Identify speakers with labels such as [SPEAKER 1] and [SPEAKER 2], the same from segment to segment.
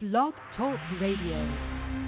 [SPEAKER 1] Blog Talk Radio.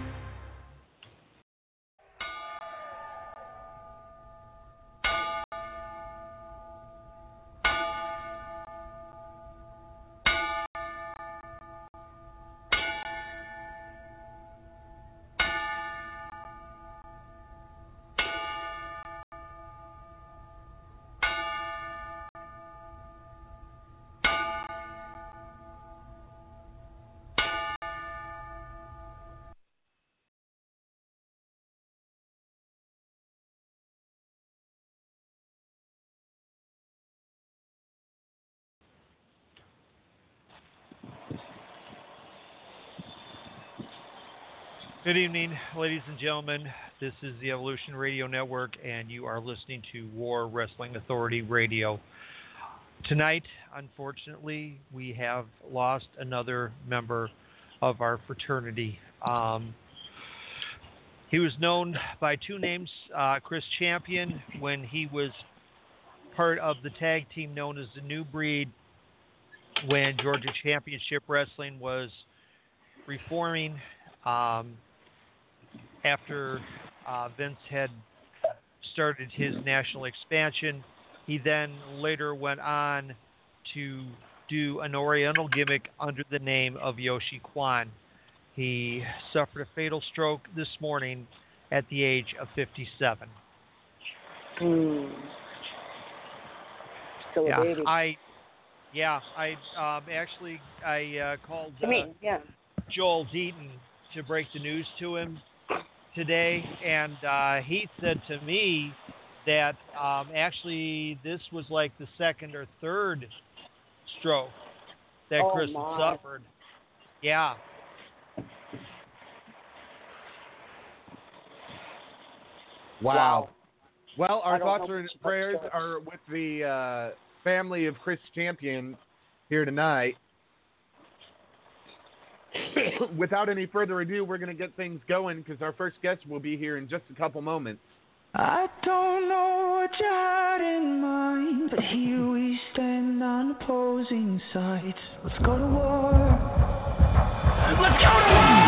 [SPEAKER 2] Good evening, ladies and gentlemen. This is the Evolution Radio Network, and you are listening to War Wrestling Authority Radio. Tonight, unfortunately, we have lost another member of our fraternity. Um, he was known by two names uh, Chris Champion when he was part of the tag team known as the New Breed when Georgia Championship Wrestling was reforming. Um, after uh, Vince had started his national expansion. He then later went on to do an Oriental gimmick under the name of Yoshi Kwan. He suffered a fatal stroke this morning at the age of 57.
[SPEAKER 3] Mm. Still
[SPEAKER 2] yeah,
[SPEAKER 3] a baby.
[SPEAKER 2] I yeah, I um, actually I uh, called
[SPEAKER 3] I mean,
[SPEAKER 2] uh,
[SPEAKER 3] yeah.
[SPEAKER 2] Joel Deaton to break the news to him today, and uh, he said to me that um, actually this was like the second or third stroke that
[SPEAKER 3] Oh,
[SPEAKER 2] Chris
[SPEAKER 3] my.
[SPEAKER 2] had suffered. Yeah.
[SPEAKER 4] Wow. Well, our thoughts and prayers are with the uh, family of Chris Champion here tonight. Without any further ado, we're going to get things going because our first guest will be here in just a couple moments.
[SPEAKER 5] I don't know what you had in mind, but here we stand on opposing sides. Let's go to war. Let's go to war!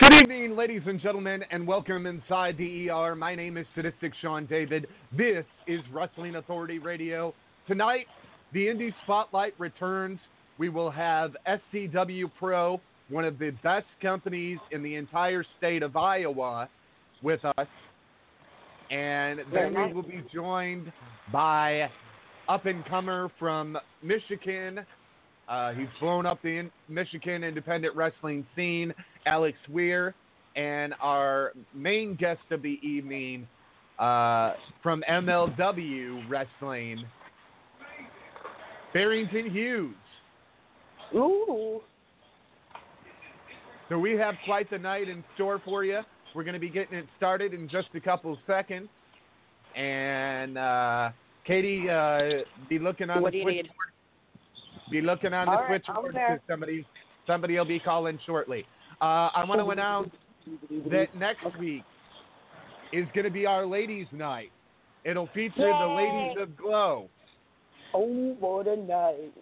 [SPEAKER 4] Good evening, ladies and gentlemen, and welcome inside the ER. My name is Sadistic Sean David. This is Wrestling Authority Radio. Tonight, the Indie Spotlight returns. We will have SCW Pro, one of the best companies in the entire state of Iowa, with us. And then we will be joined by up and comer from Michigan. Uh, he's blown up the in- Michigan independent wrestling scene, Alex Weir, and our main guest of the evening uh, from MLW Wrestling, Barrington Hughes.
[SPEAKER 3] Ooh.
[SPEAKER 4] So we have quite the night in store for you. We're going to be getting it started in just a couple seconds. And uh, Katie, uh, be looking on
[SPEAKER 3] What
[SPEAKER 4] the
[SPEAKER 3] do you need?
[SPEAKER 4] switchboard. Be looking on the
[SPEAKER 3] All right,
[SPEAKER 4] Twitch
[SPEAKER 3] I'm
[SPEAKER 4] board
[SPEAKER 3] there.
[SPEAKER 4] because somebody somebody will be calling shortly. Uh, I want to announce that next week is going to be our ladies' night. It'll feature the ladies of Glow,
[SPEAKER 3] Oh, what a night.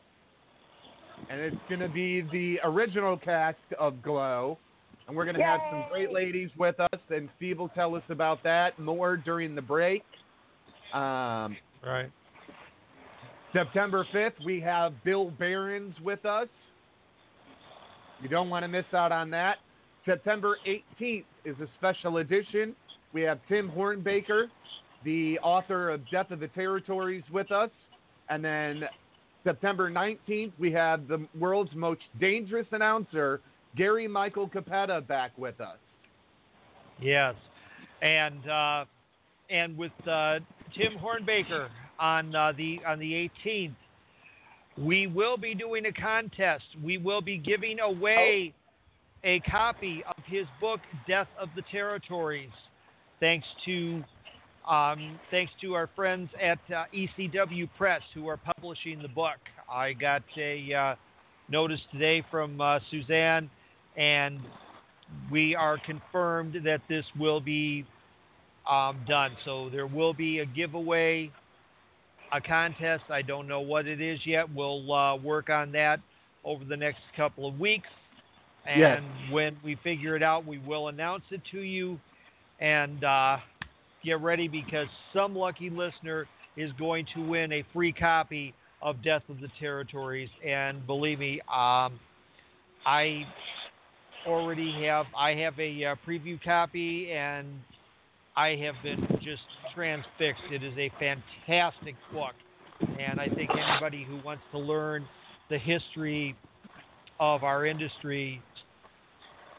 [SPEAKER 4] and it's going to be the original cast of Glow. And we're going to have some great ladies with us, and Steve will tell us about that more during the break. Um,
[SPEAKER 2] Right.
[SPEAKER 4] September 5th, we have Bill Barons with us. You don't want to miss out on that. September 18th is a special edition. We have Tim Hornbaker, the author of Death of the Territories, with us. And then September 19th, we have the world's most dangerous announcer, Gary Michael Cappetta, back with us.
[SPEAKER 2] Yes, and uh, and with uh, Tim Hornbaker on uh, the on the 18th, we will be doing a contest. We will be giving away a copy of his book, Death of the Territories, thanks to um, thanks to our friends at uh, ECW Press who are publishing the book. I got a uh, notice today from uh, Suzanne, and we are confirmed that this will be um, done. So there will be a giveaway, a contest. I don't know what it is yet. We'll uh, work on that over the next couple of weeks. And
[SPEAKER 4] Yes.
[SPEAKER 2] when we figure it out, we will announce it to you. And uh, get ready because some lucky listener is going to win a free copy of Death of the Territories. And believe me, um, I already have I have a uh, preview copy and I have been just transfixed. It is a fantastic book, and I think anybody who wants to learn the history of our industry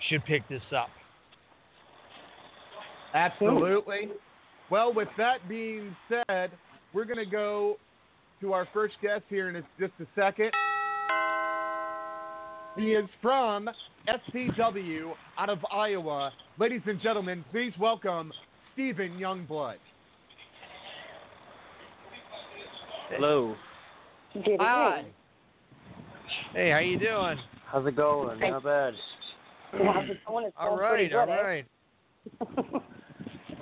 [SPEAKER 2] should pick this up.
[SPEAKER 4] Absolutely. Well, with that being said, we're going to go to our first guest here in just a second. He is from SCW out of Iowa. Ladies and gentlemen, please welcome Stephen Youngblood.
[SPEAKER 6] Hello.
[SPEAKER 3] Get
[SPEAKER 2] Hi.
[SPEAKER 3] it
[SPEAKER 2] Hey, how you doing?
[SPEAKER 6] How's it going? Not bad.
[SPEAKER 3] in. How's it going? It's
[SPEAKER 2] All
[SPEAKER 3] going pretty
[SPEAKER 2] right, all
[SPEAKER 3] good, eh?
[SPEAKER 2] right.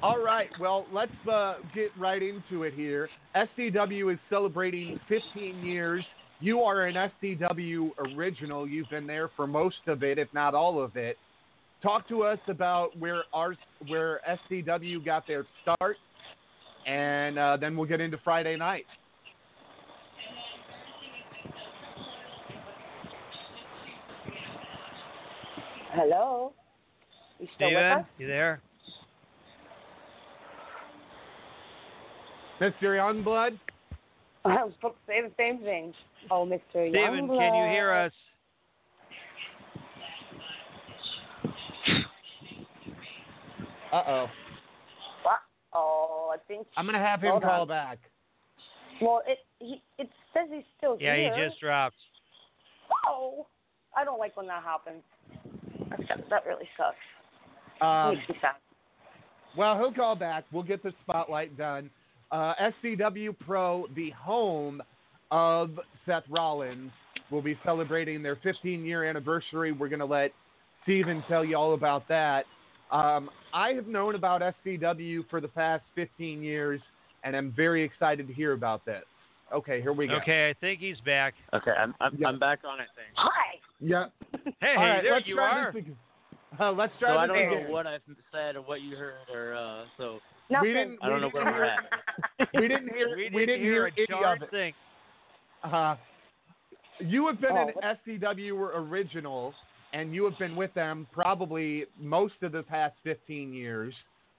[SPEAKER 4] All right, well, let's uh, get right into it here. SCW is celebrating 15 years. You are an SCW original. You've been there for most of it, if not all of it. Talk to us about where our where SCW got their start, and uh, then we'll get into Friday night.
[SPEAKER 3] Hello? You still with
[SPEAKER 2] Steven,
[SPEAKER 3] us?
[SPEAKER 2] you there?
[SPEAKER 4] Mr. Youngblood,
[SPEAKER 3] I was supposed to say the same thing. Oh, Mr.
[SPEAKER 2] Steven, can you hear us?
[SPEAKER 4] Uh oh,
[SPEAKER 3] Oh, I think.
[SPEAKER 4] I'm gonna have him
[SPEAKER 3] Hold
[SPEAKER 4] call
[SPEAKER 3] on.
[SPEAKER 4] back.
[SPEAKER 3] Well, it he, it says he's still
[SPEAKER 2] Yeah,
[SPEAKER 3] here.
[SPEAKER 2] he just dropped.
[SPEAKER 3] Oh, I don't like when that happens. That, that really sucks.
[SPEAKER 4] Um,
[SPEAKER 3] Makes me sad.
[SPEAKER 4] Well, he'll call back. We'll get the spotlight done. Uh, SCW Pro, the home of Seth Rollins, will be celebrating their 15 year anniversary. We're going to let Steven tell you all about that. Um, I have known about SCW for the past 15 years, and I'm very excited to hear about this. Okay, here we go.
[SPEAKER 2] Okay, I think he's back.
[SPEAKER 6] Okay, I'm I'm,
[SPEAKER 4] Yeah.
[SPEAKER 6] I'm back on it. Thanks.
[SPEAKER 3] Hi.
[SPEAKER 4] Yeah.
[SPEAKER 2] Hey,
[SPEAKER 4] all right,
[SPEAKER 2] there
[SPEAKER 4] let's
[SPEAKER 2] you
[SPEAKER 4] try
[SPEAKER 2] are.
[SPEAKER 4] This. Uh, let's
[SPEAKER 6] So
[SPEAKER 4] try
[SPEAKER 6] I
[SPEAKER 4] this
[SPEAKER 6] don't
[SPEAKER 4] again.
[SPEAKER 6] know what I've said or what you heard or uh so
[SPEAKER 3] Nothing.
[SPEAKER 4] We didn't.
[SPEAKER 6] I don't know
[SPEAKER 4] didn't
[SPEAKER 6] where we're at.
[SPEAKER 4] We didn't hear.
[SPEAKER 2] We
[SPEAKER 4] we
[SPEAKER 2] didn't
[SPEAKER 4] didn't hear
[SPEAKER 2] a
[SPEAKER 4] any
[SPEAKER 2] darn
[SPEAKER 4] of it.
[SPEAKER 2] thing.
[SPEAKER 4] Uh, you have been
[SPEAKER 3] Oh,
[SPEAKER 4] an SCW original, and you have been with them probably most of the past 15 years.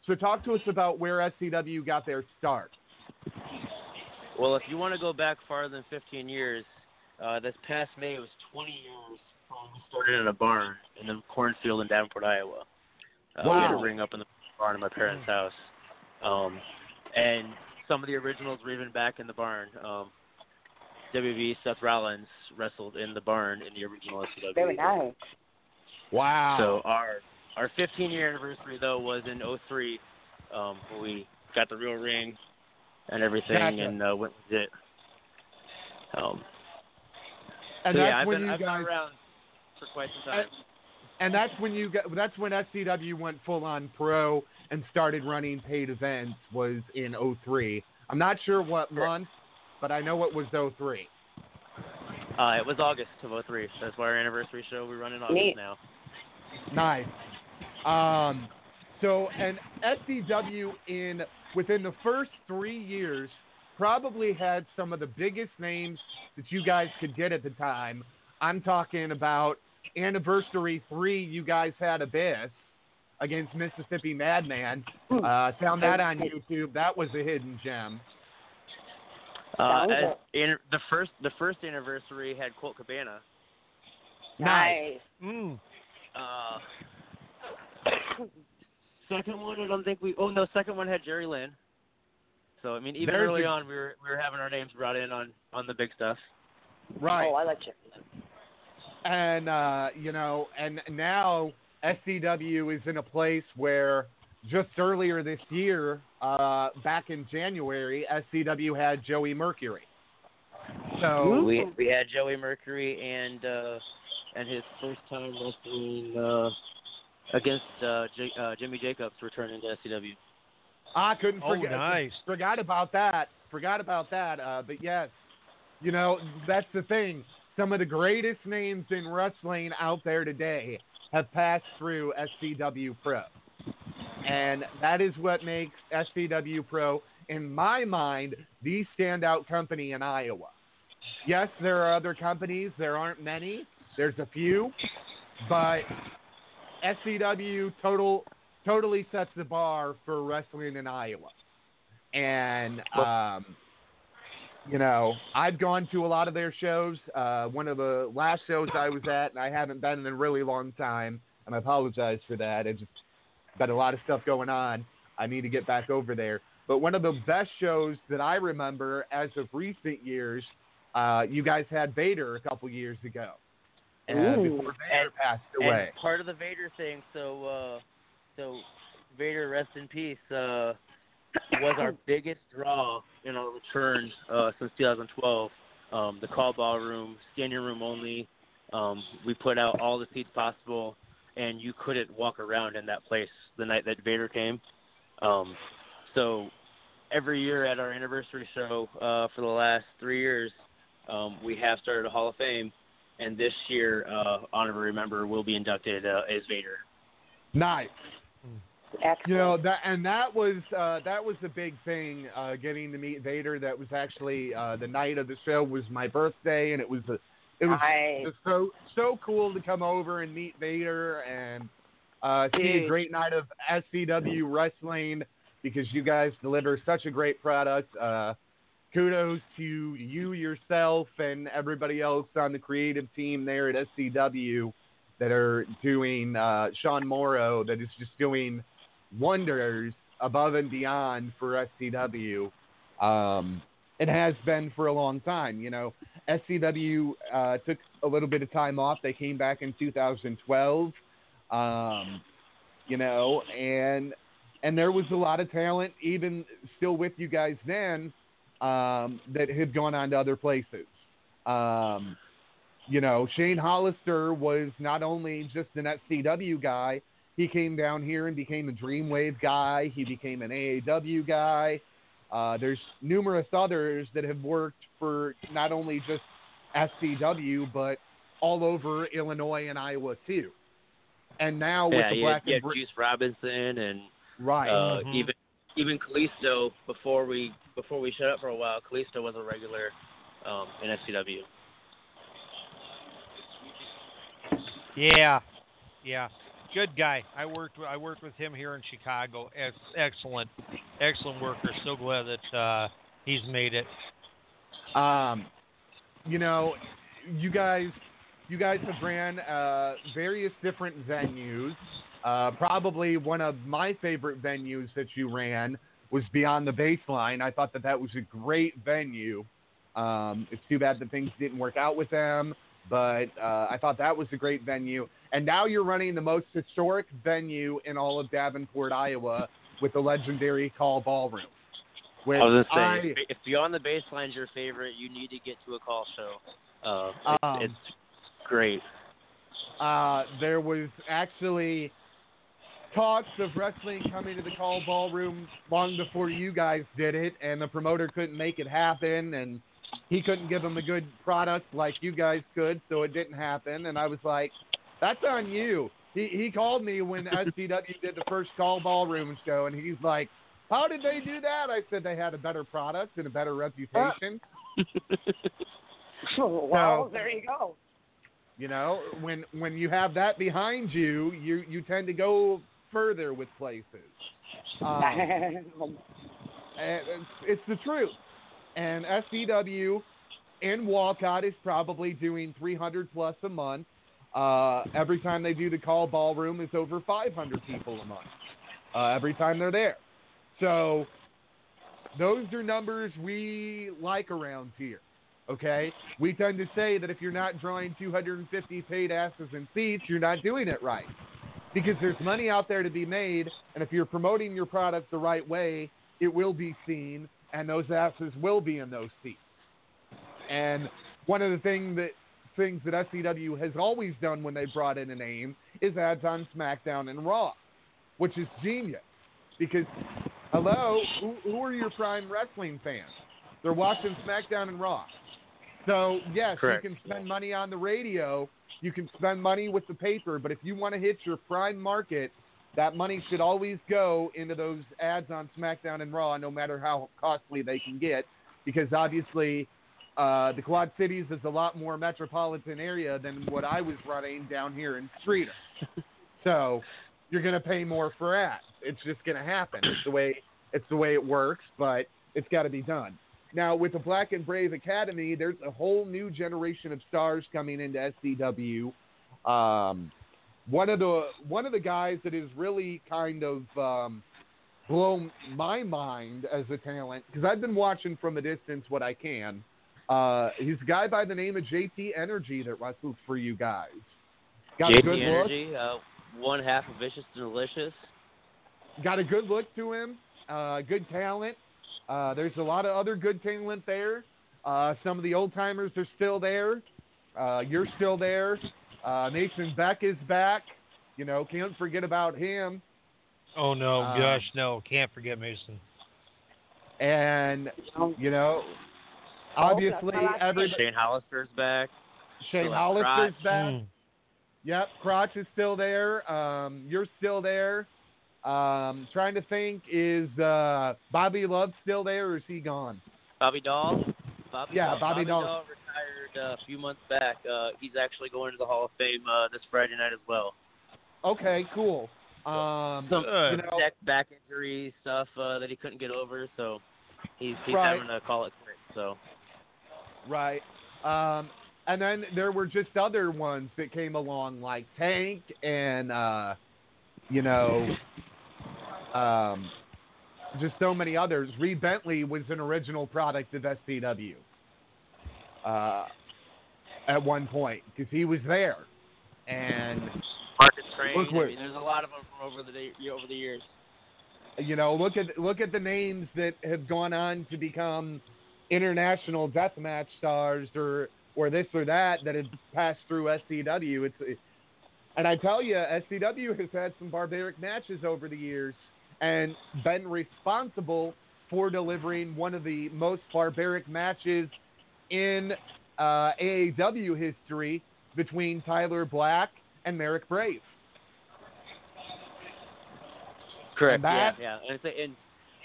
[SPEAKER 4] So talk to us about where SCW got their start.
[SPEAKER 6] Well, if you want to go back farther than 15 years, uh, this past May was 20 years when we started in a barn in the cornfield in Davenport, Iowa. Uh, We had a ring up in the barn in my parents' house, um, and some of the originals were even back in the barn. Um, WB Seth Rollins wrestled in the barn in the original SCW.
[SPEAKER 3] Very nice.
[SPEAKER 4] Wow.
[SPEAKER 6] So our our 15 year anniversary though was in 03. Um, we got the real ring and everything,
[SPEAKER 4] Gotcha.
[SPEAKER 6] and uh, went and did. Um,
[SPEAKER 4] and
[SPEAKER 6] so
[SPEAKER 4] that's
[SPEAKER 6] yeah, I've
[SPEAKER 4] when
[SPEAKER 6] been,
[SPEAKER 4] you
[SPEAKER 6] I've
[SPEAKER 4] guys
[SPEAKER 6] been around for quite some time.
[SPEAKER 4] and that's when you got that's when SCW went full on pro and started running paid events was in 03. I'm not sure what
[SPEAKER 6] Correct.
[SPEAKER 4] month, but I know it was 03.
[SPEAKER 6] Uh, it was August of '03. That's why our anniversary show we run in August
[SPEAKER 3] Neat.
[SPEAKER 6] now.
[SPEAKER 4] Nice. Um, so and SCW in within the first three years probably had some of the biggest names that you guys could get at the time. I'm talking about anniversary three. You guys had Abyss against Mississippi Madman. Uh, found that on YouTube. That was a hidden gem.
[SPEAKER 6] Uh, as, in, the first the first anniversary had Colt Cabana.
[SPEAKER 3] Nice.
[SPEAKER 2] Mm.
[SPEAKER 6] Uh, second one, I don't think we. Oh no, second one had Jerry Lynn. So I mean, even
[SPEAKER 4] There's
[SPEAKER 6] early
[SPEAKER 4] a-
[SPEAKER 6] on, we were we were having our names brought in on on the big stuff.
[SPEAKER 4] Right.
[SPEAKER 3] Oh, I like you.
[SPEAKER 4] and uh, you know, and now SCW is in a place where just earlier this year, uh, back in January, SCW had Joey Mercury. So
[SPEAKER 6] We we had Joey Mercury and uh, and his first time wrestling uh, against uh, J- uh, Jimmy Jacobs returning to SCW.
[SPEAKER 4] I couldn't
[SPEAKER 2] Oh,
[SPEAKER 4] forget.
[SPEAKER 2] nice.
[SPEAKER 4] Forgot about that. Forgot about that. Uh, but yes, you know that's the thing. Some of the greatest names in wrestling out there today have passed through SCW Pro, and that is what makes SCW Pro, in my mind, the standout company in Iowa. Yes, there are other companies. There aren't many. There's a few, but SCW total totally sets the bar for wrestling in Iowa. And um, you know, I've gone to a lot of their shows. Uh, one of the last shows I was at, and I haven't been in a really long time, and I apologize for that. I just got a lot of stuff going on. I need to get back over there. But one of the best shows that I remember as of recent years, uh, you guys had Vader a couple years ago. Uh, before Vader
[SPEAKER 6] And-
[SPEAKER 4] passed away.
[SPEAKER 6] And part of the Vader thing, so uh, so Vader, rest in peace, uh, was our biggest draw in our return uh, since 2012. Um, the call ballroom, standing room only. Um, we put out all the seats possible, and you couldn't walk around in that place the night that Vader came. Um, so every year at our anniversary show uh, for the last three years, um, we have started a Hall of Fame and this year, uh, honorary member will be inducted uh, as Vader.
[SPEAKER 4] Nice.
[SPEAKER 3] Excellent.
[SPEAKER 4] You know that, and that was uh, that was the big thing. Uh, getting to meet Vader. That was actually uh, the night of the show was my birthday, and it was a, it was
[SPEAKER 3] Nice.
[SPEAKER 4] just so so cool to come over and meet Vader and uh, see a great night of SCW wrestling because you guys deliver such a great product. Uh, kudos to you yourself and everybody else on the creative team there at SCW that are doing uh, Sean Morrow that is just doing wonders above and beyond for SCW. Um, it has been for a long time. You know, SCW uh, took a little bit of time off. They came back in 2012. Um, you know, and and there was a lot of talent, even still with you guys then, um, that had gone on to other places. Um, you know, Shane Hollister was not only just an SCW guy, he came down here and became a Dreamwave guy. He became an AAW guy. Uh, there's numerous others that have worked for not only just SCW, but all over Illinois and Iowa too. And now with
[SPEAKER 6] yeah,
[SPEAKER 4] the
[SPEAKER 6] you
[SPEAKER 4] Black
[SPEAKER 6] had,
[SPEAKER 4] and
[SPEAKER 6] had
[SPEAKER 4] Br-
[SPEAKER 6] Juice Robinson and
[SPEAKER 4] right,
[SPEAKER 6] uh,
[SPEAKER 2] Mhm.
[SPEAKER 6] even even Kalisto before we before we shut up for a while. Kalisto was a regular um, in SCW.
[SPEAKER 2] Yeah, yeah, good guy. I worked I worked with him here in Chicago. Ex- excellent, excellent worker. So glad that uh, he's made it.
[SPEAKER 4] Um, you know, you guys, you guys have ran uh, various different venues. Uh, probably one of my favorite venues that you ran was Beyond the Baseline. I thought that that was a great venue. Um, it's too bad that things didn't work out with them, but uh, I thought that was a great venue. And now you're running the most historic venue in all of Davenport, Iowa, with the legendary Call Ballroom, Which
[SPEAKER 6] I was gonna
[SPEAKER 4] I-
[SPEAKER 6] if Beyond the Baseline's your favorite, you need to get to a call show. Uh, it's,
[SPEAKER 4] Um,
[SPEAKER 6] it's great.
[SPEAKER 4] uh, there was actually talks of wrestling coming to the call ballroom long before you guys did it, and the promoter couldn't make it happen, and he couldn't give them a good product like you guys could, so it didn't happen. And I was like, "That's on you." He he called me when SCW did the first call ballroom show, and he's like, "How did they do that?" I said they had a better product and a better reputation.
[SPEAKER 3] well,
[SPEAKER 4] So-
[SPEAKER 3] there you go.
[SPEAKER 4] You know, when when you have that behind you, you you tend to go further with places. Um, and it's, it's the truth. And SCW in Walcott is probably doing 300 plus a month. Uh, every time they do the call ballroom, is over 500 people a month. Uh, every time they're there. So those are numbers we like around here. Okay, we tend to say that if you're not drawing 250 paid asses and seats, you're not doing it right because there's money out there to be made, and if you're promoting your product the right way, it will be seen, and those asses will be in those seats. And one of the thing that things that SCW has always done when they brought in a name is ads on SmackDown and Raw, which is genius. Because, hello, who, who are your prime wrestling fans? They're watching SmackDown and Raw. So yes,
[SPEAKER 6] Correct.
[SPEAKER 4] you can spend money on the radio, you can spend money with the paper, but if you want to hit your prime market, that money should always go into those ads on SmackDown and Raw, no matter how costly they can get, because obviously uh, the Quad Cities is a lot more metropolitan area than what I was running down here in Streator. so you're going to pay more for ads. It's just going to happen. It's the way it's the way it works, but it's got to be done. Now with the Black and Brave Academy, there's a whole new generation of stars coming into SCW. Um, one of the one of the guys that is really kind of um, blown my mind as a talent because I've been watching from a distance what I can. Uh, he's a guy by the name of JT Energy that wrestles for you guys. Got a
[SPEAKER 6] JT
[SPEAKER 4] good look.
[SPEAKER 6] Energy, uh, one half of Vicious Delicious.
[SPEAKER 4] got a good look to him, uh, good talent. Uh, there's a lot of other good talent there. Uh, some of the old timers are still there. Uh, you're still there. Uh, Nathan Beck is back. You know, can't forget about him.
[SPEAKER 2] Oh no,
[SPEAKER 4] Um,
[SPEAKER 2] gosh, no, can't forget Mason.
[SPEAKER 4] And you know,
[SPEAKER 3] Oh,
[SPEAKER 4] obviously
[SPEAKER 3] that's not
[SPEAKER 4] every
[SPEAKER 6] Shane Hollister's back.
[SPEAKER 4] Shane
[SPEAKER 6] Philip
[SPEAKER 4] Hollister's
[SPEAKER 6] Crotch.
[SPEAKER 4] back.
[SPEAKER 2] Mm.
[SPEAKER 4] Yep, Crotch is still there. Um, you're still there. Um, trying to think, is uh, Bobby Love still there, or is he gone?
[SPEAKER 6] Bobby Dahl. Bobby
[SPEAKER 4] Yeah,
[SPEAKER 6] Dahl.
[SPEAKER 4] Bobby Dahl.
[SPEAKER 6] retired uh, a few months back. Uh, he's actually going to the Hall of Fame uh, this Friday night as well.
[SPEAKER 4] Okay, cool. Um,
[SPEAKER 6] Some
[SPEAKER 4] you know,
[SPEAKER 6] back injury stuff uh, that he couldn't get over, so he's he's
[SPEAKER 4] Right.
[SPEAKER 6] having to call it quits. So
[SPEAKER 4] right. Um, and then there were just other ones that came along, like Tank and uh, you know, um, just so many others. Reed Bentley was an original product of SCW uh, at one point because he was there, and
[SPEAKER 6] Marcus Crane.
[SPEAKER 4] Look
[SPEAKER 6] I mean, there's a lot of them from over the day, over the years.
[SPEAKER 4] you know, look at look at the names that have gone on to become international deathmatch stars or or this or that that have passed through SCW. It's and I tell you, SCW has had some barbaric matches over the years and been responsible for delivering one of the most barbaric matches in uh, AAW history between Tyler Black and Marek Brave.
[SPEAKER 6] Correct.
[SPEAKER 4] that-
[SPEAKER 6] yeah, yeah. And, and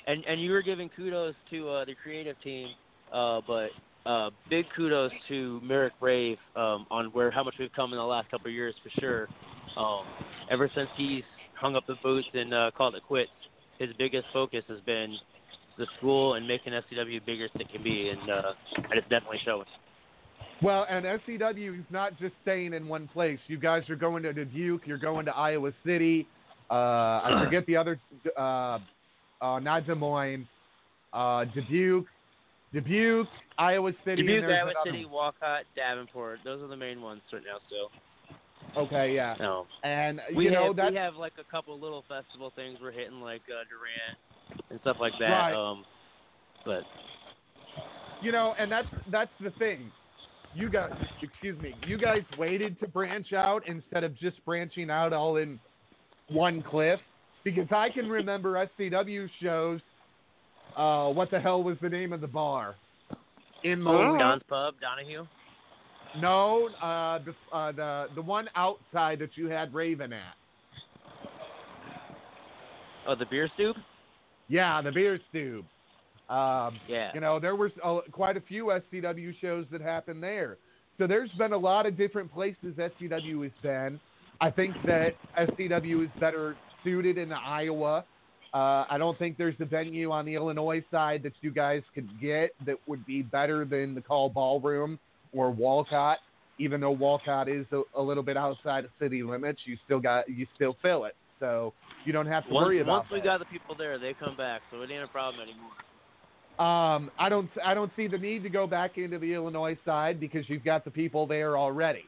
[SPEAKER 6] and and you were giving kudos to uh, the creative team, uh, but uh, big kudos to Marek Brave um, on where how much we've come in the last couple of years for sure. Um, ever since he's hung up the boots and uh, called it quits, his biggest focus has been the school and making SCW bigger as it can be, and uh, and it's definitely showing.
[SPEAKER 4] Well, and SCW is not just staying in one place. You guys are going to Dubuque. You're going to Iowa City. Uh, I forget the other, uh, uh, not Des Moines, uh, Dubuque, Dubuque, Iowa City.
[SPEAKER 6] Dubuque, Iowa
[SPEAKER 4] another
[SPEAKER 6] City, Walcott, Davenport. Those are the main ones right now. Still,
[SPEAKER 4] one. Okay, yeah.
[SPEAKER 6] no.
[SPEAKER 4] And
[SPEAKER 6] We
[SPEAKER 4] you know
[SPEAKER 6] have
[SPEAKER 4] that
[SPEAKER 6] we have like a couple little festival things we're hitting like uh, Durant and stuff like that.
[SPEAKER 4] Right.
[SPEAKER 6] Um, But
[SPEAKER 4] You know, and that's that's the thing. You guys, excuse me, you guys waited to branch out instead of just branching out all in one cliff. Because I can remember SCW shows. Uh, what the hell was the name of the bar in Moline?
[SPEAKER 6] Don's Pub, Donahue.
[SPEAKER 4] No, uh, the uh, the the one outside that you had Raven at.
[SPEAKER 6] Oh, the beer stoop.
[SPEAKER 4] Yeah, the beer stube. Um,
[SPEAKER 6] Yeah.
[SPEAKER 4] You know, there was uh, quite a few SCW shows that happened there. So there's been a lot of different places SCW has been. I think that SCW is better suited in Iowa. Uh, I don't think there's a venue on the Illinois side that you guys could get that would be better than the Call Ballroom or Walcott. Even though Walcott is a, a little bit outside of city limits, you still got you still fill it. So you don't have to
[SPEAKER 6] Once,
[SPEAKER 4] worry about
[SPEAKER 6] once we
[SPEAKER 4] that.
[SPEAKER 6] got the people there, they come back, so it ain't a problem anymore.
[SPEAKER 4] Um, I don't I don't see the need to go back into the Illinois side because you've got the people there already.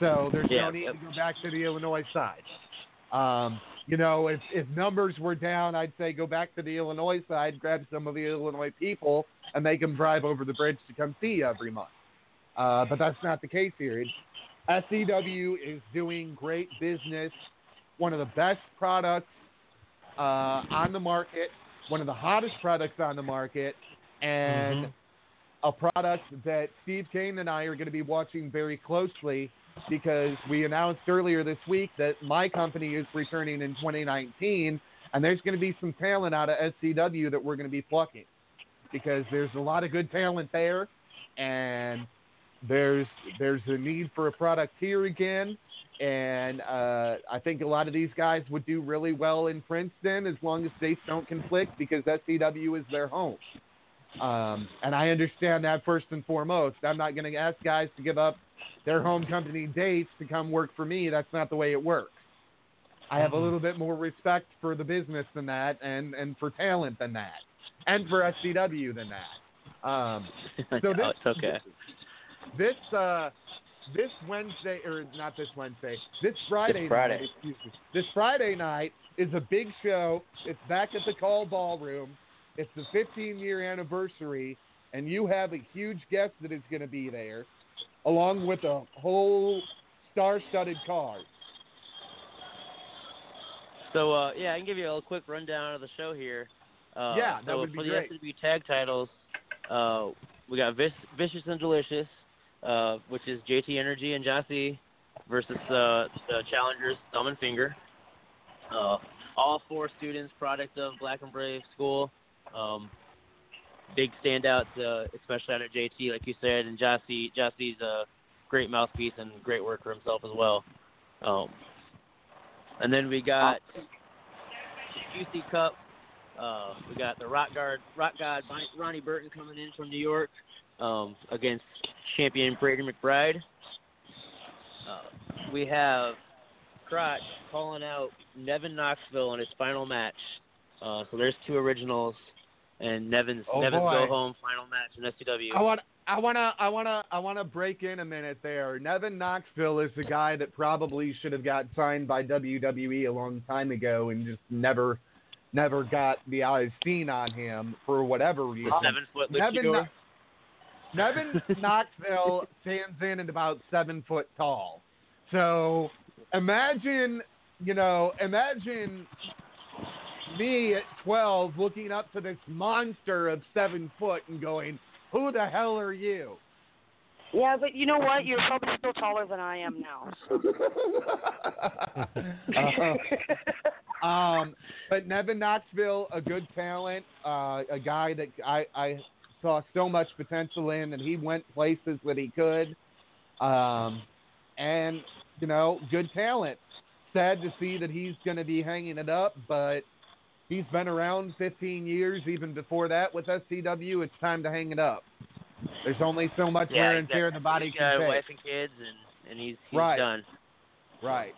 [SPEAKER 4] So there's
[SPEAKER 6] Yeah,
[SPEAKER 4] no need
[SPEAKER 6] yep.
[SPEAKER 4] to go back to the Illinois side. Um, you know, if if numbers were down, I'd say go back to the Illinois side, grab some of the Illinois people, and make them drive over the bridge to come see you every month. Uh, but that's not the case here. SCW is doing great business, one of the best products uh, on the market, one of the hottest products on the market, and a product that Steve Kane and I are going to be watching very closely because we announced earlier this week that my company is returning in 2019, and there's going to be some talent out of SCW that we're going to be plucking because there's a lot of good talent there, and there's there's a need for a product here again. And uh, I think a lot of these guys would do really well in Princeton as long as dates don't conflict because SCW is their home. Um, and I understand that first and foremost. I'm not going to ask guys to give up their home company dates to come work for me. That's not the way it works. I have a little bit more respect for the business than that, and and for talent than that, and for SCW than that. Um, So
[SPEAKER 6] no,
[SPEAKER 4] this-
[SPEAKER 6] it's okay.
[SPEAKER 4] this uh, this Wednesday or not this Wednesday, this Friday, This
[SPEAKER 6] Friday.
[SPEAKER 4] night, excuse me, this Friday night is a big show. It's back at the Call Ballroom. It's the 15 year anniversary, and you have a huge guest that is going to be there, along with a whole star-studded card.
[SPEAKER 6] So uh, yeah, I can give you a quick rundown of the show here. Uh,
[SPEAKER 4] Yeah, that
[SPEAKER 6] so
[SPEAKER 4] would be
[SPEAKER 6] for
[SPEAKER 4] great.
[SPEAKER 6] the SCW tag titles, uh, we got Vis- Vicious and Delicious, uh, which is JT Energy and Jossie versus uh, the challengers Thumb and Finger. Uh, all four students, product of Black and Brave School. Um, big standouts, uh, especially out of JT, like you said, and Jossie. Jossie's a great mouthpiece and great worker himself as well. Um, and then we got the QC Cup. Uh, we got the Rock Guard, Rock God Ronnie Burton coming in from New York um, against champion Brady McBride. Uh, we have Crotch calling out Nevin Knoxville in his final match. Uh, so there's two originals, and Nevin's
[SPEAKER 4] Oh,
[SPEAKER 6] Nevin's
[SPEAKER 4] boy.
[SPEAKER 6] go home final match in SCW.
[SPEAKER 4] I want. I want to. I want to. I want to break in a minute there. Nevin Knoxville is the guy that probably should have got signed by WWE a long time ago and just never, never got the eyes seen on him for whatever reason.
[SPEAKER 6] seven foot
[SPEAKER 4] Nevin, Nevin Knoxville stands in at about seven foot tall. So imagine, you know, imagine me at 12 looking up to this monster of seven foot and going, who the hell are you?
[SPEAKER 3] Yeah, but you know what? You're probably still taller than I am now.
[SPEAKER 4] Uh, um, but Nevin Knoxville, a good talent, uh, a guy that I, I saw so much potential in, and he went places that he could. Um, and you know, good talent. Sad to see that he's going to be hanging it up, but he's been around 15 years. Even before that, with SCW, it's time to hang it up. There's only so much
[SPEAKER 6] yeah,
[SPEAKER 4] wear and tear the body
[SPEAKER 6] He's
[SPEAKER 4] can
[SPEAKER 6] got a
[SPEAKER 4] take.
[SPEAKER 6] wife and kids, and and he's he's
[SPEAKER 4] Right.
[SPEAKER 6] done.
[SPEAKER 4] Right.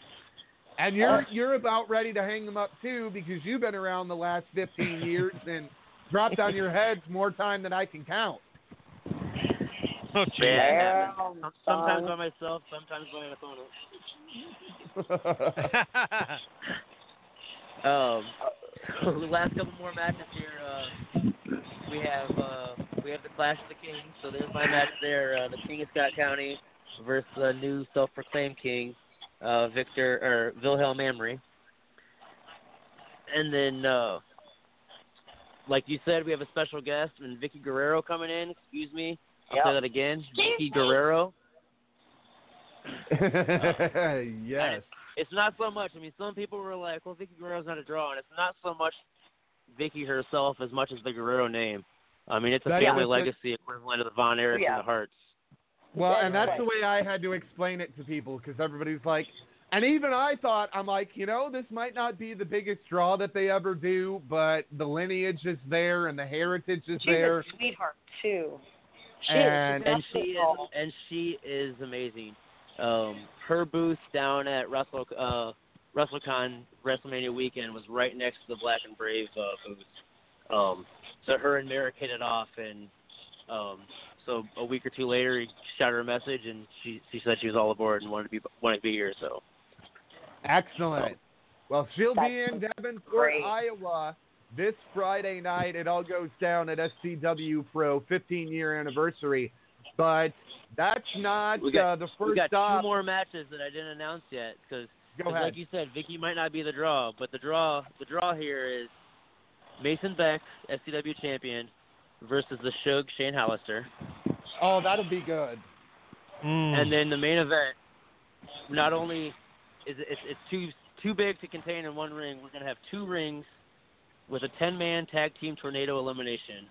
[SPEAKER 4] And you're you're about ready to hang them up too because you've been around the last 15 years and dropped on your heads more time than I can count.
[SPEAKER 2] Oh, gee.
[SPEAKER 6] Yeah, sometimes
[SPEAKER 3] son.
[SPEAKER 6] by myself, sometimes by an opponent. Um, the last couple more matches here, uh, we have uh, we have the Clash of the Kings. So there's my match there. Uh, the King of Scott County versus the new self-proclaimed king, uh, Victor or Wilhelm Amory. And then, uh, like you said, we have a special guest and Vicky Guerrero coming in. Excuse me, I'll
[SPEAKER 3] Yep.
[SPEAKER 6] say that again.
[SPEAKER 3] Excuse
[SPEAKER 6] Vicky
[SPEAKER 3] me.
[SPEAKER 6] Guerrero.
[SPEAKER 4] yes.
[SPEAKER 6] It's not so much. I mean, some people were like, "Well, Vicky Guerrero's not a draw," and it's not so much Vicky herself as much as the Guerrero name. I mean, it's a
[SPEAKER 4] That
[SPEAKER 6] family
[SPEAKER 4] is a-
[SPEAKER 6] legacy equivalent of the Von Erichs
[SPEAKER 3] Yeah.
[SPEAKER 6] and the Hearts.
[SPEAKER 4] Well, and that's the way I had to explain it to people because everybody's like, and even I thought, I'm like, you know, this might not be the biggest draw that they ever do, but the lineage is there and the heritage is
[SPEAKER 3] She's
[SPEAKER 4] there.
[SPEAKER 3] a sweetheart too. She
[SPEAKER 4] And-
[SPEAKER 3] is.
[SPEAKER 6] and she is and she is amazing. Um, her booth down at Russell uh, WrestleCon WrestleMania weekend was right next to the Black and Brave uh, booth. Um, so her and Marek hit it off, and um, so a week or two later, he shot her a message, and she she said she was all aboard and wanted to be wanted to be here. So
[SPEAKER 4] Excellent. Well, she'll be in
[SPEAKER 3] That's
[SPEAKER 4] Davenport. Iowa this Friday night. It all goes down at SCW Pro 15 year anniversary. But that's not
[SPEAKER 6] got-
[SPEAKER 4] uh, the first
[SPEAKER 6] we got
[SPEAKER 4] stop.
[SPEAKER 6] two more matches that I didn't announce yet because like you said, Vicky might not be the draw, but the draw the draw here is Mason Beck, SCW champion, versus the Shug Shane Hollister.
[SPEAKER 4] oh, that'll be good.
[SPEAKER 2] Mm.
[SPEAKER 6] And then the main event, not only is it, it's, it's too too big to contain in one ring, we're gonna have two rings with a ten man tag team tornado elimination.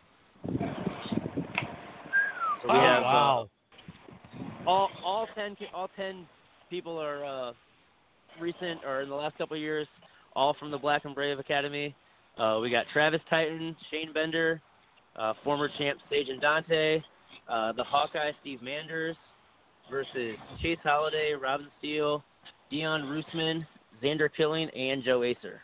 [SPEAKER 6] So we
[SPEAKER 4] Oh,
[SPEAKER 6] have uh, all all ten all ten people are uh, recent or in the last couple of years, all from the Black and Brave Academy. Uh, we got Travis Titan, Shane Bender, uh, former champ Sage and Dante, uh, the Hawkeye Steve Manders versus Chase Holiday, Robin Steele, Dion Roosman, Xander Killing, and Joe Acer.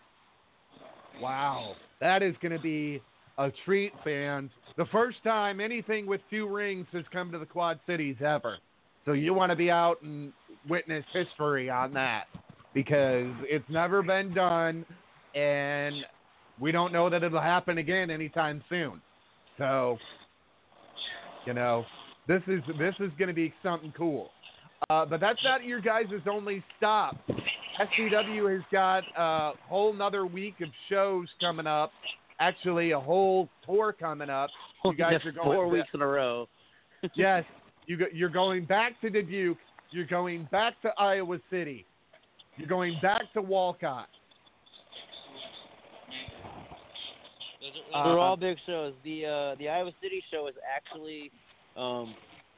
[SPEAKER 4] Wow, that is going to be a treat, fans. The first time anything with two rings has come to the Quad Cities ever. So you want to be out and witness history on that because it's never been done, and we don't know that it'll happen again anytime soon. So, you know, this is this is going to be something cool. Uh, but that's not your guys' only stop. SCW has got a whole nother week of shows coming up. Actually, a whole tour coming up. You guys
[SPEAKER 6] Just
[SPEAKER 4] are going
[SPEAKER 6] four
[SPEAKER 4] to-
[SPEAKER 6] weeks in a row.
[SPEAKER 4] yes, you go, you're going back to Dubuque. You're going back to Iowa City. You're going back to Walcott.
[SPEAKER 6] They're all big shows. The uh, the Iowa City show is actually um,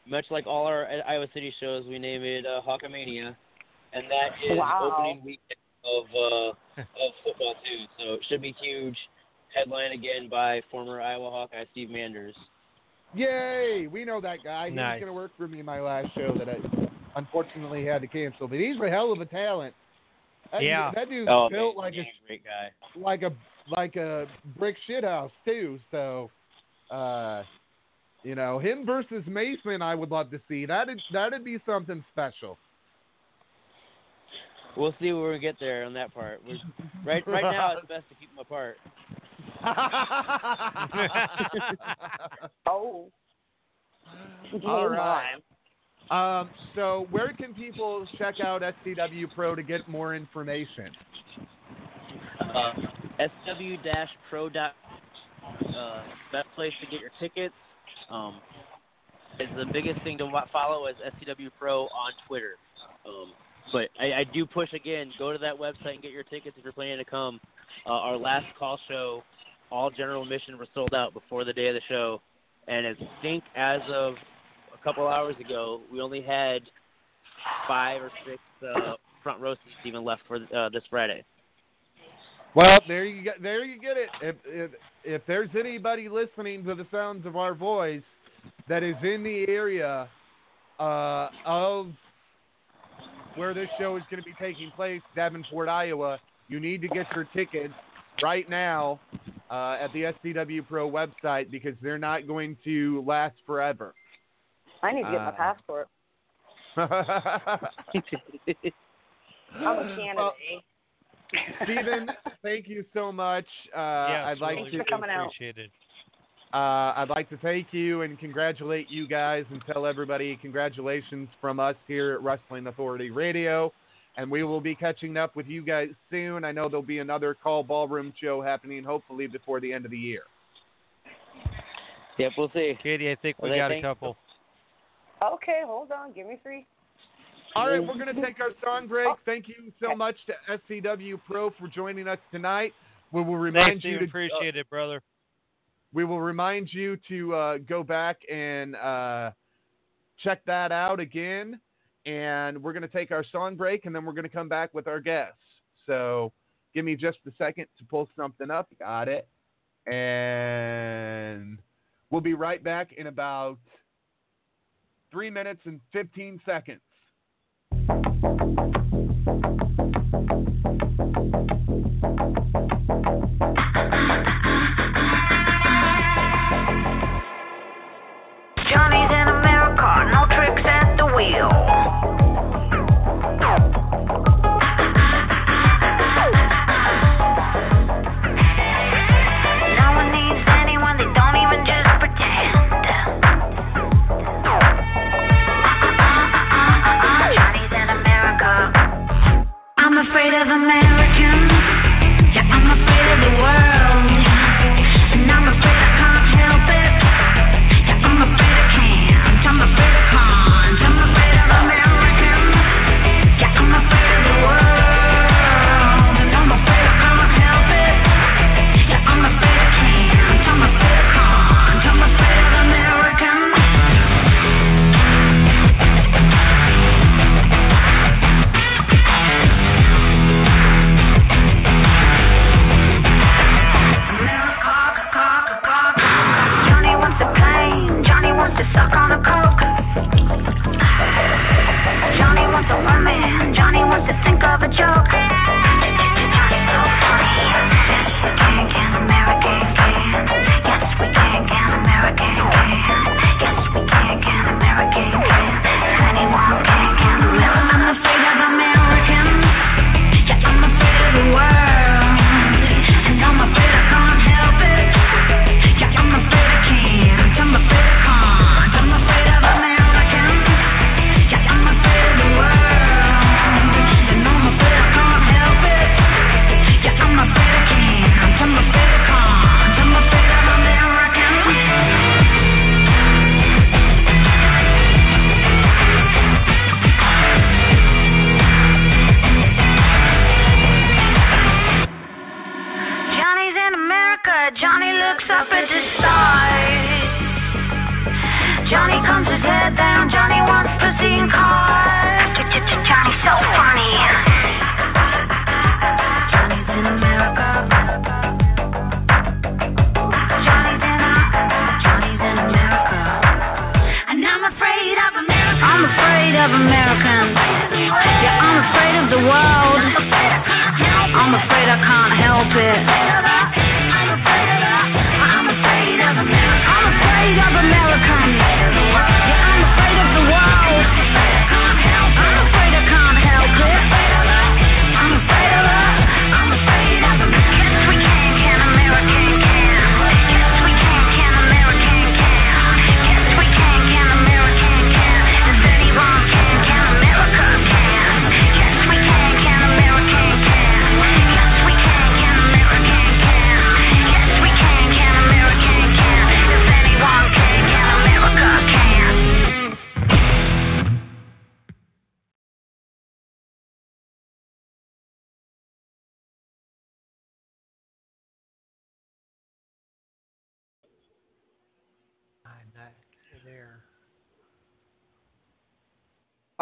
[SPEAKER 6] much like all our Iowa City shows. We name it uh, Hawkamania, and that is
[SPEAKER 3] Wow.
[SPEAKER 6] opening weekend of uh, of football too. So it should be huge. Headline again by former Iowa Hawkeye Steve Manders.
[SPEAKER 4] Yay! We know that guy. He
[SPEAKER 2] Nice.
[SPEAKER 4] was going to work for me in my last show that I unfortunately had to cancel. But he's a hell of a talent. That,
[SPEAKER 2] Yeah.
[SPEAKER 4] that dude's
[SPEAKER 6] Oh,
[SPEAKER 4] built
[SPEAKER 6] man,
[SPEAKER 4] like a
[SPEAKER 6] he's a great guy.
[SPEAKER 4] like a like a brick shit house too. So, uh, you know, him versus Mason, I would love to see. That'd that'd be something special.
[SPEAKER 6] We'll see when we get there on that part. We're, right right now, it's best to keep them apart.
[SPEAKER 3] Oh.
[SPEAKER 4] All right. Um, so, where can people check out SCW Pro to get more information?
[SPEAKER 6] Uh, SW-Pro. dot Uh, best place to get your tickets. Um, the biggest thing to follow is SCW Pro on Twitter. Um, but I, I do push again. Go to that website and get your tickets if you're planning to come. Uh, our last call show, all general admission was sold out before the day of the show, and I think as of a couple hours ago, we only had five or six uh, front row seats even left for uh, this Friday.
[SPEAKER 4] Well, there you get there you get it. If if if there's anybody listening to the sounds of our voice that is in the area uh, of where this show is going to be taking place, Davenport, Iowa, you need to get your tickets right now uh, at the SCW Pro website because they're not going to last forever.
[SPEAKER 3] I need to get my
[SPEAKER 4] Uh,
[SPEAKER 3] passport. I'm a candidate.
[SPEAKER 4] Well, Stephen, thank you so much. Uh,
[SPEAKER 2] yeah,
[SPEAKER 4] I'd like
[SPEAKER 2] really,
[SPEAKER 4] to
[SPEAKER 3] for coming out.
[SPEAKER 2] appreciated.
[SPEAKER 4] uh, I'd like to thank you and congratulate you guys and tell everybody congratulations from us here at Wrestling Authority Radio. And we will be catching up with you guys soon. I know there'll be another call ballroom show happening hopefully before the end of the year.
[SPEAKER 6] Yep, we'll see.
[SPEAKER 2] Katie, I think we
[SPEAKER 6] Well,
[SPEAKER 2] got a couple.
[SPEAKER 3] Okay, hold on. Give me three.
[SPEAKER 4] All right, we're going to take our song break. Thank you so much to SCW Pro for joining us tonight. We will remind
[SPEAKER 2] Thanks,
[SPEAKER 4] you
[SPEAKER 2] Stephen.
[SPEAKER 4] to
[SPEAKER 2] Appreciate it, brother.
[SPEAKER 4] we will remind you to uh, go back and uh, check that out again. And we're going to take our song break, and then we're going to come back with our guests. So give me just a second to pull something up. Got it. And we'll be right back in about three minutes and 15 seconds.
[SPEAKER 7] Thank you. Of Americans. Yeah, I'm afraid of the world. I'm afraid I can't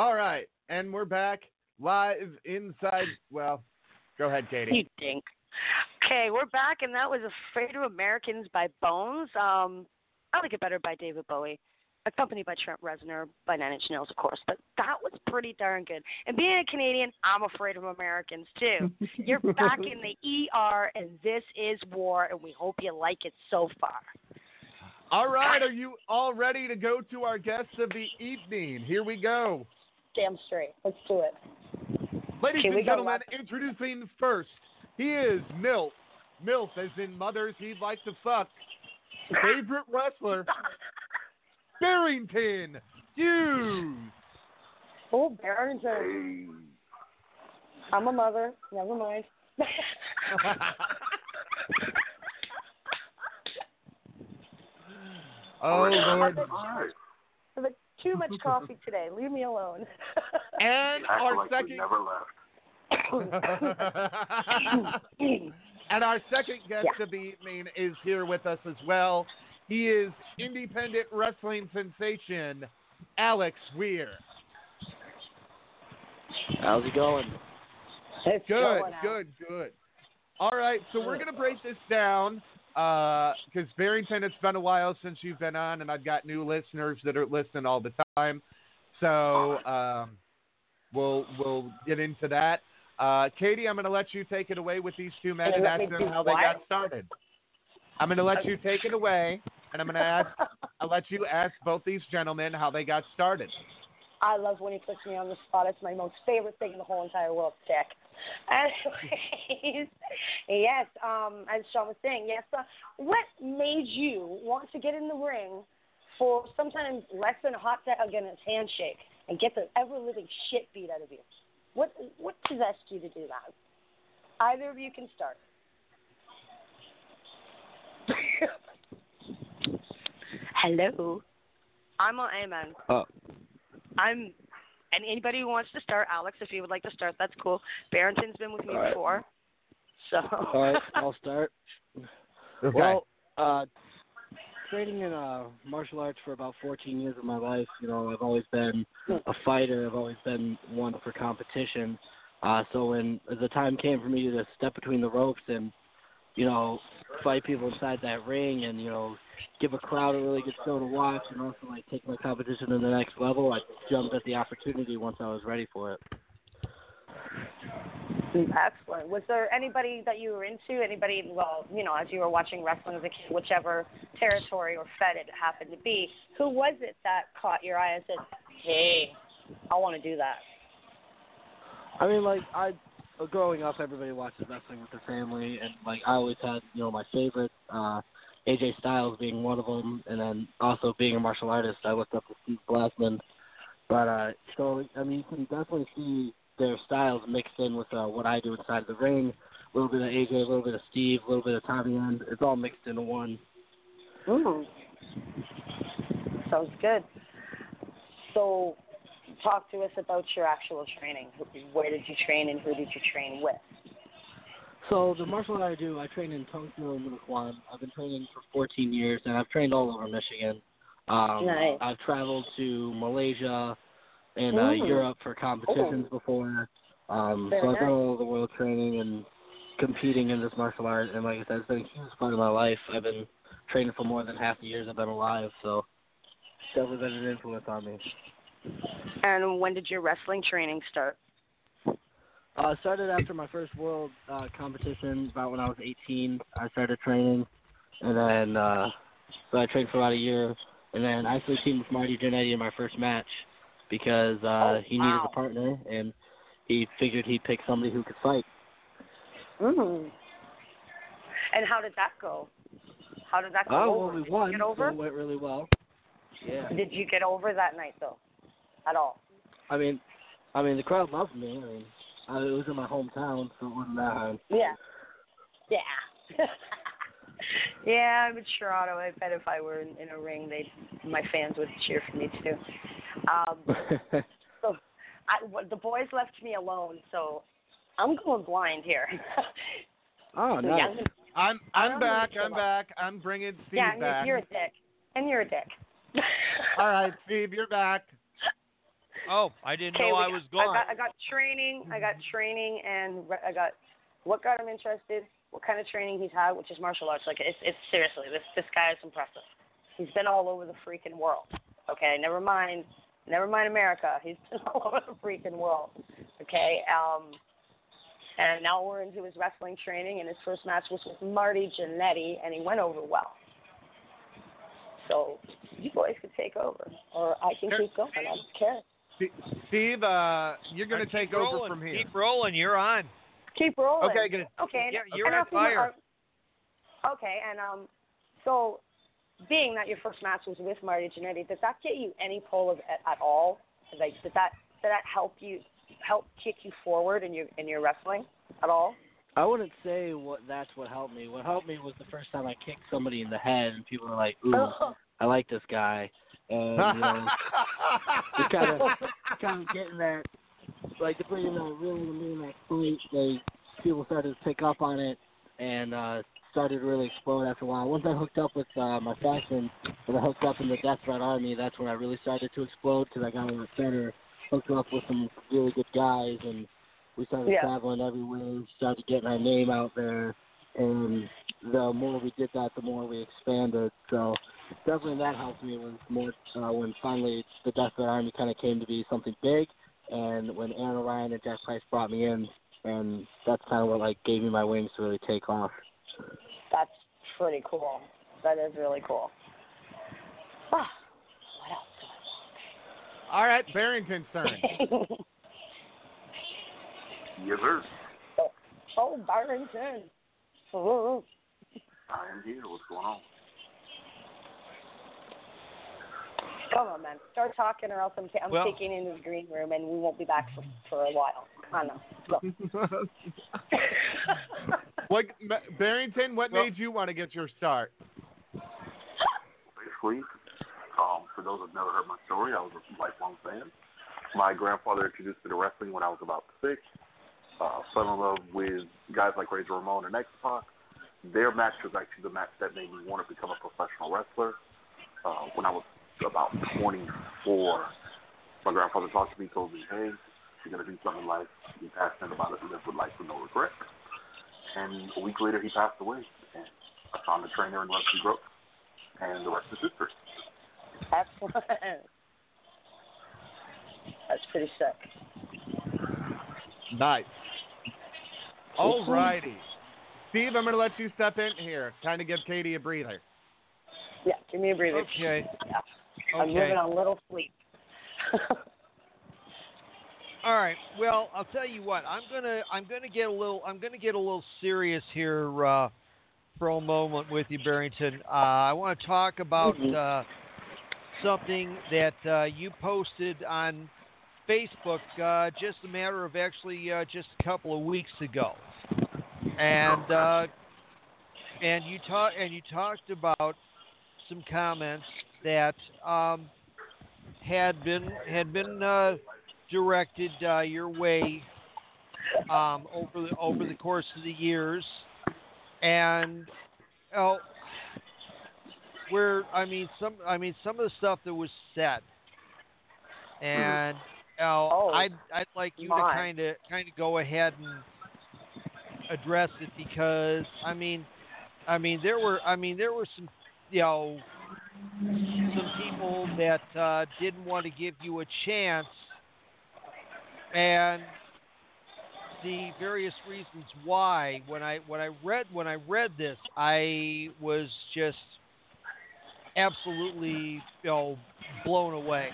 [SPEAKER 4] All right, and we're back live inside. Well, go ahead, Katie.
[SPEAKER 3] You dink. Okay, we're back, and that was Afraid of Americans by Bones. Um, I like it better by David Bowie, accompanied by Trent Reznor, by Nine Inch Nails, of course. But that was pretty darn good. And being a Canadian, I'm afraid of Americans too. You're back in the ER, and this is war, and we hope you like it so far.
[SPEAKER 4] All right, are you all ready to go to our guests of the evening? Here we go.
[SPEAKER 3] Damn straight. Let's do it.
[SPEAKER 4] Ladies
[SPEAKER 3] Okay,
[SPEAKER 4] and gentlemen,
[SPEAKER 3] lots
[SPEAKER 4] introducing first, he is MILF. MILF as in mothers he'd like to fuck. Favorite wrestler, Barrington Hughes.
[SPEAKER 3] Oh, Barrington. I'm a mother. Never mind.
[SPEAKER 4] Oh, Lord.
[SPEAKER 3] I've had too much coffee today. Leave me alone.
[SPEAKER 4] And our second and our second guest
[SPEAKER 3] Yeah.
[SPEAKER 4] of the evening is here with us as well. He is independent wrestling sensation Alex Weir.
[SPEAKER 8] How's it going?
[SPEAKER 3] It's
[SPEAKER 4] Good,
[SPEAKER 3] going
[SPEAKER 4] good, good. All right, so we're gonna break this down because Barrington, it's been a while since you've been on, and I've got new listeners that are listening all the time. So um, we'll we'll get into that. Uh, Katie, I'm going to let you take it away with these two men
[SPEAKER 3] And
[SPEAKER 4] and
[SPEAKER 3] let me
[SPEAKER 4] ask them how they got started. I'm going to let you take it away, and I'm going to ask. I'll let you ask both these gentlemen how they got started.
[SPEAKER 3] I love when he puts me on the spot. It's my most favorite thing in the whole entire world, Dick. Anyways, yes, um, as Sean was saying, yes, uh, what made you want to get in the ring for sometimes less than a hot dog and a handshake and get the ever living shit beat out of you? What what possessed you to do that? Either of you can start. Hello. I'm on Amen.
[SPEAKER 8] Oh.
[SPEAKER 3] I'm and anybody who wants to start, Alex, if you would like to start, that's cool. Barrington's been with me
[SPEAKER 8] All right.
[SPEAKER 3] before. So
[SPEAKER 8] All right, I'll start.
[SPEAKER 4] Okay.
[SPEAKER 8] Well, uh, training in uh, martial arts for about 14 years of my life, you know, I've always been a fighter. I've always been one for competition. Uh, so when the time came for me to step between the ropes and, you know, fight people inside that ring and, you know, give a crowd a really good show to watch and also, like, take my competition to the next level, I jumped at the opportunity once I was ready for it.
[SPEAKER 3] excellent. Was there anybody that you were into? Anybody well, you know, as you were watching wrestling as a kid, whichever territory or fed it happened to be, who was it that caught your eye and said, Hey, I wanna do that?
[SPEAKER 8] I mean, like I, growing up, everybody watches wrestling with their family, and like I always had, you know, my favorite, uh, AJ Styles being one of them, and then also being a martial artist, I looked up to Steve Blackman. But uh, so I mean, you can definitely see their styles mixed in with uh, what I do inside the ring. A little bit of AJ, a little bit of Steve, a little bit of Tommy End. It's all mixed into one.
[SPEAKER 3] Mm. Sounds good. So, talk to us about your actual training. Where did you train and who did you train with?
[SPEAKER 8] So the martial art I do, I train in Tang Soo Do and Minokwan. I've been training for 14 years, and I've trained all over Michigan. Um,
[SPEAKER 3] Nice.
[SPEAKER 8] I've traveled to Malaysia and uh,
[SPEAKER 3] Mm.
[SPEAKER 8] Europe for competitions before. Um, so I've done all over the world training and competing in this martial art. And like I said, it's been a huge part of my life. I've been training for more than half the years I've been alive, so it's definitely been an influence on me.
[SPEAKER 3] And when did your wrestling training start?
[SPEAKER 8] Uh, started after my first world uh, competition, about when I was 18. I started training, and then uh, so I trained for about a year, and then I actually teamed with Marty Jannetty in my first match because uh,
[SPEAKER 3] Oh,
[SPEAKER 8] he needed
[SPEAKER 3] wow.
[SPEAKER 8] a partner, and he figured he'd pick somebody who could fight.
[SPEAKER 3] Mm. And how did that go? How did that go
[SPEAKER 8] Oh,
[SPEAKER 3] over?
[SPEAKER 8] well, we
[SPEAKER 3] did
[SPEAKER 8] won,
[SPEAKER 3] get
[SPEAKER 8] so it went really well. Yeah,
[SPEAKER 3] Did you get over that night though? At all?
[SPEAKER 8] I mean, I mean the crowd loved me. I mean, I, it was in my hometown, so it wasn't that hard.
[SPEAKER 3] Yeah. Yeah. yeah, I'm in Toronto. I bet if I were in, in a ring, they my fans would cheer for me too. Um, so I, the boys left me alone, so I'm going blind here.
[SPEAKER 8] oh,
[SPEAKER 3] So,
[SPEAKER 8] nice.
[SPEAKER 3] yeah,
[SPEAKER 4] I'm
[SPEAKER 3] I
[SPEAKER 4] I'm back. I'm back. I'm bringing Steve
[SPEAKER 3] yeah,
[SPEAKER 4] back.
[SPEAKER 3] you're, you're a dick, and you're a dick.
[SPEAKER 4] All right, Steve, you're back.
[SPEAKER 2] Oh, I didn't know I
[SPEAKER 3] got-
[SPEAKER 2] was gone.
[SPEAKER 3] I got, I got training. I got training, and I got what got him interested. What kind of training he's had, which is martial arts. Like it's, it's seriously, this this guy is impressive. He's been all over the freaking world. Okay, never mind, never mind America. He's been all over the freaking world. Okay, um, and now we're into his wrestling training, and his first match was with Marty Jannetty, and he went over well. So you boys could take over, or I can keep going. I don't care.
[SPEAKER 4] Steve, uh, you're going to take
[SPEAKER 2] rolling.
[SPEAKER 4] over from here.
[SPEAKER 2] Keep rolling. You're on.
[SPEAKER 3] Keep rolling.
[SPEAKER 4] Okay, good.
[SPEAKER 3] Okay.
[SPEAKER 2] Yeah,
[SPEAKER 3] and-
[SPEAKER 2] you're
[SPEAKER 3] and
[SPEAKER 2] on fire.
[SPEAKER 3] what- okay, and um, so being that your first match was with Marty Jannetty, does that get you any pull of, at, at all? Like, did that did that help you help kick you forward in your in your wrestling at all?
[SPEAKER 8] I wouldn't say what that's what helped me. What helped me was the first time I kicked somebody in the head, and people were like, "Ooh, I like this guy," and you know, just kind of kind of getting that, like to bring in that really to me in that fight. Like people started to pick up on it and uh started to really explode after a while. Once I hooked up with uh, my faction, when I hooked up in the Death Threat Army, that's when I really started to explode because I got a lot better, hooked up with some really good guys, and we started
[SPEAKER 3] Yeah.
[SPEAKER 8] traveling everywhere, started getting our name out there, and the more we did that, the more we expanded. So definitely that helped me was more uh, when finally the Death Threat Army kind of came to be something big, and when Aaron Ryan and Jack Price brought me in, and that's kind of what like gave me my wings to really take off.
[SPEAKER 3] That's pretty cool. That is really cool. Ah,
[SPEAKER 4] All right, Barrington's turn.
[SPEAKER 3] what else?
[SPEAKER 9] Yes, sir.
[SPEAKER 3] oh, Barrington. Oh,
[SPEAKER 9] I am here. What's going on?
[SPEAKER 3] Come on, man. Start talking, or else I'm, I'm
[SPEAKER 2] Well-
[SPEAKER 3] taking into the green room, and we won't be back for for a while. I know. Go.
[SPEAKER 4] what, Barrington? What
[SPEAKER 2] Well-
[SPEAKER 4] made you want to get your start?
[SPEAKER 9] Basically, um, for those who've never heard my story, I was a lifelong fan. My grandfather introduced me to wrestling when I was about six. Uh, fell in love with guys like Razor Ramon and X-Pac. Their match was actually the match that made me want to become a professional wrestler. Uh, when I was about 24, my grandfather talked to me, told me, hey, you're going to do something in life. Be passionate about it, live with life with no regret. And a week later, he passed away. And I found a trainer in Rusty Brooks, and the rest is history.
[SPEAKER 3] Excellent. That's pretty sick.
[SPEAKER 4] Nice. All righty. Steve, I'm going to let you step in here. Kind of give Katie a breather.
[SPEAKER 3] Yeah, give me a breather.
[SPEAKER 2] Okay.
[SPEAKER 3] Yeah. I'm moving on a little sleep.
[SPEAKER 2] All right. Well, I'll tell you what. I'm gonna I'm gonna get a little I'm gonna get a little serious here uh, for a moment with you, Barrington. Uh, I want to talk about
[SPEAKER 3] Mhm.
[SPEAKER 2] uh, something that uh, you posted on Facebook uh, just a matter of actually uh, just a couple of weeks ago, and uh, and you talk and you talked about some comments that um, had been had been uh, directed uh, your way um, over the over the course of the years, and oh, where I mean some I mean some of the stuff that was said, and uh,
[SPEAKER 3] Oh,
[SPEAKER 2] I'd I'd like you to kind of kind of go ahead and address it because I mean I mean there were I mean there were some you know some people that uh, didn't want to give you a chance and the various reasons why when I when I read when I read this I was just absolutely you know blown away.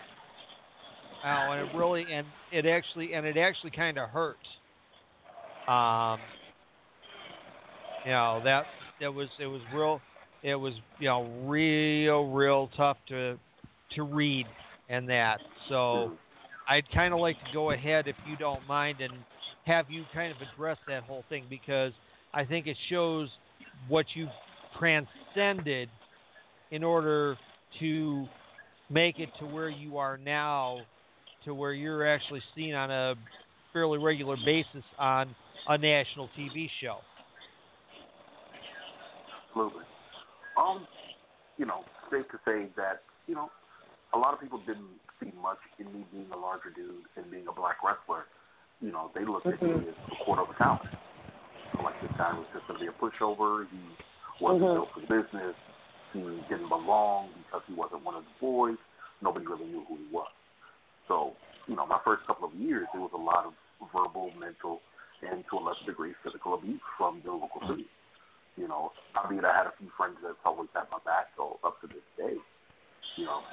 [SPEAKER 2] Oh, and it really and it actually and it actually kind of hurt. Um, you know that that was it was real it was you know real real tough to to read and that so I'd kind of like to go ahead if you don't mind and have you kind of address that whole thing because I think it shows what you've transcended in order to make it to where you are now to where you're actually seen on a fairly regular basis on a national TV show.
[SPEAKER 9] Absolutely. Um, you know, safe to say that, you know, a lot of people didn't see much in me being a larger dude and being a black wrestler. You know, they looked at me as a quarter of a talent. So, like this guy was just going to be a pushover. He wasn't
[SPEAKER 3] Mhm.
[SPEAKER 9] built for business. He didn't belong because he wasn't one of the boys. Nobody really knew who he was. So, you know, my first couple of years, there was a lot of verbal, mental, and to a lesser degree, physical abuse from the local city. You know, I mean, I had a few friends that's always had my back, so up to this day, you know,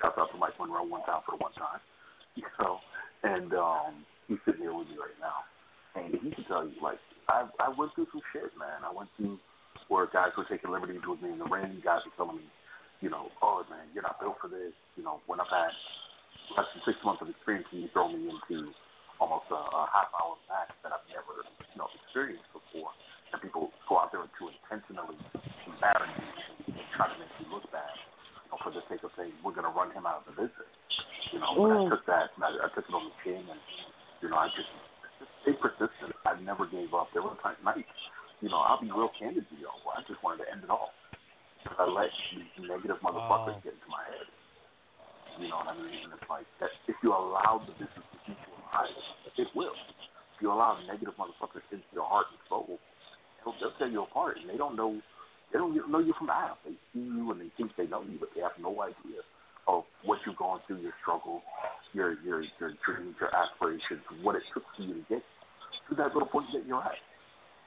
[SPEAKER 9] shout out to Mike Monroe one time for the one time. you know. And um, he's sitting here with me right now, and he can tell you like I I went through some shit, man. I went through where guys were taking liberties with me in the ring. Guys were telling me, you know, oh man, you're not built for this. You know, when I've had less than six months of experience, and you throw me into almost a, a half hour match that I've never, you know, experienced before. And people go out there to intentionally embarrass you and try to make you look bad, you know, for the sake of saying we're going to run him out of the business. You know, but I
[SPEAKER 3] Mm.
[SPEAKER 9] took that, and I, I took it on the chin, and you know, I just, stayed persistent. I never gave up. There were times, nights, you know, I'll be real candid to you, I just wanted to end it all. Because I let these negative motherfuckers
[SPEAKER 2] Wow.
[SPEAKER 9] get into my head. You know what I mean? And it's like that. If you allow the business to keep you alive, it will. If you allow negative motherfuckers into your heart and soul, they'll, they'll tear you apart, and they don't know. They don't know you from Adam. They see you and they think they know you, but they have no idea of what you've gone through, your struggle, your your your dreams, your aspirations, what it took for you to get to that little point that you're at.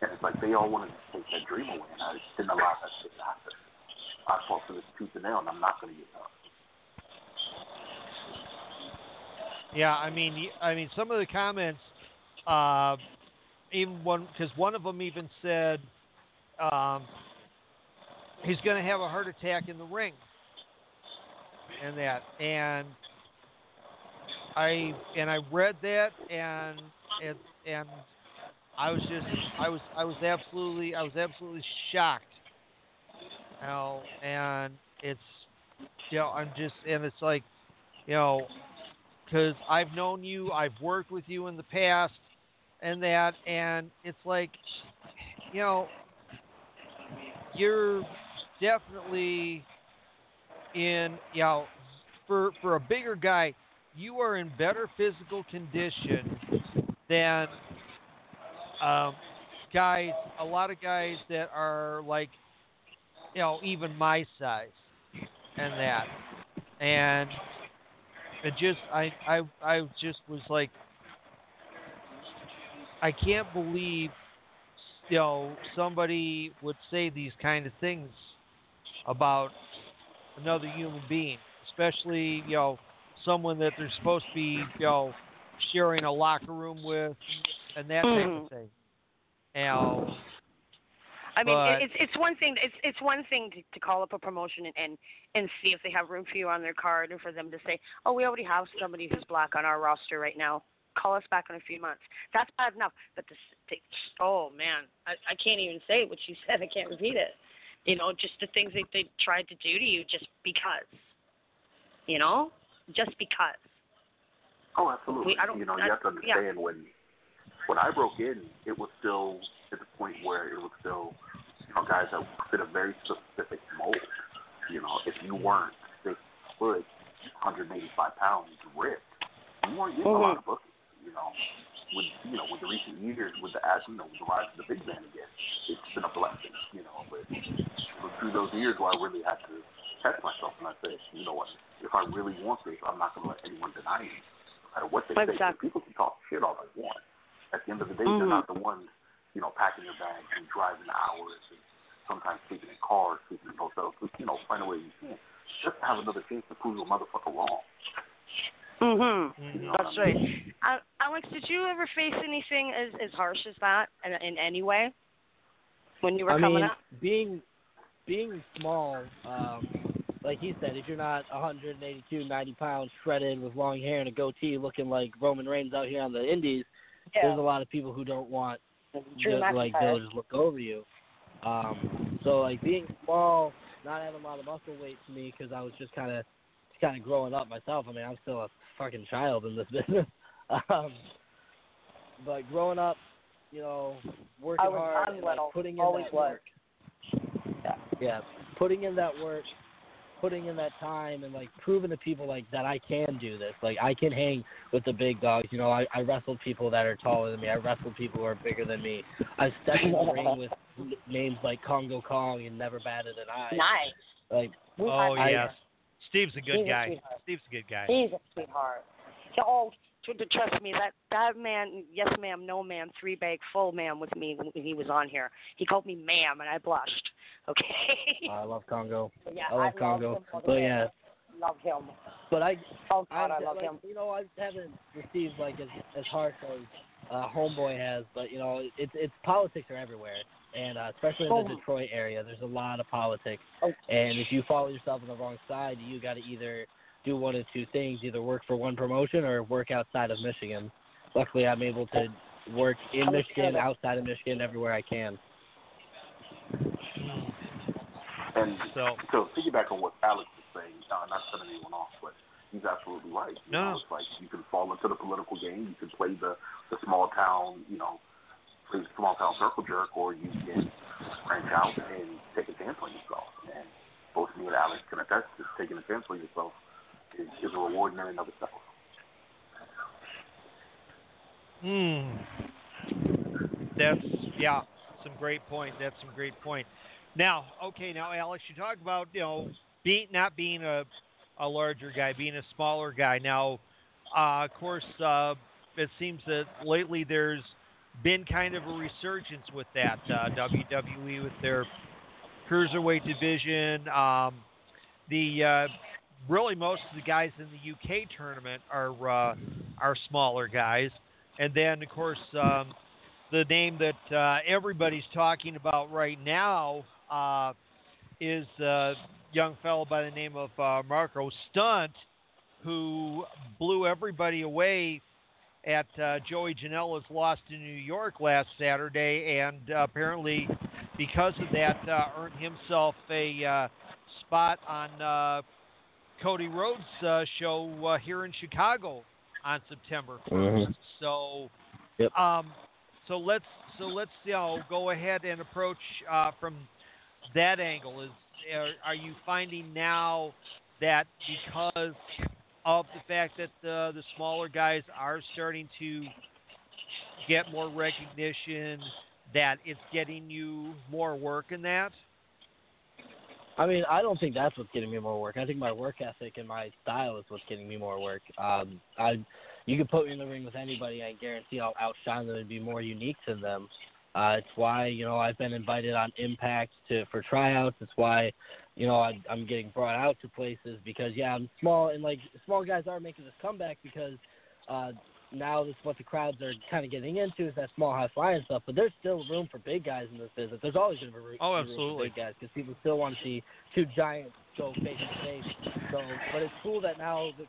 [SPEAKER 9] And it's like they all wanted to take that dream away, and I didn't allow that shit to happen. I fought for this tooth and nail, and I'm not going to get up.
[SPEAKER 2] Yeah, I mean, I mean, some of the comments, uh, even one, because one of them even said um, he's going to have a heart attack in the ring, and that, and I and I read that, and and and I was just, I was, I was absolutely, I was absolutely shocked. You know, and it's, you know, I'm just, and it's like, you know, because I've known you, I've worked with you in the past, and that, and it's like, you know, you're definitely in, you know, for for a bigger guy, you are in better physical condition than um, guys, a lot of guys that are like, you know, even my size, and that, and it just I I I just was like I can't believe you know somebody would say these kind of things about another human being, especially you know someone that they're supposed to be you know sharing a locker room with and that type
[SPEAKER 3] Mhm.
[SPEAKER 2] of thing. You know,
[SPEAKER 3] I mean,
[SPEAKER 2] But-
[SPEAKER 3] it, it's it's one thing. It's it's one thing to, to call up a promotion and, and and see if they have room for you on their card, and for them to say, "Oh, we already have somebody who's black on our roster right now. Call us back in a few months." That's bad enough. But this, oh man, I, I can't even say what you said. I can't repeat it. You know, just the things that they tried to do to you just because. You know, just because.
[SPEAKER 9] Oh, absolutely.
[SPEAKER 3] We- I don't-
[SPEAKER 9] you know,
[SPEAKER 3] I-
[SPEAKER 9] you have to
[SPEAKER 3] yeah.
[SPEAKER 9] understand when when I broke in, it was still at the point where it was still, you know, guys that fit a very specific mold. You know, if you weren't six foot, 185 pounds, ripped, you weren't getting a lot mm-hmm. of bookings. You know, with you know, with the recent years, with the you know, with the rise of the big man again, it's been a blessing. You know, but through those years where I really had to test myself, and I said, you know what, if I really want this, I'm not going to let anyone deny me no matter what they say. People can talk shit all they want. At the end of the day,
[SPEAKER 3] Mhm.
[SPEAKER 9] they're not the ones, you know, packing their bags and driving hours and sometimes sleeping in cars, sleeping in hotels. You know, find a way you can just to have another chance to prove a motherfucker wrong.
[SPEAKER 3] Mhm.
[SPEAKER 9] You know
[SPEAKER 3] That's
[SPEAKER 9] what I mean?
[SPEAKER 3] right. Uh, Alex, did you ever face anything as as harsh as that in, in any way when you were
[SPEAKER 8] I
[SPEAKER 3] coming
[SPEAKER 8] mean,
[SPEAKER 3] up?
[SPEAKER 8] being being small, um, like he said, if you're not 182, 90 pounds, shredded with long hair and a goatee, looking like Roman Reigns out here on the Indies, there's a lot of people who don't want
[SPEAKER 3] Drew
[SPEAKER 8] to, like they'll just look over you. Um, so like being small, not having a lot of muscle weight to me because I was just kind of kind of growing up myself. I mean, I'm still a fucking child in this business. um, but growing up, you know, working
[SPEAKER 3] I was
[SPEAKER 8] hard, and, like, putting in
[SPEAKER 3] always
[SPEAKER 8] that
[SPEAKER 3] was.
[SPEAKER 8] work. Yeah, putting in that work, putting in that time, and like proving to people like that I can do this. Like I can hang with the big dogs. You know, I, I wrestled people that are taller than me. I wrestled people who are bigger than me. I've stepped in the ring with names like Kongo Kong and never batted an eye.
[SPEAKER 3] Nice.
[SPEAKER 8] Like
[SPEAKER 2] oh
[SPEAKER 8] I-
[SPEAKER 2] yes, Steve's a good
[SPEAKER 3] He's
[SPEAKER 2] guy.
[SPEAKER 3] sweetheart.
[SPEAKER 2] Steve's a good guy.
[SPEAKER 3] He's a sweetheart. So, oh, to, to trust me, that that man, yes ma'am, no ma'am, three bag full ma'am with me when he was on here. He called me ma'am, and I blushed. Okay.
[SPEAKER 8] I love Kongo.
[SPEAKER 3] yeah,
[SPEAKER 8] I love
[SPEAKER 3] I
[SPEAKER 8] Kongo.
[SPEAKER 3] Love him all the
[SPEAKER 8] But
[SPEAKER 3] way.
[SPEAKER 8] yeah,
[SPEAKER 3] love him.
[SPEAKER 8] But I,
[SPEAKER 3] Oh God, I,
[SPEAKER 8] I
[SPEAKER 3] love
[SPEAKER 8] like,
[SPEAKER 3] him.
[SPEAKER 8] You know, I haven't received like as as harsh as uh, Homeboy has, but you know, it's it's politics are everywhere, and uh, especially in the
[SPEAKER 3] Oh.
[SPEAKER 8] Detroit area, there's a lot of politics.
[SPEAKER 3] Oh.
[SPEAKER 8] And if you follow yourself on the wrong side, you got to either do one of two things: either work for one promotion or work outside of Michigan. Luckily, I'm able to work in Michigan, outside of Michigan, everywhere I can.
[SPEAKER 9] And
[SPEAKER 2] So
[SPEAKER 9] to piggyback on what Alex is saying, uh, not cutting anyone off, but he's absolutely right. You
[SPEAKER 2] No.
[SPEAKER 9] know, it's like you can fall into the political game, you can play the the small town, you know, the small town circle jerk, or you can branch out and take a chance on yourself. And both me and Alex can attest to taking a chance on yourself is, is a reward in and of itself.
[SPEAKER 2] Hmm. That's yeah, some great point. That's some great point. Now, okay, now Alex, you talk about you know being not being a a larger guy, being a smaller guy. Now, uh, of course, uh, it seems that lately there's been kind of a resurgence with that uh, WWE with their cruiserweight division. Um, the uh, really most of the guys in the UK tournament are uh, are smaller guys, and then of course um, the name that uh, everybody's talking about right now uh, is a young fellow by the name of uh, Marko Stunt, who blew everybody away at uh, Joey Janela's loss to New York last Saturday, and uh, apparently because of that uh, earned himself a uh, spot on uh, Cody Rhodes' uh, show uh, here in Chicago on September 1st.
[SPEAKER 8] Mhm.
[SPEAKER 2] So,
[SPEAKER 8] Yep.
[SPEAKER 2] um, so let's so let's you know go ahead and approach uh, from that angle. Is are, are you finding now that because of the fact that the the smaller guys are starting to get more recognition, that it's getting you more work in that?
[SPEAKER 8] I mean, I don't think that's what's getting me more work. I think my work ethic and my style is what's getting me more work. Um, I, you could put me in the ring with anybody, I guarantee I'll outshine them and be more unique to them. Uh, it's why you know I've been invited on Impact to for tryouts. It's why you know I, I'm getting brought out to places because yeah I'm small and like small guys are making this comeback because uh, now that's what the crowds are kind of getting into is that small high flying stuff. But there's still room for big guys in this business. There's always going to be room,
[SPEAKER 2] Oh, absolutely.
[SPEAKER 8] big guys because people still want to see two giants go face to face. So, but it's cool that now the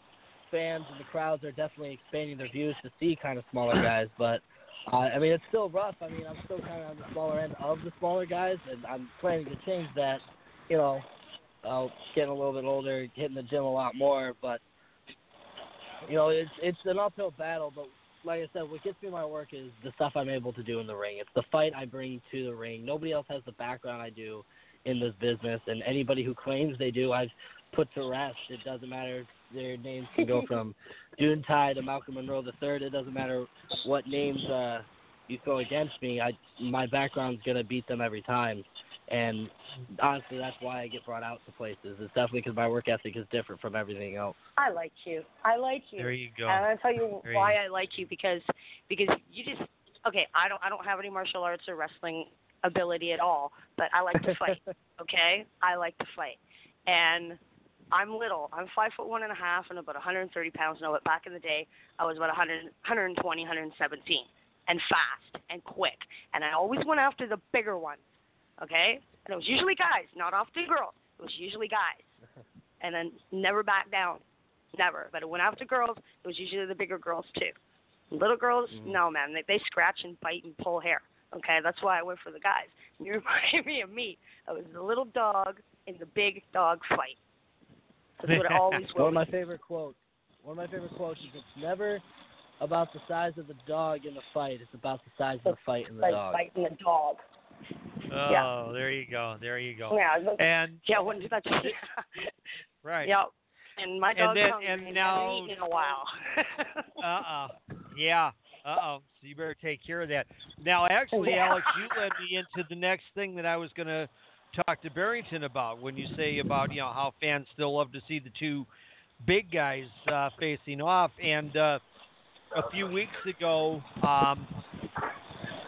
[SPEAKER 8] fans and the crowds are definitely expanding their views to see kind of smaller guys. But uh, I mean, it's still rough. I mean, I'm still kind of on the smaller end of the smaller guys, and I'm planning to change that. You know, uh, getting a little bit older, hitting the gym a lot more, but you know, it's it's an uphill battle, but like I said, what gets me my work is the stuff I'm able to do in the ring. It's the fight I bring to the ring. Nobody else has the background I do in this business, and anybody who claims they do, I've put to rest. It doesn't matter. Their names can go from Dune Tai to Malcolm Monroe the Third. It doesn't matter what names uh, you throw against me. I my background's gonna beat them every time. And honestly, that's why I get brought out to places. It's definitely because my work ethic is different from everything else.
[SPEAKER 3] I like you. I like you.
[SPEAKER 2] There you go.
[SPEAKER 3] And I'll tell you
[SPEAKER 2] There
[SPEAKER 3] why
[SPEAKER 2] you-
[SPEAKER 3] I like you because because you just okay. I don't I don't have any martial arts or wrestling ability at all, but I like to fight. okay, I like to fight, and I'm little. I'm five foot one and a half and about 130 pounds now. But back in the day, I was about 100, 120, 117, and fast and quick. And I always went after the bigger ones. Okay, and it was usually guys, not often girls. It was usually guys, and then never back down, never. But when after girls, it was usually the bigger girls too. Little girls, mm. no man, they, they scratch and bite and pull hair. Okay, that's why I went for the guys. You reminded me of me. I was the little dog in the big dog fight. That's what it always
[SPEAKER 8] One of my favorite quotes. One of my favorite quotes is it's never about the size of the dog in the fight. It's about the size of the fight in the
[SPEAKER 3] like
[SPEAKER 8] dog.
[SPEAKER 3] fighting the dog.
[SPEAKER 2] Oh,
[SPEAKER 3] Yeah.
[SPEAKER 2] there you go. There you go.
[SPEAKER 3] Yeah,
[SPEAKER 2] And
[SPEAKER 3] yeah, when that's
[SPEAKER 2] right.
[SPEAKER 3] Yep. And my
[SPEAKER 2] And
[SPEAKER 3] dog's
[SPEAKER 2] then- and
[SPEAKER 3] and
[SPEAKER 2] now-
[SPEAKER 3] hasn't eaten in a while.
[SPEAKER 2] Uh uh Yeah. Uh oh. So you better take care of that. Now, actually,
[SPEAKER 3] Yeah.
[SPEAKER 2] Alex, you led me into the next thing that I was going to talk to Barrington about when you say about you know how fans still love to see the two big guys uh, facing off. And uh, a few weeks ago, um,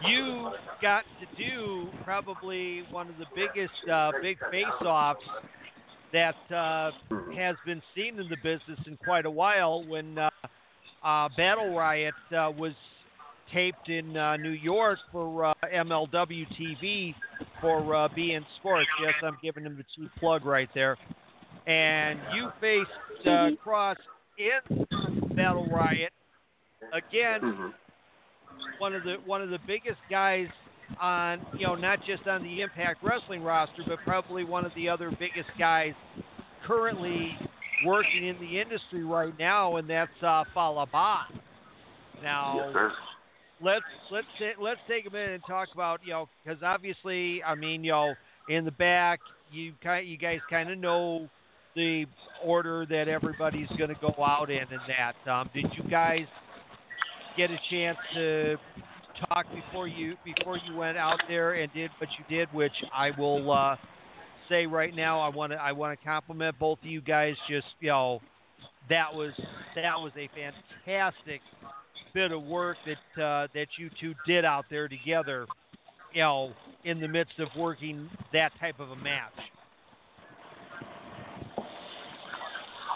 [SPEAKER 2] you got to do probably one of the biggest uh, big face-offs that uh, has been seen in the business in quite a while. When uh, uh, Battle Riot was taped in uh, New York for uh, MLW TV for uh, beIN Sports. Yes, I'm giving him the cheap plug right there. And you faced uh, Cross in Battle Riot again. One of the one of the biggest guys on you know not just on the Impact Wrestling roster, but probably one of the other biggest guys currently working in the industry right now, and that's uh, Fallah Bahh. Now,
[SPEAKER 9] Yes.
[SPEAKER 2] Let's let's let's take a minute and talk about you know because obviously I mean you know in the back you kind you guys kind of know the order that everybody's going to go out in and that. Um, did you guys get a chance to talk before you before you went out there and did what you did, which I will uh, say right now. I want to I want to compliment both of you guys. Just you know that was that was a fantastic bit of work that uh, that you two did out there together. You know, in the midst of working that type of a match.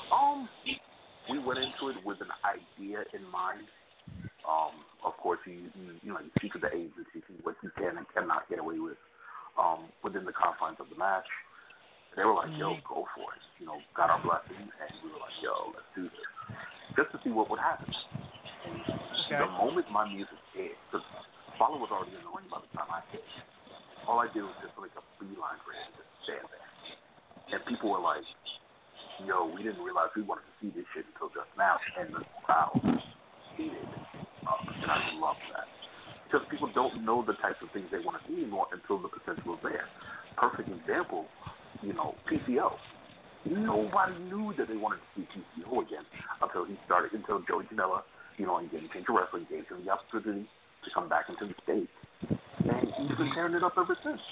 [SPEAKER 9] Um, we went into it with an idea in mind. Um, of course, you you, you know you speak to the agency, see what you can and cannot get away with um, within the confines of the match. They were like, "Yo, go for it." You know, got our blessing, and we were like, "Yo, let's do this," just to see what would happen. And the moment my music hit, because Fallah was already in the ring by the time I hit, all I did was just like a beeline for him, just stand there, and people were like, yo, we didn't realize we wanted to see this shit until just now, and the crowd hated us, um, and I love that. Because people don't know the types of things they want to see anymore until the potential is there. Perfect example, you know, PCO. Nobody knew that they wanted to see PCO again until he started, until Joey Janela, you know, Game Changer Wrestling gave him the opportunity to come back into the state. And he's been tearing it up ever since.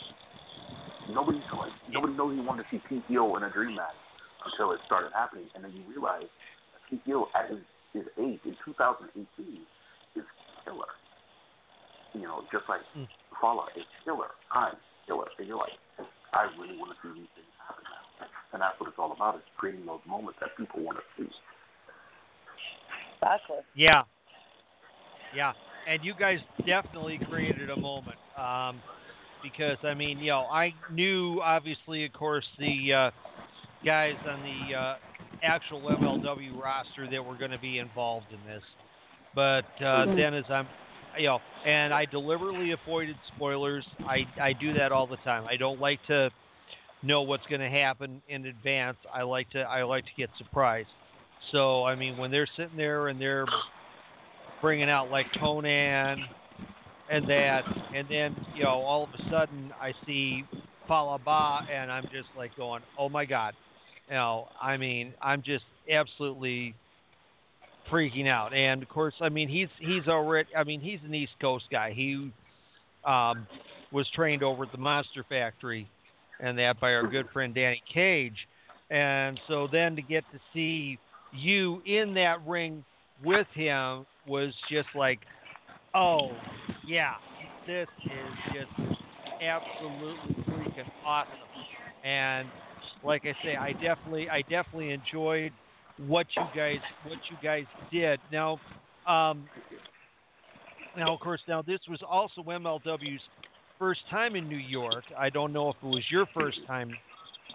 [SPEAKER 9] Nobody like nobody knows he wanted to see PCO in a dream match until it started happening, and then you realize PCO at his, his age in 2018 is killer. You know, just like hmm. Fallah is killer. I'm killer, and you're like, I really want to see these things happen now, and that's what it's all about: is creating those moments that people want to see.
[SPEAKER 3] Exactly.
[SPEAKER 2] Yeah. Yeah. And you guys definitely created a moment. Um, because, I mean, you know, I knew, obviously, of course, the uh, guys on the uh, actual MLW roster that were going to be involved in this. But uh,
[SPEAKER 10] Mhm.
[SPEAKER 2] then as I'm, you know, and I deliberately avoided spoilers. I, I do that all the time. I don't like to know what's going to happen in advance. I like to I like to get surprised. So I mean, when they're sitting there and they're bringing out like Konnan and that, and then you know all of a sudden I see Fallah Bahh and I'm just like going, oh my god, you know, I mean, I'm just absolutely freaking out. And of course, I mean, he's he's already, I mean, he's an East Coast guy. He um, was trained over at the Monster Factory and that by our good friend Danny Cage. And so then to get to see you in that ring with him was just like, oh, yeah, this is just absolutely freaking awesome. And like I say, I definitely, I definitely enjoyed what you guys, what you guys did. Now, um, now of course, now this was also MLW's first time in New York. I don't know if it was your first time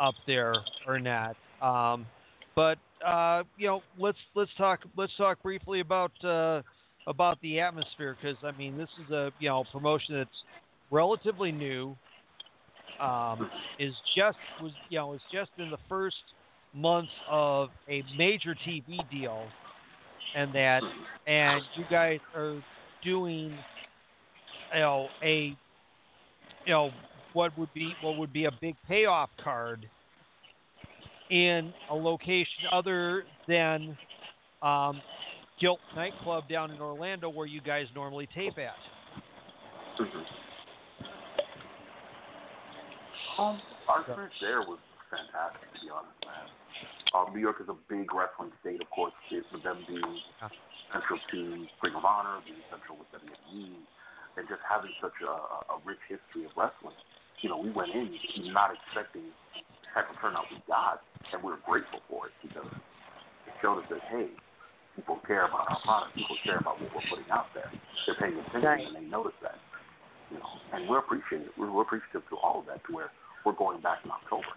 [SPEAKER 2] up there or not. Um, but uh, you know, let's let's talk let's talk briefly about uh, about the atmosphere because I mean this is a you know promotion that's relatively new. Um, is just was you know is just in the first months of a major TV deal, and that and you guys are doing you know a you know what would be what would be a big payoff card in a location other than um, Gilt nightclub down in Orlando where you guys normally tape at.
[SPEAKER 9] Um, our experience there was fantastic, to be honest, man. Um, New York is a big wrestling state, of course, with them being central to Ring of Honor, being central with WWE, and just having such a, a rich history of wrestling. You know, we went in not expecting the type of turnout we got, and we're grateful for it because it showed us that hey, people care about our product, people care about what we're putting out there. They're paying attention
[SPEAKER 3] Right.
[SPEAKER 9] and they notice that. You know, and we're appreciative. We're, we're appreciative to all of that to where we're going back in October.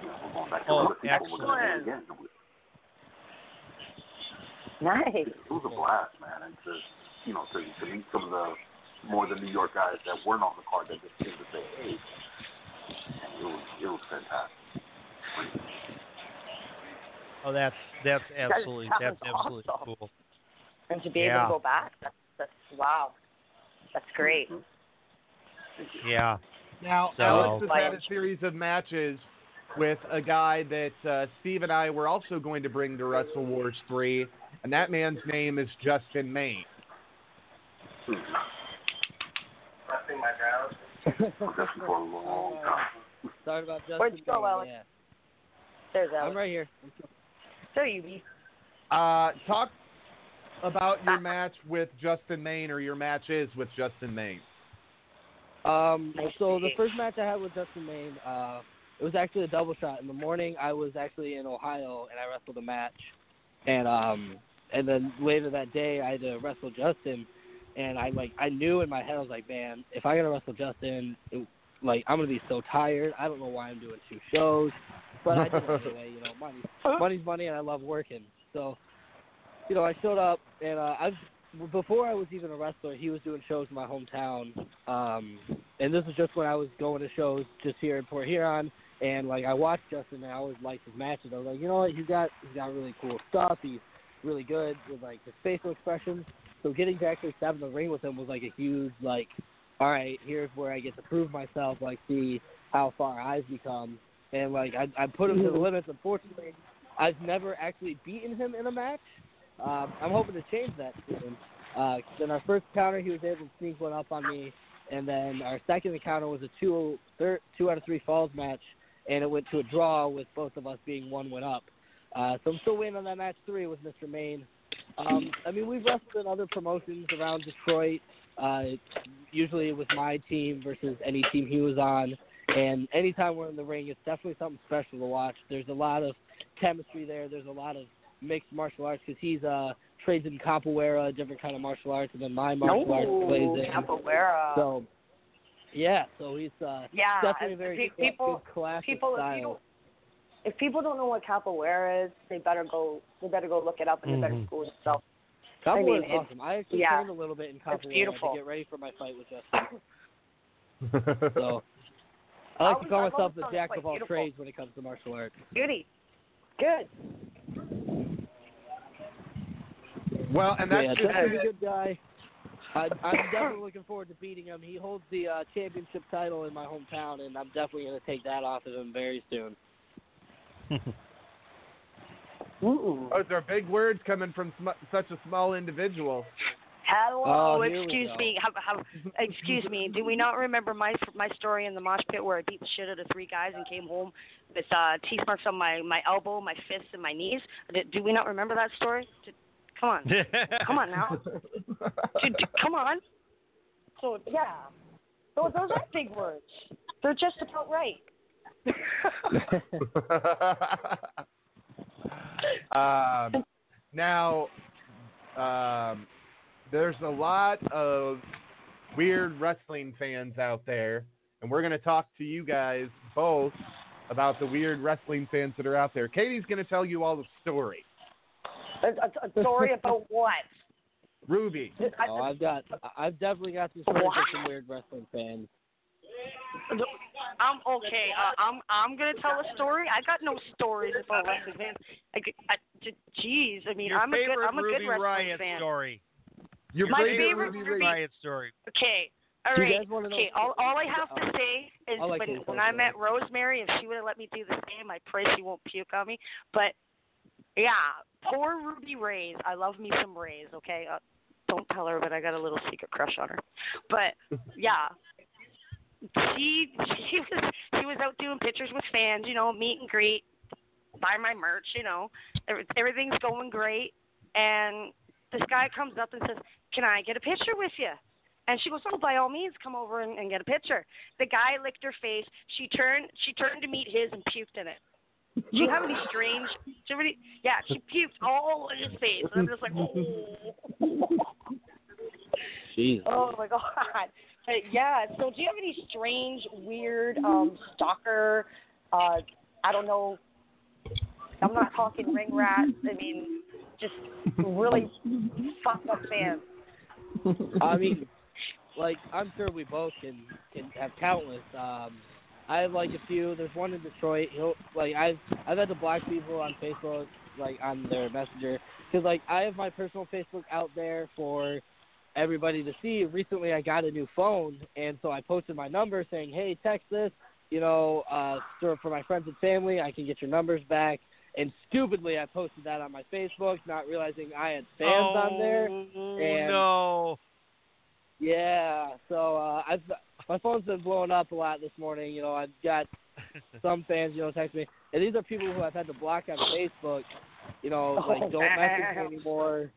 [SPEAKER 9] You know, we're going back to
[SPEAKER 2] Oh,
[SPEAKER 9] other people. We're going to do it
[SPEAKER 3] excellent.
[SPEAKER 9] again.
[SPEAKER 3] Nice.
[SPEAKER 9] it was a blast, man, and to you know to to meet some of the more of the New York guys that weren't on the card that just came to say hey, and it was it was fantastic.
[SPEAKER 2] Oh, that's that's absolutely
[SPEAKER 3] sounds
[SPEAKER 2] that's absolutely
[SPEAKER 3] awesome.
[SPEAKER 2] cool.
[SPEAKER 3] And to be
[SPEAKER 2] Yeah.
[SPEAKER 3] able to go back, that's, that's wow. That's great.
[SPEAKER 2] Yeah.
[SPEAKER 4] Now,
[SPEAKER 2] So-
[SPEAKER 4] Alex has had a series of matches with a guy that uh, Steve and I were also going to bring to Wrestle Wars 3, and that man's name is Justin Main.
[SPEAKER 9] Just for a long time.
[SPEAKER 8] Sorry about Justin.
[SPEAKER 3] Where'd you go, Alex?
[SPEAKER 8] Yeah.
[SPEAKER 3] There's
[SPEAKER 8] I'm right here.
[SPEAKER 3] So you be.
[SPEAKER 4] Uh, talk about your match with Justin Maine or your matches with Justin Maine.
[SPEAKER 8] Um, so the first match I had with Justin Maine, uh, it was actually a double shot. In the morning, I was actually in Ohio and I wrestled a match, and um, and then later that day I had to wrestle Justin, and I like I knew in my head I was like, man, if I gotta wrestle Justin, it, like I'm gonna be so tired. I don't know why I'm doing two shows, but I did it anyway. You know, money, money's money, and I love working. So, you know, I showed up, and uh, I've before I was even a wrestler, he was doing shows in my hometown. Um, and this was just when I was going to shows just here in Port Huron. And like I watched Justin, and I always liked his matches. I was like, you know what, he's got he's got really cool stuff. He's really good with like his facial expressions. So getting to actually step in the ring with him was like a huge like, all right, here's where I get to prove myself, like see how far I've become. And like I I put him to the limits. Unfortunately, I've never actually beaten him in a match. Um, I'm hoping to change that soon. Uh, then our first encounter, he was able to sneak one up on me, and then our second encounter was a two thir- two out of three falls match, and it went to a draw with both of us being one win up. Uh, so I'm still waiting on that match three with Mr. Main. Um, I mean, we've wrestled in other promotions around Detroit, uh, usually with my team versus any team he was on. And anytime we're in the ring, it's definitely something special to watch. There's a lot of chemistry there. There's a lot of mixed martial arts because he's uh trades in capoeira, a different kind of martial arts, and then my martial arts plays in.
[SPEAKER 3] capoeira.
[SPEAKER 8] So yeah, so he's uh
[SPEAKER 3] yeah,
[SPEAKER 8] definitely a very
[SPEAKER 3] pe- people,
[SPEAKER 8] good classic
[SPEAKER 3] people, if
[SPEAKER 8] style.
[SPEAKER 3] you if people don't know what capoeira is, they better go. They better go look it up and they better school themselves.
[SPEAKER 8] Capoeira
[SPEAKER 3] I mean,
[SPEAKER 8] is
[SPEAKER 3] it's-
[SPEAKER 8] awesome. I actually
[SPEAKER 3] yeah.
[SPEAKER 8] trained a little bit in capoeira to get ready for my fight with Justin. So I
[SPEAKER 3] I
[SPEAKER 8] like to call
[SPEAKER 3] I've
[SPEAKER 8] myself the jack of all
[SPEAKER 3] beautiful.
[SPEAKER 8] trades when it comes to martial arts.
[SPEAKER 3] Beauty, good.
[SPEAKER 4] Well, and that's
[SPEAKER 8] yeah,
[SPEAKER 4] just
[SPEAKER 8] a good guy. I, I'm definitely looking forward to beating him. He holds the uh, championship title in my hometown, and I'm definitely going to take that off of him very soon.
[SPEAKER 3] Ooh.
[SPEAKER 4] those are big words coming from sm- such a small individual.
[SPEAKER 3] Hello,
[SPEAKER 8] Oh,
[SPEAKER 3] excuse me. How, how, excuse me. Do we not remember my my story in the mosh pit where I beat the shit out of three guys and came home with uh, teeth marks on my my elbow, my fists, and my knees? Do, do we not remember that story? D- Come on, come on now. Dude, dude, come on. So yeah, those those are big words. They're just about right.
[SPEAKER 4] um, now, um, there's a lot of weird wrestling fans out there, and we're going to talk to you guys both about the weird wrestling fans that are out there. Katie's going to tell you all the story.
[SPEAKER 3] A, a, a story about what?
[SPEAKER 4] Ruby.
[SPEAKER 3] I-
[SPEAKER 8] oh, I've got, I've definitely got some stories
[SPEAKER 3] Wow.
[SPEAKER 8] with some weird wrestling fans.
[SPEAKER 3] I'm okay. Uh, I'm I'm gonna tell a story. I got no stories about wrestling fans. I, g- I, j- jeez, I mean,
[SPEAKER 2] Your
[SPEAKER 3] I'm a good I'm a
[SPEAKER 2] Ruby
[SPEAKER 3] good wrestling
[SPEAKER 2] Riott
[SPEAKER 3] fan.
[SPEAKER 2] story.
[SPEAKER 4] Your
[SPEAKER 3] My
[SPEAKER 4] favorite
[SPEAKER 3] favorite
[SPEAKER 4] Ruby
[SPEAKER 3] Ruby-
[SPEAKER 4] Riott.
[SPEAKER 2] Riott story.
[SPEAKER 3] Okay. All
[SPEAKER 8] Do you
[SPEAKER 3] right.
[SPEAKER 8] guys wanna know-
[SPEAKER 3] Okay. All, all I have to say is
[SPEAKER 8] like
[SPEAKER 3] when when I met Rosemary, if she would have let me do the same, I pray she won't puke on me. But yeah, poor Ruby Rays. I love me some Rays. Okay. Uh, don't tell her, but I got a little secret crush on her. But yeah, she she was she was out doing pictures with fans. You know, meet and greet, buy my merch. You know, everything's going great. And this guy comes up and says, "Can I get a picture with you?" And she goes, "Oh, by all means, come over and, and get a picture." The guy licked her face. She turned. She turned to meet his and puked in it. Do you have any strange? Do you have any, yeah, she puked all in his face. And I'm just like, oh.
[SPEAKER 8] Jeez.
[SPEAKER 3] Oh my god. But yeah, so do you have any strange, weird, um, stalker, uh, I don't know, I'm not talking ring rats, I mean, just really fucked up fans.
[SPEAKER 8] I mean, like I'm sure we both can can have countless. Um, I have like a few. There's one in Detroit. He'll like I've I've had the black people on Facebook, like on their messenger, because like I have my personal Facebook out there for everybody to see. Recently, I got a new phone, and so I posted my number saying, "Hey, text this." You know, uh, so for my friends and family, I can get your numbers back. And stupidly, I posted that on my Facebook, not realizing I had fans on there.
[SPEAKER 2] Oh,
[SPEAKER 8] And
[SPEAKER 2] no.
[SPEAKER 8] yeah, so uh, I've my phone's been blowing up a lot this morning. You know, I've got some fans, you know, text me, and these are people who I've had to block on Facebook. You know,
[SPEAKER 3] Oh,
[SPEAKER 8] like don't message me anymore.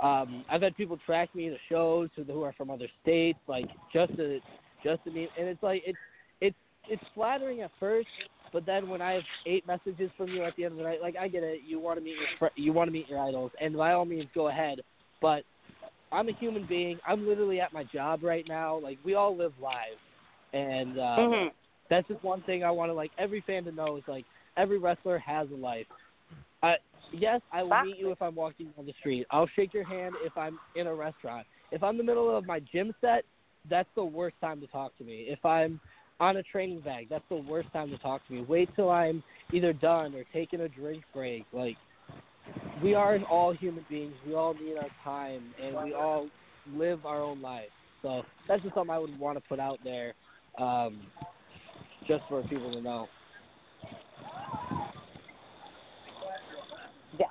[SPEAKER 8] Um, I've had people track me to shows who who are from other states, like just to just to meet, and it's like it's it's it's flattering at first, but then when I have eight messages from you at the end of the night, like I get it, you want to meet your fr- you want to meet your idols, and by all means go ahead, but I'm a human being. I'm literally at my job right now. Like we all live lives, and uh,
[SPEAKER 3] Mhm.
[SPEAKER 8] that's just one thing I want to like every fan to know is like every wrestler has a life. Uh, yes, I will meet you if I'm walking down the street. I'll shake your hand if I'm in a restaurant. If I'm in the middle of my gym set, that's the worst time to talk to me. If I'm on a training bag, that's the worst time to talk to me. Wait till I'm either done or taking a drink break. Like we are all human beings. We all need our time, and we all live our own lives. So that's just something I would want to put out there, um, just for people to know.
[SPEAKER 3] Yeah,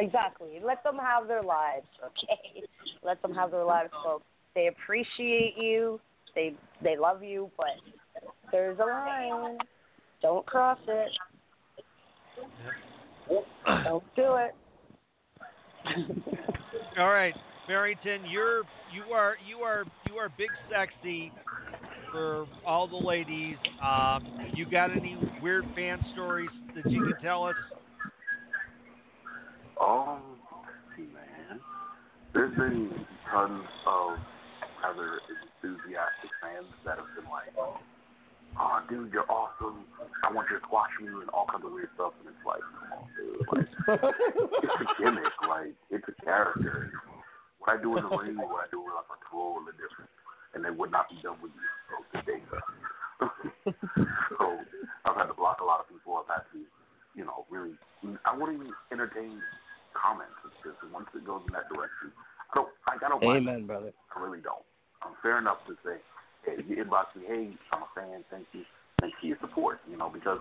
[SPEAKER 3] exactly. Let them have their lives, okay? Let them have their lives, folks. They appreciate you. They they love you, but there's a line. Don't cross it. Don't do it.
[SPEAKER 2] All right, Barrington, you're you are you are you are big sexy for all the ladies. Um, you got any weird fan stories that you can tell us?
[SPEAKER 9] Um, man. There's been tons of other enthusiastic fans that have been like, "Oh, dude, you're awesome. I want you to squash me," and all kinds of weird stuff. And it's like, come on, dude. Like, it's a gimmick. Like, it's a character. What I do in the ring, what I do like a tour, are different, and they would not be done with you. So good day, sir. so I've had to block a lot of people. I've had to, you know, really. I wouldn't even entertain comments. It's just once it goes in that direction, I don't. Like, I don't. mind.
[SPEAKER 8] Amen, brother.
[SPEAKER 9] I really don't. I'm fair enough to say, if you inbox me, hey, I'm a fan, thank you, thanks for your support, you know, because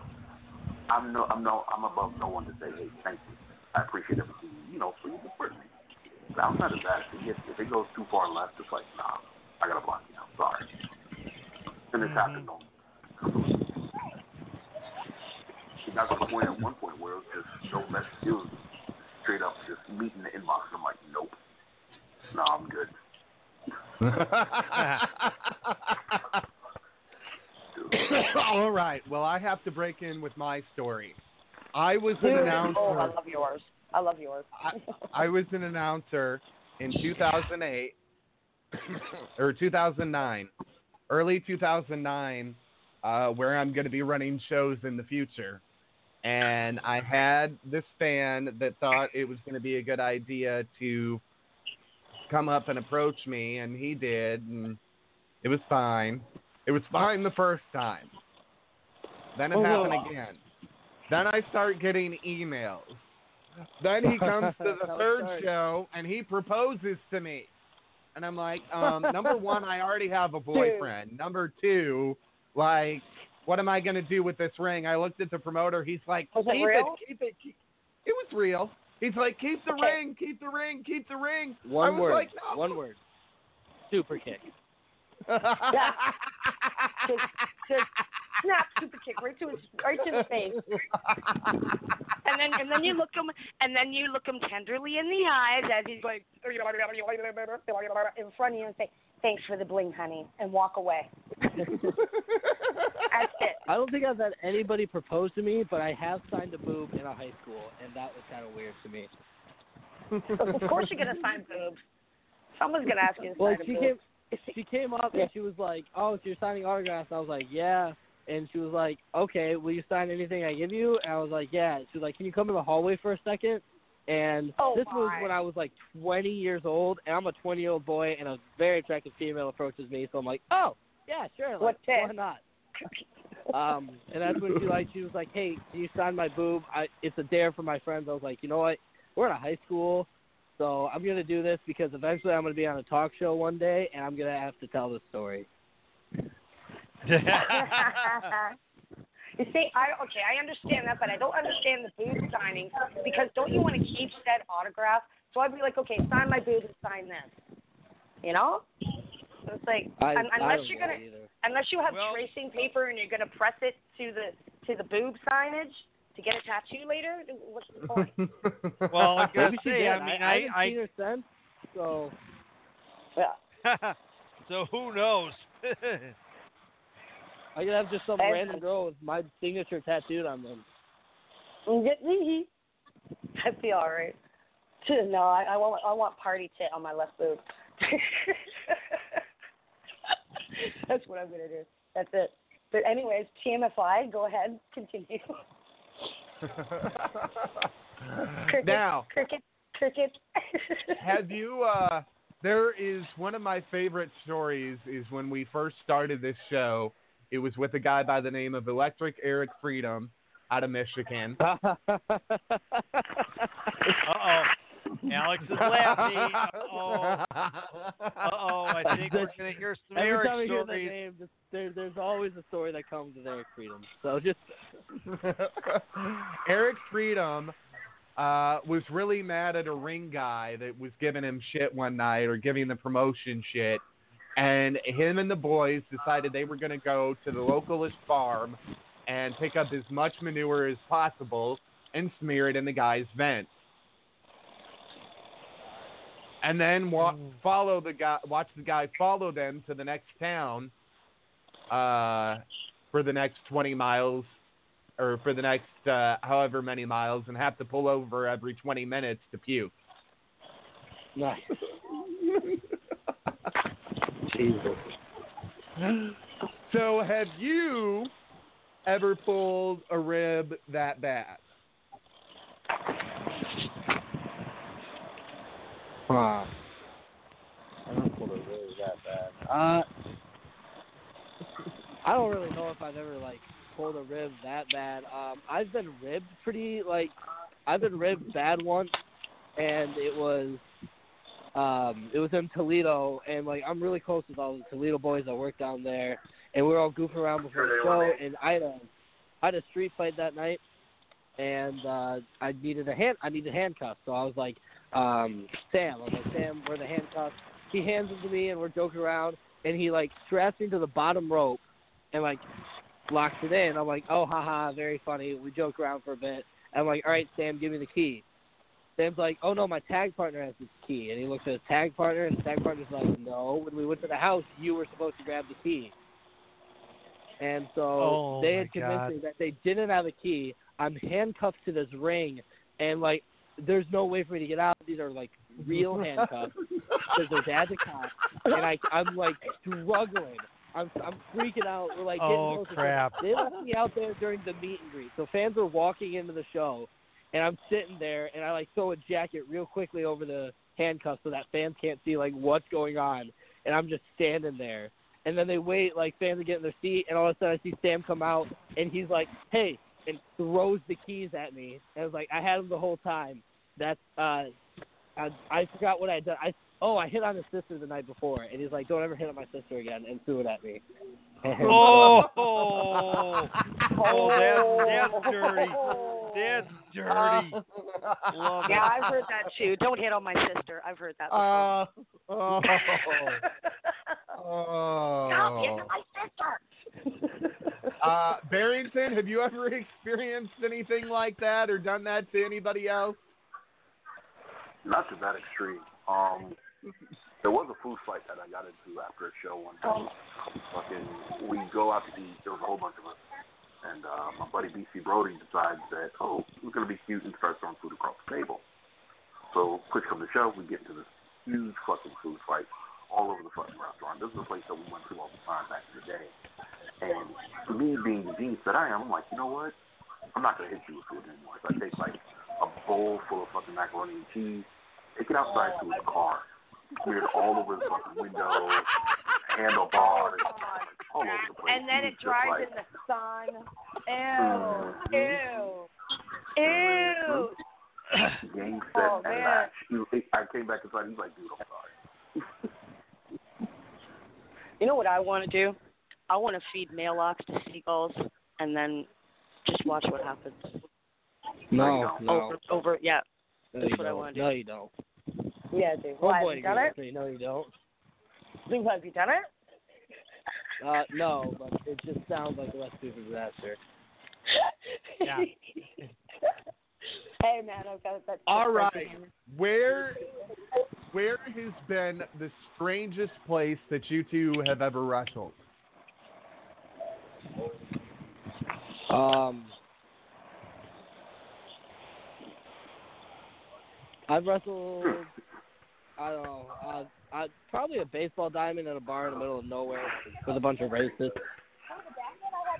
[SPEAKER 9] I'm no, I'm no, I'm above no one to say, hey, thank you, I appreciate everything, you know, for your support me. But outside of that, if it, if it goes too far left, it's like, nah, I gotta block you now, sorry. And it's happened on. It got to the point at one point where it was just no message, it was straight up just meeting the inbox. I'm like, nope, no, I'm good.
[SPEAKER 4] All right. Well, I have to break in with my story. I was an announcer.
[SPEAKER 3] oh, I love yours. I love yours.
[SPEAKER 4] I was an announcer in 2008 or 2009, early 2009, uh, where I'm going to be running shows in the future. And I had this fan that thought it was going to be a good idea to come up and approach me, and he did, and it was fine. It was fine the first time. Then it happened again. Then I start getting emails. Then he comes to the third
[SPEAKER 8] starts.
[SPEAKER 4] show and he proposes to me. And I'm like, um, number one, I already have a boyfriend. Number two, like, what am I going to do with this ring? I looked at the promoter. He's like,
[SPEAKER 3] Was it
[SPEAKER 4] keep
[SPEAKER 3] real?
[SPEAKER 4] it, keep it. Keep... It was real. He's like, keep the
[SPEAKER 3] Okay.
[SPEAKER 4] ring, keep the ring, keep the ring. I
[SPEAKER 8] One
[SPEAKER 4] was
[SPEAKER 8] word.
[SPEAKER 4] like, no.
[SPEAKER 8] One word. Super kick.
[SPEAKER 3] Just, just snap, super kick right to his right to his face. And then and then you look him and then you look him tenderly in the eyes as he's going in front of you and say, "Thanks for the bling, honey," and walk away. That's it.
[SPEAKER 8] I don't think I've had anybody propose to me, but I have signed a boob in a high school, and that was kind of weird to me.
[SPEAKER 3] of course you're gonna sign boobs. Someone's gonna ask you to
[SPEAKER 8] Well,
[SPEAKER 3] sign a
[SPEAKER 8] she
[SPEAKER 3] boob.
[SPEAKER 8] came. She came up and she was like, "Oh, so you're signing autographs?" And I was like, "Yeah." And she was like, "Okay, will you sign anything I give you?" And I was like, "Yeah." She was like, "Can you come in the hallway for a second? And
[SPEAKER 3] Oh,
[SPEAKER 8] this was when I was like 20 years old, and I'm a 20 year old boy, and a very attractive female approaches me, so I'm like, "Oh, yeah, sure, like,
[SPEAKER 3] What's
[SPEAKER 8] why not?" Um, and that's when she like she was like, "Hey, can you sign my boob? I, it's a dare for my friends." I was like, "You know what? We're in a high school, so I'm gonna do this because eventually I'm gonna be on a talk show one day, and I'm gonna have to tell this story."
[SPEAKER 3] you see, I okay, I understand that, but I don't understand the boob signing because don't you want to keep said autograph? So I'd be like, okay, sign my boob and sign this. You know? So it's like
[SPEAKER 8] I,
[SPEAKER 3] un-
[SPEAKER 8] I
[SPEAKER 3] unless
[SPEAKER 8] don't
[SPEAKER 3] you're gonna
[SPEAKER 8] either.
[SPEAKER 3] unless you have
[SPEAKER 2] Well-
[SPEAKER 3] tracing paper and you're gonna press it to the to the boob signage to get a tattoo later, what's the point?
[SPEAKER 2] Well, I gotta say. I mean,
[SPEAKER 8] I,
[SPEAKER 2] I,
[SPEAKER 8] haven't
[SPEAKER 2] I,
[SPEAKER 8] seen her since, so
[SPEAKER 3] yeah.
[SPEAKER 2] so who knows?
[SPEAKER 8] I could have just some
[SPEAKER 3] And-
[SPEAKER 8] random girl with my signature tattooed on them.
[SPEAKER 3] That'd be all right. No, I, I want I want party tit on my left boob. That's what I'm gonna do. That's it. But anyways, TMFI, go ahead, continue. cricket,
[SPEAKER 4] now,
[SPEAKER 3] cricket, cricket.
[SPEAKER 4] have you? uh There is one of my favorite stories. Is when we first started this show. It was with a guy by the name of Electric Eric Freedom out of Michigan.
[SPEAKER 2] Uh oh. Alex is laughing. Uh oh. Uh oh. I think we're gonna hear some
[SPEAKER 8] Every
[SPEAKER 2] Eric
[SPEAKER 8] time I hear that
[SPEAKER 2] stories.
[SPEAKER 8] name, just, there, there's always a story that comes with Eric Freedom. So just
[SPEAKER 4] Eric Freedom uh, was really mad at a ring guy that was giving him shit one night or giving the promotion shit. And him and the boys decided they were going to go to the localist farm and pick up as much manure as possible and smear it in the guy's vent. And then wa- follow the guy, watch the guy follow them to the next town uh, for the next 20 miles or for the next uh, however many miles and have to pull over every 20 minutes to puke.
[SPEAKER 8] nice. Jesus.
[SPEAKER 4] So, have you ever pulled a rib that bad?
[SPEAKER 8] Huh. I don't pull the really that bad. Uh, I don't really know if I've ever like pulled a rib that bad. Um, I've been ribbed pretty like I've been ribbed bad once, and it was um it was in Toledo, and like I'm really close with all the Toledo boys that work down there, and we were all goofing around before the show, and I had a I had a street fight that night, and uh I needed a hand I needed handcuffs, so I was like um Sam. I was like, Sam, where the handcuffs? He hands them to me and we're joking around and he like straps me to the bottom rope and like locks it in. I'm like, Oh haha, very funny. We joke around for a bit. I'm like, All right, Sam, give me the key. Sam's like, Oh no, my tag partner has the key and he looks at his tag partner and his tag partner's like, No, when we went to the house you were supposed to grab the key. And so
[SPEAKER 2] Oh,
[SPEAKER 8] they had convinced
[SPEAKER 2] God.
[SPEAKER 8] me that they didn't have a key. I'm handcuffed to this ring and like there's no way for me to get out. These are like real handcuffs because their dad's a cop, and I I'm like struggling. I'm I'm freaking out. We're like getting
[SPEAKER 2] Oh, crap.
[SPEAKER 8] They left me out there during the meet and greet, so fans were walking into the show, and I'm sitting there, and I like throw a jacket real quickly over the handcuffs so that fans can't see like what's going on, and I'm just standing there. And then they wait, like fans are getting their seat, and all of a sudden I see Sam come out, and he's like, "Hey," and throws the keys at me. And I was like, I had them the whole time. That's uh, I, I forgot what I had done. I oh, I hit on his sister the night before, and he's like, "Don't ever hit on my sister again," and threw it at me. And,
[SPEAKER 2] Oh, oh, that's, that's dirty. That's dirty. Love
[SPEAKER 3] yeah,
[SPEAKER 2] it.
[SPEAKER 3] I've heard that too. Don't hit on my sister. I've heard that before.
[SPEAKER 4] Uh, oh.
[SPEAKER 3] Stop hitting
[SPEAKER 4] oh.
[SPEAKER 3] my sister.
[SPEAKER 4] Uh, Barrington, have you ever experienced anything like that or done that to anybody else?
[SPEAKER 9] Not to that extreme. Um, there was a food fight that I got into after a show one time. Fucking, we go out to eat. There was a whole bunch of us, and uh, my buddy BC Brody decides that oh, we're gonna be cute and start throwing food across the table. So push comes to shove, we get into this huge fucking food fight all over the fucking restaurant. This is a place that we went to all the time back in the day. And me being the genius that I am, I'm like, you know what? I'm not gonna hit you with food anymore. So I take like a bowl full of fucking macaroni and cheese, take it outside to his car, smeared all over the fucking window, handlebars, all over the place.
[SPEAKER 3] And then it dries
[SPEAKER 9] like,
[SPEAKER 3] in the sun. Ew. Mm-hmm. Ew. Ew.
[SPEAKER 9] Game, set,
[SPEAKER 3] Oh,
[SPEAKER 9] and
[SPEAKER 3] man.
[SPEAKER 9] match. He, I came back inside. He's like, dude, I'm sorry.
[SPEAKER 3] You know what I want to do? I want to feed mailocks to seagulls and then just watch what happens.
[SPEAKER 8] No, no.
[SPEAKER 3] Over, over, yeah.
[SPEAKER 8] no
[SPEAKER 3] That's
[SPEAKER 8] you
[SPEAKER 3] what I
[SPEAKER 8] don't.
[SPEAKER 3] want to do.
[SPEAKER 8] No, you don't.
[SPEAKER 3] Yeah, dude.
[SPEAKER 8] Oh
[SPEAKER 3] Why,
[SPEAKER 8] boy,
[SPEAKER 3] have you done it?
[SPEAKER 8] you No, you don't.
[SPEAKER 3] Dude, have you done it?
[SPEAKER 8] Uh, no, but it just sounds like a recipe for disaster.
[SPEAKER 4] Yeah.
[SPEAKER 3] hey, man, I've got that.
[SPEAKER 4] All right. Where where has been the strangest place that you two have ever wrestled?
[SPEAKER 8] Um, I've wrestled. I don't know. Uh, I probably a baseball diamond in a bar in the middle of nowhere with a bunch of racists.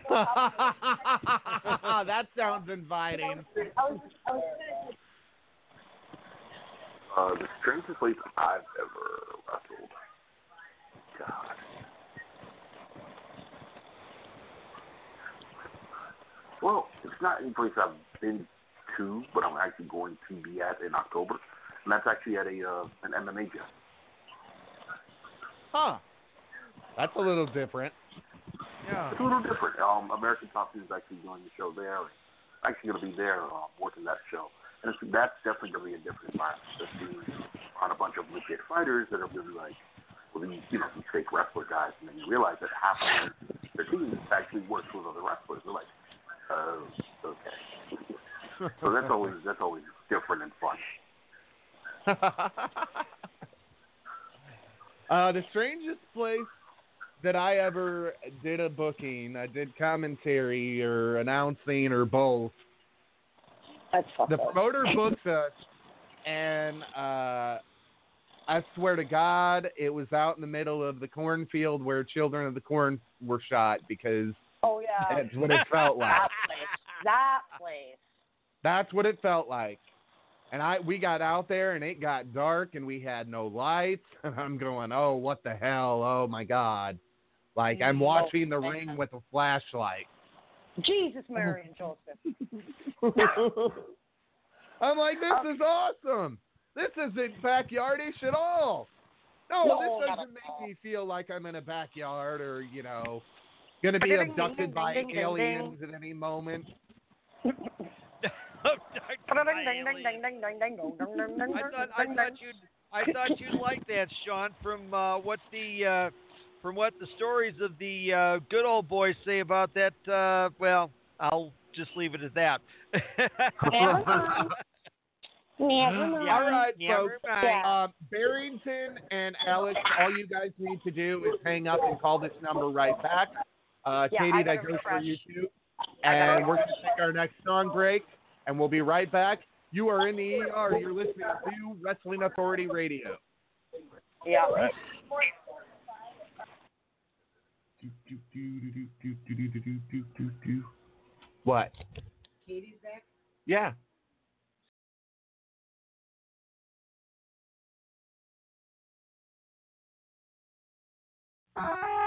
[SPEAKER 4] that sounds inviting.
[SPEAKER 9] Uh, the strangest place I've ever wrestled. God. Well, it's not any place I've been to, but I'm actually going to be at in October, and that's actually at a uh, an MMA gym.
[SPEAKER 4] Huh. That's a little different.
[SPEAKER 2] Yeah.
[SPEAKER 9] It's a little different. Um, American Top Team is actually doing the show there. actually going to be there um, working that show. And it's, that's definitely going to be a different environment. Just being on a bunch of legit fighters that are really like, well, these, you know, these fake wrestler guys. And then you realize that half of their, their team actually works with other wrestlers. They're like, oh, okay. so that's always that's always different and fun.
[SPEAKER 4] uh, the strangest place that I ever did a booking, I did commentary or announcing or both.
[SPEAKER 3] That's
[SPEAKER 4] The
[SPEAKER 3] up.
[SPEAKER 4] promoter booked us, and uh, I swear to God, it was out in the middle of the cornfield where children of the corn were shot because
[SPEAKER 3] Oh yeah.
[SPEAKER 4] that's what it felt like.
[SPEAKER 3] That place. That place.
[SPEAKER 4] That's what it felt like. And I we got out there and it got dark and we had no lights and I'm going, "Oh, what the hell? Oh my god." Like I'm
[SPEAKER 3] Oh,
[SPEAKER 4] watching the ring with a flashlight.
[SPEAKER 3] Jesus, Mary, and Joseph.
[SPEAKER 4] I'm like, "This um, is awesome. This isn't backyardish at all." No,
[SPEAKER 3] No,
[SPEAKER 4] this doesn't make me feel like I'm in a backyard or, you know, going to be abducted by aliens at any moment.
[SPEAKER 2] I thought I thought you'd I thought you'd like that, Sean. From uh, what the uh, from what the stories of the uh, good old boys say about that. Uh, well, I'll just leave it at that.
[SPEAKER 3] Never mind. Never mind.
[SPEAKER 4] All right,
[SPEAKER 2] Never
[SPEAKER 4] folks.
[SPEAKER 2] mind.
[SPEAKER 4] Um, Barrington and Alex, all you guys need to do is hang up and call this number right back. Uh,
[SPEAKER 3] Yeah,
[SPEAKER 4] Katie, that goes for you too. And we're going to take our next song break, and we'll be right back. You are in the ER. You're listening to Wrestling Authority Radio.
[SPEAKER 3] Yeah.
[SPEAKER 4] What?
[SPEAKER 5] Katie's back? Yeah. I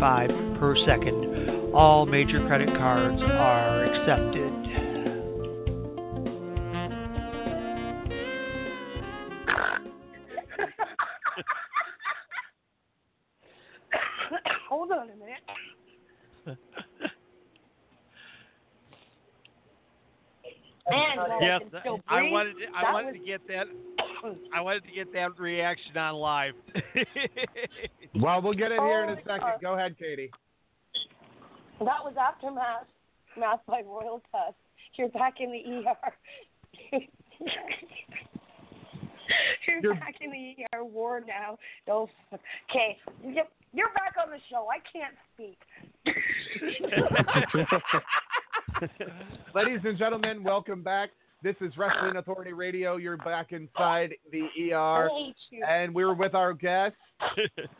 [SPEAKER 10] $29.95 per second. All major credit cards are accepted.
[SPEAKER 3] Hold on a minute. Man,
[SPEAKER 2] yes,
[SPEAKER 3] I can still
[SPEAKER 2] I
[SPEAKER 3] breathe.
[SPEAKER 2] wanted to, I
[SPEAKER 3] That
[SPEAKER 2] wanted
[SPEAKER 3] was-
[SPEAKER 2] to get that I wanted to get that reaction on live.
[SPEAKER 4] Well, we'll get it here in a
[SPEAKER 3] Oh,
[SPEAKER 4] second. Go ahead, Katie.
[SPEAKER 3] That was aftermath, math by Royal Test. You're back in the ER. You're,
[SPEAKER 4] You're-
[SPEAKER 3] back in the ER war now. No, okay, you're back on the show. I can't speak.
[SPEAKER 4] Ladies and gentlemen, welcome back. This is Wrestling Authority Radio. You're back inside the ER,
[SPEAKER 3] I hate you.
[SPEAKER 4] and we're with our guest,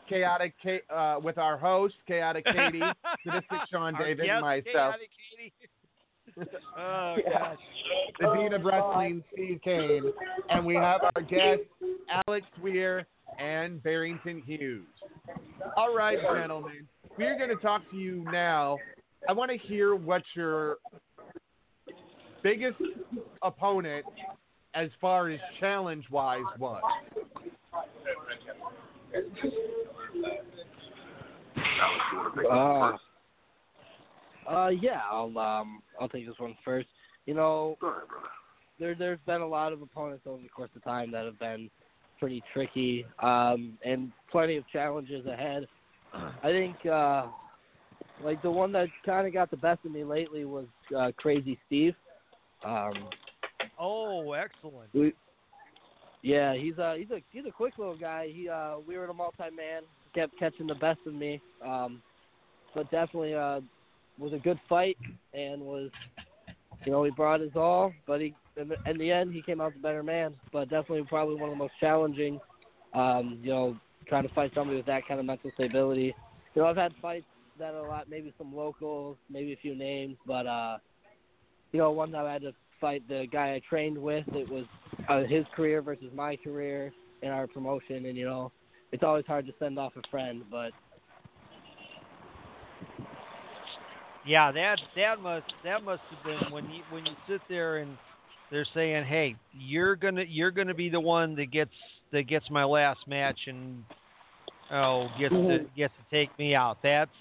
[SPEAKER 4] Chaotic, uh, with our host, Chaotic Katie, Sadistic Sean David,
[SPEAKER 2] guest,
[SPEAKER 4] myself,
[SPEAKER 2] Katie. oh gosh.
[SPEAKER 4] the Dean of Wrestling, Steve Kane, and we have our guests, Alex Weir and Barrington Hughes. All right, gentlemen, we're going to talk to you now. I want to hear what your biggest opponent, as far as challenge wise, was.
[SPEAKER 8] Uh, uh, yeah, I'll um, I'll take this one first. You know, there there's been a lot of opponents over the course of time that have been pretty tricky, um, and plenty of challenges ahead. I think uh, like the one that kind of got the best of me lately was uh, Crazy Steve. Um,
[SPEAKER 2] Oh, excellent.
[SPEAKER 8] we, yeah, he's a he's a he's a quick little guy. He uh, we were in a multi man, kept catching the best of me, um, but definitely uh, was a good fight and was you know he brought his all, but he in the, in the end he came out the better man. But definitely probably one of the most challenging. Um, you know, trying to fight somebody with that kind of mental stability. You know, I've had fights that are a lot, maybe some locals, maybe a few names, but uh, you know, one time I had to fight the guy I trained with. It was uh, his career versus my career in our promotion, and you know, it's always hard to send off a friend, but
[SPEAKER 2] Yeah, that that must that must have been when you when you sit there and they're saying, "Hey, you're gonna you're gonna be the one that gets that gets my last match and oh gets to
[SPEAKER 8] Mhm.
[SPEAKER 2] gets to take me out." That's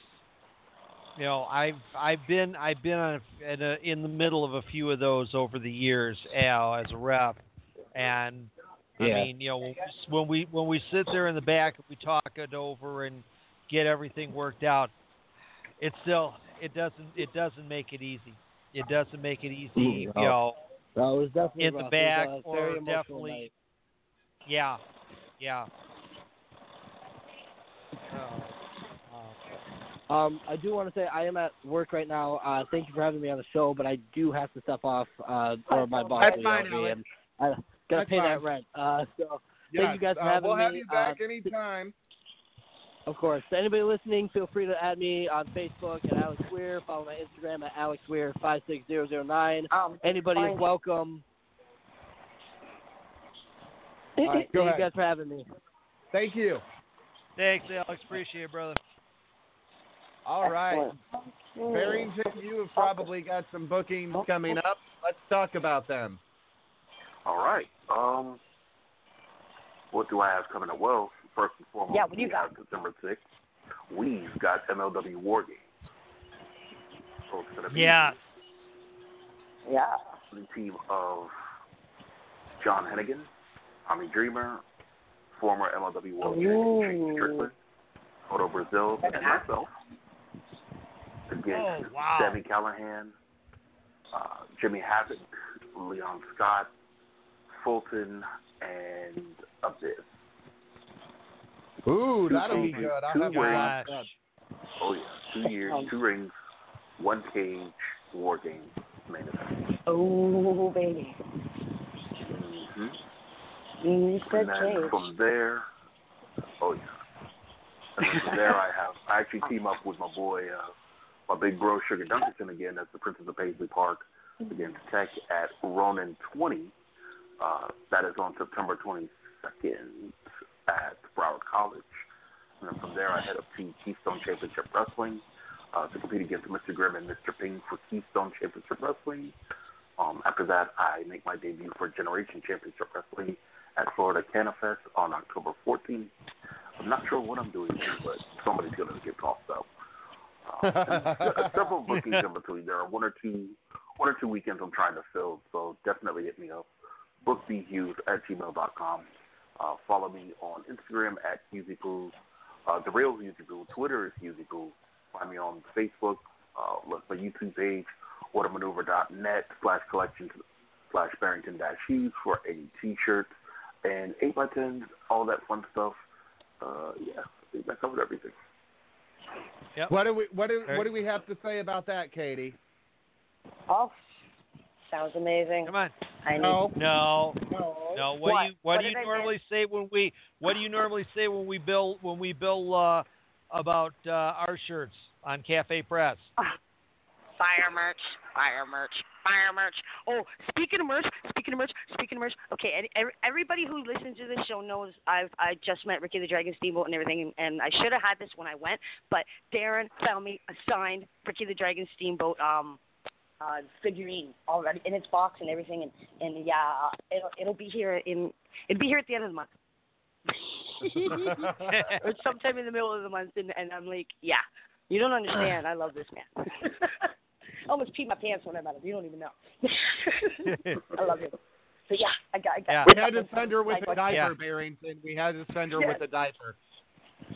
[SPEAKER 2] you know I've I've been I've been on a, in, a, in the middle of a few of those over the years Al, as a rep, and I mean you know when we, when we sit there in the back and we talk it over and get everything worked out, it still it doesn't it doesn't make it easy. It doesn't make it easy,
[SPEAKER 8] Mm,
[SPEAKER 2] you
[SPEAKER 8] no.
[SPEAKER 2] know.
[SPEAKER 8] that was definitely
[SPEAKER 2] In the
[SPEAKER 8] rough.
[SPEAKER 2] back
[SPEAKER 8] it was a
[SPEAKER 2] or definitely-
[SPEAKER 8] night.
[SPEAKER 2] Yeah, yeah. Oh.
[SPEAKER 8] Um, I do want to say I am at work right now. Uh, thank you for having me on the show, but I do have to step off, uh, or my boss
[SPEAKER 4] That's
[SPEAKER 8] will
[SPEAKER 4] fine,
[SPEAKER 8] yell at me,
[SPEAKER 4] Alex.
[SPEAKER 8] and I gotta
[SPEAKER 4] That's
[SPEAKER 8] pay that rent. Uh, so
[SPEAKER 4] Yes,
[SPEAKER 8] thank you guys for
[SPEAKER 4] uh,
[SPEAKER 8] having
[SPEAKER 4] we'll
[SPEAKER 8] me.
[SPEAKER 4] have you back
[SPEAKER 8] Uh,
[SPEAKER 4] anytime.
[SPEAKER 8] Of course. To anybody listening, feel free to add me on Facebook at Alex Weir. Follow my Instagram at Alex Weir five six zero zero nine.
[SPEAKER 3] Um,
[SPEAKER 8] Anybody
[SPEAKER 3] fine.
[SPEAKER 8] is welcome. All right,
[SPEAKER 4] Go
[SPEAKER 8] thank
[SPEAKER 4] ahead.
[SPEAKER 8] you guys for having me.
[SPEAKER 4] Thank you.
[SPEAKER 2] Thanks, Alex. Appreciate it, brother.
[SPEAKER 4] All right.
[SPEAKER 3] Excellent.
[SPEAKER 4] Barrington, you have probably got some bookings coming up. Let's talk about them.
[SPEAKER 9] All right. Um, what do I have coming up? Well, first and foremost,
[SPEAKER 3] Yeah, what do you
[SPEAKER 9] we
[SPEAKER 3] got?
[SPEAKER 9] have December 6th. We've got MLW War Games. So it's going to be
[SPEAKER 2] Yeah.
[SPEAKER 3] Yeah.
[SPEAKER 9] the team of John Hennigan, Tommy Dreamer, former MLW World Champion Shane
[SPEAKER 3] Ooh.
[SPEAKER 9] Strickland, Kotto Brazil, and myself against
[SPEAKER 2] Oh, wow.
[SPEAKER 9] Debbie Callihan, uh, Jimmy Havoc, Leon Scott, Fulton, and Abyss.
[SPEAKER 4] Ooh, that'll be good. I'll
[SPEAKER 9] two
[SPEAKER 4] have to watch
[SPEAKER 2] Gosh.
[SPEAKER 9] Oh yeah, two years, two rings, one cage, War Games main event.
[SPEAKER 3] Oh, baby.
[SPEAKER 9] Mm hmm
[SPEAKER 3] You said
[SPEAKER 9] And then
[SPEAKER 3] change.
[SPEAKER 9] from there, oh yeah. And then from there, I have I actually team up with my boy, uh, my big bro Sugar Dunkerton again. That's the Princess of Paisley Park against Tech at Ronin 20. Uh, that is on September 22nd at Broward College. And then from there, I head up to Keystone Championship Wrestling uh, to compete against Mr. Grimm and Mr. Ping for Keystone Championship Wrestling. Um, after that, I make my debut for Generation Championship Wrestling at Florida Canafest on October 14th. I'm not sure what I'm doing here, but somebody's going to get tossed out. And several bookings in between. There are one or two, one or two weekends I'm trying to fill, so definitely hit me up. Bookbhughes at gmail.com. Uh, follow me on Instagram at HughesPoo. Uh, the real HughesPoo. Twitter is HughesPoo. Find me on Facebook. Uh, look my YouTube page, watermaneuver.net slash collections slash Barrington dash Hughes for any t-shirts and 8x10s, all that fun stuff. Uh, yeah, I think that covered everything.
[SPEAKER 2] Yep.
[SPEAKER 4] What do we what do
[SPEAKER 2] Okay.
[SPEAKER 4] what do we have to say about that, Katie?
[SPEAKER 3] Oh, sounds amazing.
[SPEAKER 2] Come on.
[SPEAKER 3] I need.
[SPEAKER 4] No.
[SPEAKER 2] No.
[SPEAKER 3] No.
[SPEAKER 2] No. What,
[SPEAKER 3] What?
[SPEAKER 2] do you what,
[SPEAKER 3] What
[SPEAKER 2] do you
[SPEAKER 3] did I
[SPEAKER 2] normally say when we what do you normally say when we bill when we bill uh, about uh, our shirts on Cafe Press?
[SPEAKER 3] Fire merch, fire merch, fire merch. Oh, speaking of merch, speaking of merch, speaking of merch. Okay, and everybody who listens to this show knows I've I just met Ricky the Dragon Steamboat and everything, and I should have had this when I went, but Darren found me a signed Ricky the Dragon Steamboat um uh figurine already in its box and everything, and and yeah, it'll it'll be here in it'll be here at the end of the month. or sometime in the middle of the month, and, and I'm like, yeah, you don't understand. I love this man. I almost peed my pants when I met him. You don't even know. I love him. So yeah, I got, I got.
[SPEAKER 2] Yeah.
[SPEAKER 4] We had to send her with a diaper,
[SPEAKER 2] Yeah.
[SPEAKER 4] Barrington. We had to send her
[SPEAKER 3] Yeah.
[SPEAKER 4] with a diaper.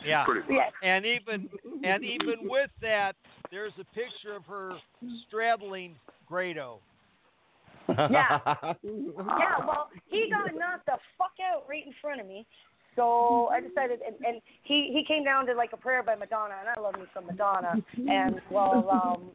[SPEAKER 2] Yeah.
[SPEAKER 9] Pretty.
[SPEAKER 3] Yes.
[SPEAKER 2] And even and even with that, there's a picture of her straddling Grado.
[SPEAKER 3] Yeah. Yeah, well, he got knocked the fuck out right in front of me. So I decided, and, and he he came down to like a prayer by Madonna, and I love me some Madonna. And well, um,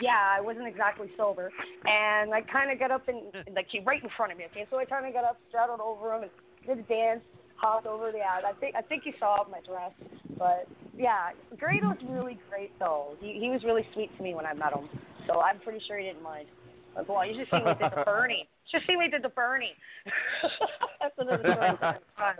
[SPEAKER 3] yeah, I wasn't exactly sober, and I kind of got up and hmm. like he right in front of me. Okay, so I kind of got up, straddled over him, and did a dance, hopped over the ad. I think I think you saw my dress, but yeah, Grado's really great though. He he was really sweet to me when I met him, so I'm pretty sure he didn't mind. Like, well, you should see me did the Bernie. Should see me did the Bernie. That's another story. for another time.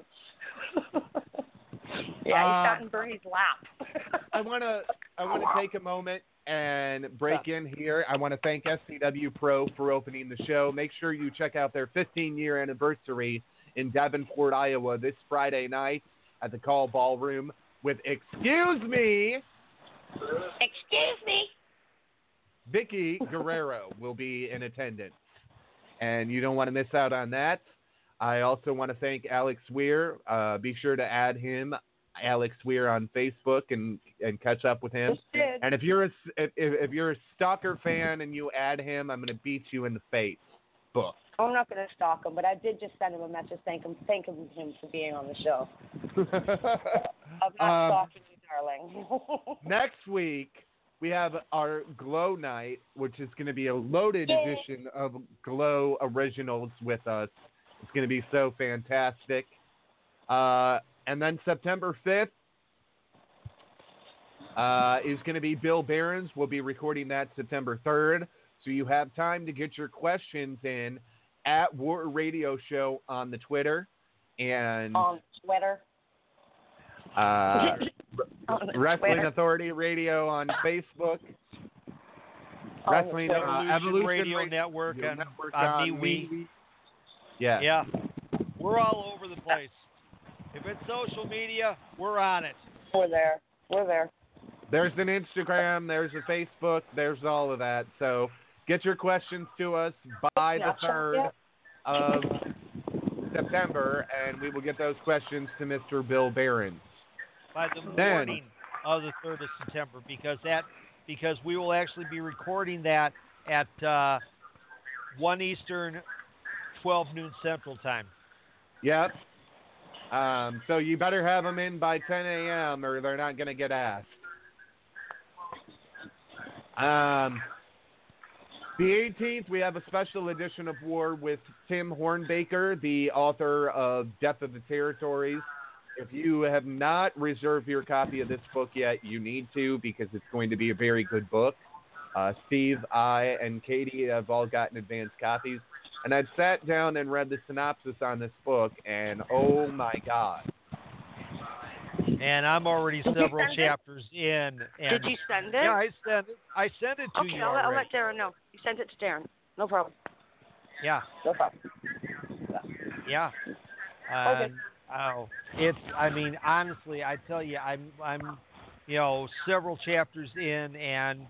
[SPEAKER 3] yeah, he sat in uh, Bernie's lap.
[SPEAKER 4] I want to I want to oh, take a moment and break in here. I want to thank SCW Pro for opening the show. Make sure you check out their 15 year anniversary in Davenport, Iowa this Friday night at the Col Ballroom with Excuse Me,
[SPEAKER 3] Excuse me.
[SPEAKER 4] Vickie Guerrero will be in attendance. And you don't want to miss out on that. I also want to thank Alex Weir. Uh, be sure to add him, Alex Weir, on Facebook and, and catch up with him. And if you're a if, if you're a stalker fan and you add him, I'm going to beat you in the face. Book.
[SPEAKER 3] I'm not going to stalk him, but I did just send him a message thank him thanking him for being on the show. I'm not
[SPEAKER 4] Um,
[SPEAKER 3] stalking you, darling.
[SPEAKER 4] Next week we have our Glow Night, which is going to be a loaded
[SPEAKER 3] Yay.
[SPEAKER 4] edition of Glow Originals with us. It's going to be so fantastic. Uh, and then September 5th uh, is going to be Bill Barons. We'll be recording that September 3rd. So you have time to get your questions in at War Radio Show on the Twitter and
[SPEAKER 3] On Twitter.
[SPEAKER 4] uh,
[SPEAKER 3] On
[SPEAKER 4] Wrestling
[SPEAKER 3] Twitter.
[SPEAKER 4] Authority Radio on Facebook.
[SPEAKER 3] On
[SPEAKER 4] Wrestling
[SPEAKER 3] the
[SPEAKER 4] uh,
[SPEAKER 2] Evolution,
[SPEAKER 4] Evolution
[SPEAKER 2] Radio Network
[SPEAKER 4] Radio
[SPEAKER 2] on,
[SPEAKER 4] Network
[SPEAKER 2] on
[SPEAKER 4] on
[SPEAKER 2] MeWe.
[SPEAKER 4] MeWe. Yeah.
[SPEAKER 2] Yeah. We're all over the place. If it's social media, we're on it.
[SPEAKER 3] We're there. We're there.
[SPEAKER 4] There's an Instagram, there's a Facebook, there's all of that. So get your questions to us by the third of September, and we will get those questions to Mr. Bill Barons.
[SPEAKER 2] by the
[SPEAKER 4] Then-
[SPEAKER 2] morning of the third of September because that because we will actually be recording that at uh, one Eastern, twelve noon Central time.
[SPEAKER 4] Yep. Um, so you better have them in by 10 a.m. or they're not going to get asked. Um, the 18th, we have a special edition of War with Tim Hornbaker, the author of Death of the Territories. If you have not reserved your copy of this book yet, you need to because it's going to be a very good book. Uh, Steve, I, and Katie have all gotten advanced copies. And I've sat down and read the synopsis on this book, and oh my God.
[SPEAKER 2] And I'm already
[SPEAKER 3] Did
[SPEAKER 2] several
[SPEAKER 3] send it?
[SPEAKER 2] chapters in. And
[SPEAKER 3] Did you send it?
[SPEAKER 2] Yeah, I sent it. I sent it to
[SPEAKER 3] okay,
[SPEAKER 2] you
[SPEAKER 3] I'll, I'll let Darren know. You sent it to Darren. No problem.
[SPEAKER 2] Yeah,
[SPEAKER 3] No problem.
[SPEAKER 2] yeah. And, um, oh, it's. I mean, honestly, I tell you, I'm. I'm. You know, several chapters in, and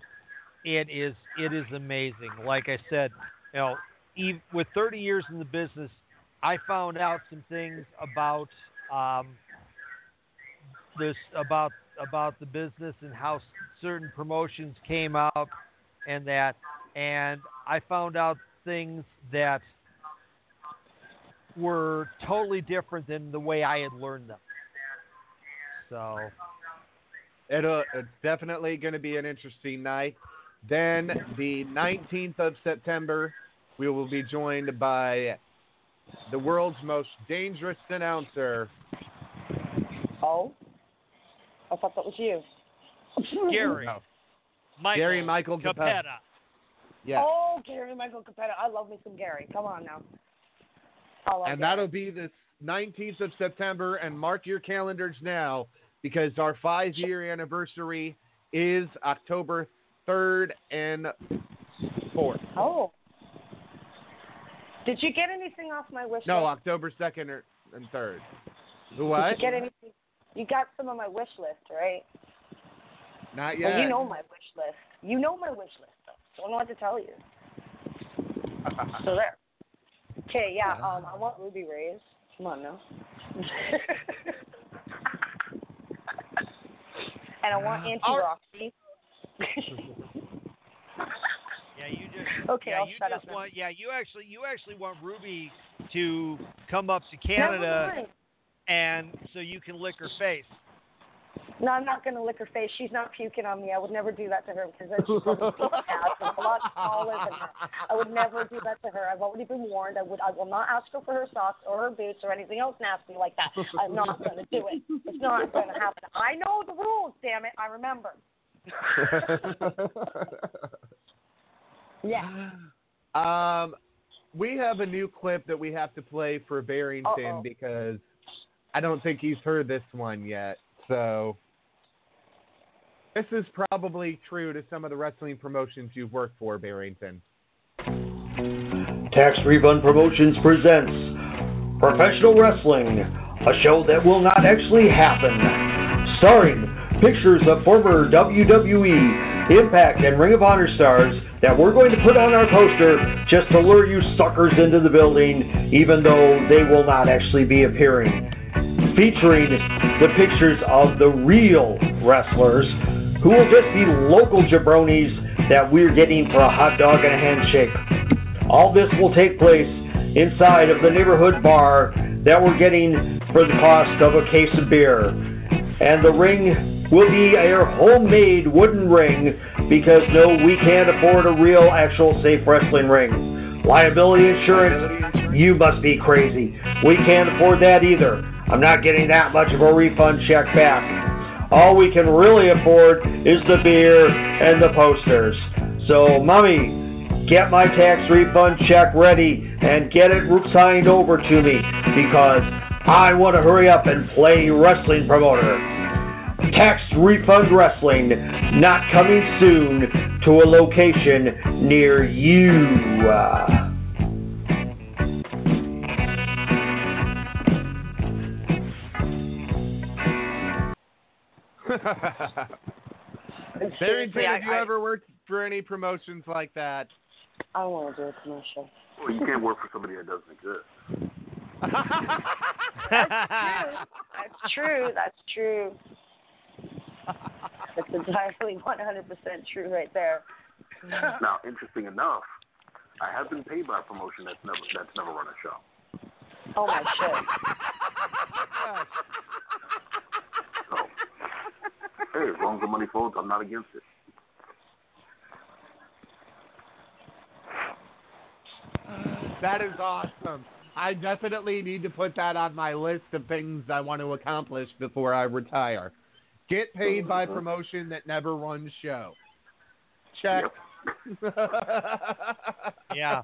[SPEAKER 2] it is. It is amazing. Like I said, you know, ev with 30 years in the business, I found out some things about um, this about about the business and how certain promotions came out and that and I found out things that were totally different than the way I had learned them. So
[SPEAKER 4] It'll, it's definitely going to be an interesting night. Then the 19th of September, we will be joined by the world's most dangerous announcer.
[SPEAKER 3] Oh? I thought that was you.
[SPEAKER 2] Gary,
[SPEAKER 4] No.
[SPEAKER 2] Michael,
[SPEAKER 4] Gary Michael Cappetta.
[SPEAKER 2] Cappetta.
[SPEAKER 4] Yeah.
[SPEAKER 3] Oh, Gary Michael Cappetta. I love me some Gary. Come on now. I love
[SPEAKER 4] and
[SPEAKER 3] Gary.
[SPEAKER 4] that'll be the 19th of September. And mark your calendars now because our five year anniversary is October 3rd and 4th.
[SPEAKER 3] Oh. Did you get anything off my wish
[SPEAKER 4] No,
[SPEAKER 3] list?
[SPEAKER 4] No, October 2nd or, and 3rd. The
[SPEAKER 3] Did you get anything? You got some of my wish list, right?
[SPEAKER 4] Not yet.
[SPEAKER 3] Well, you know my wish list. You know my wish list, though. So I don't know what to tell you. So there. Okay, yeah. Um, I want Ruby Rays. Come on now. and I want Auntie
[SPEAKER 4] All-
[SPEAKER 3] Roxy.
[SPEAKER 2] Yeah, you just
[SPEAKER 3] Okay,
[SPEAKER 2] yeah,
[SPEAKER 3] I'll
[SPEAKER 2] you
[SPEAKER 3] shut
[SPEAKER 2] just
[SPEAKER 3] up now.
[SPEAKER 2] want yeah, you actually you actually want Ruby to come up to Canada and so you can lick her face.
[SPEAKER 3] No, I'm not going to lick her face. She's not puking on me. I would never do that to her because then she's going to be ass. I'm a lot smaller than her. I would never do that to her. I've already been warned. I would. I will not ask her for her socks or her boots or anything else nasty like that. I'm not going to do it. It's not going to happen. I know the rules. Damn it! I remember. Yeah.
[SPEAKER 4] Um, we have a new clip that we have to play for Barrington
[SPEAKER 3] Uh-oh.
[SPEAKER 4] because I don't think he's heard this one yet. So this is probably true to some of the wrestling promotions you've worked for, Barrington.
[SPEAKER 11] Tax Refund Promotions presents Professional Wrestling, a show that will not actually happen. Starring pictures of former WWE, Impact, and Ring of Honor stars that we're going to put on our poster just to lure you suckers into the building, even though they will not actually be appearing. Featuring the pictures of the real wrestlers who will just be local jabronis that we're getting for a hot dog and a handshake. All this will take place inside of the neighborhood bar that we're getting for the cost of a case of beer. And the ring will be our homemade wooden ring because no, we can't afford a real, actual safe wrestling ring. Liability insurance, you must be crazy. We can't afford that either. I'm not getting that much of a refund check back. All we can really afford is the beer and the posters. So, mommy, get my tax refund check ready and get it signed over to me because I want to hurry up and play wrestling promoter. Tax refund wrestling not coming soon to a location near you. Uh,
[SPEAKER 4] Barrington,
[SPEAKER 3] Seriously,
[SPEAKER 4] have you
[SPEAKER 3] I-
[SPEAKER 4] ever worked for any promotions like that?
[SPEAKER 3] I want to do a commercial.
[SPEAKER 9] Well, you can't work for somebody that doesn't exist.
[SPEAKER 3] That's true. That's true. That's entirely 100% true right there.
[SPEAKER 9] now, interesting enough, I have been paid by a promotion that's never that's never run a show.
[SPEAKER 3] Oh my shit.
[SPEAKER 9] So, hey, as long as the money flows, I'm not against it.
[SPEAKER 4] That is awesome. I definitely need to put that on my list of things I want to accomplish before I retire. Get paid by promotion that never runs show. Check.
[SPEAKER 2] Yeah.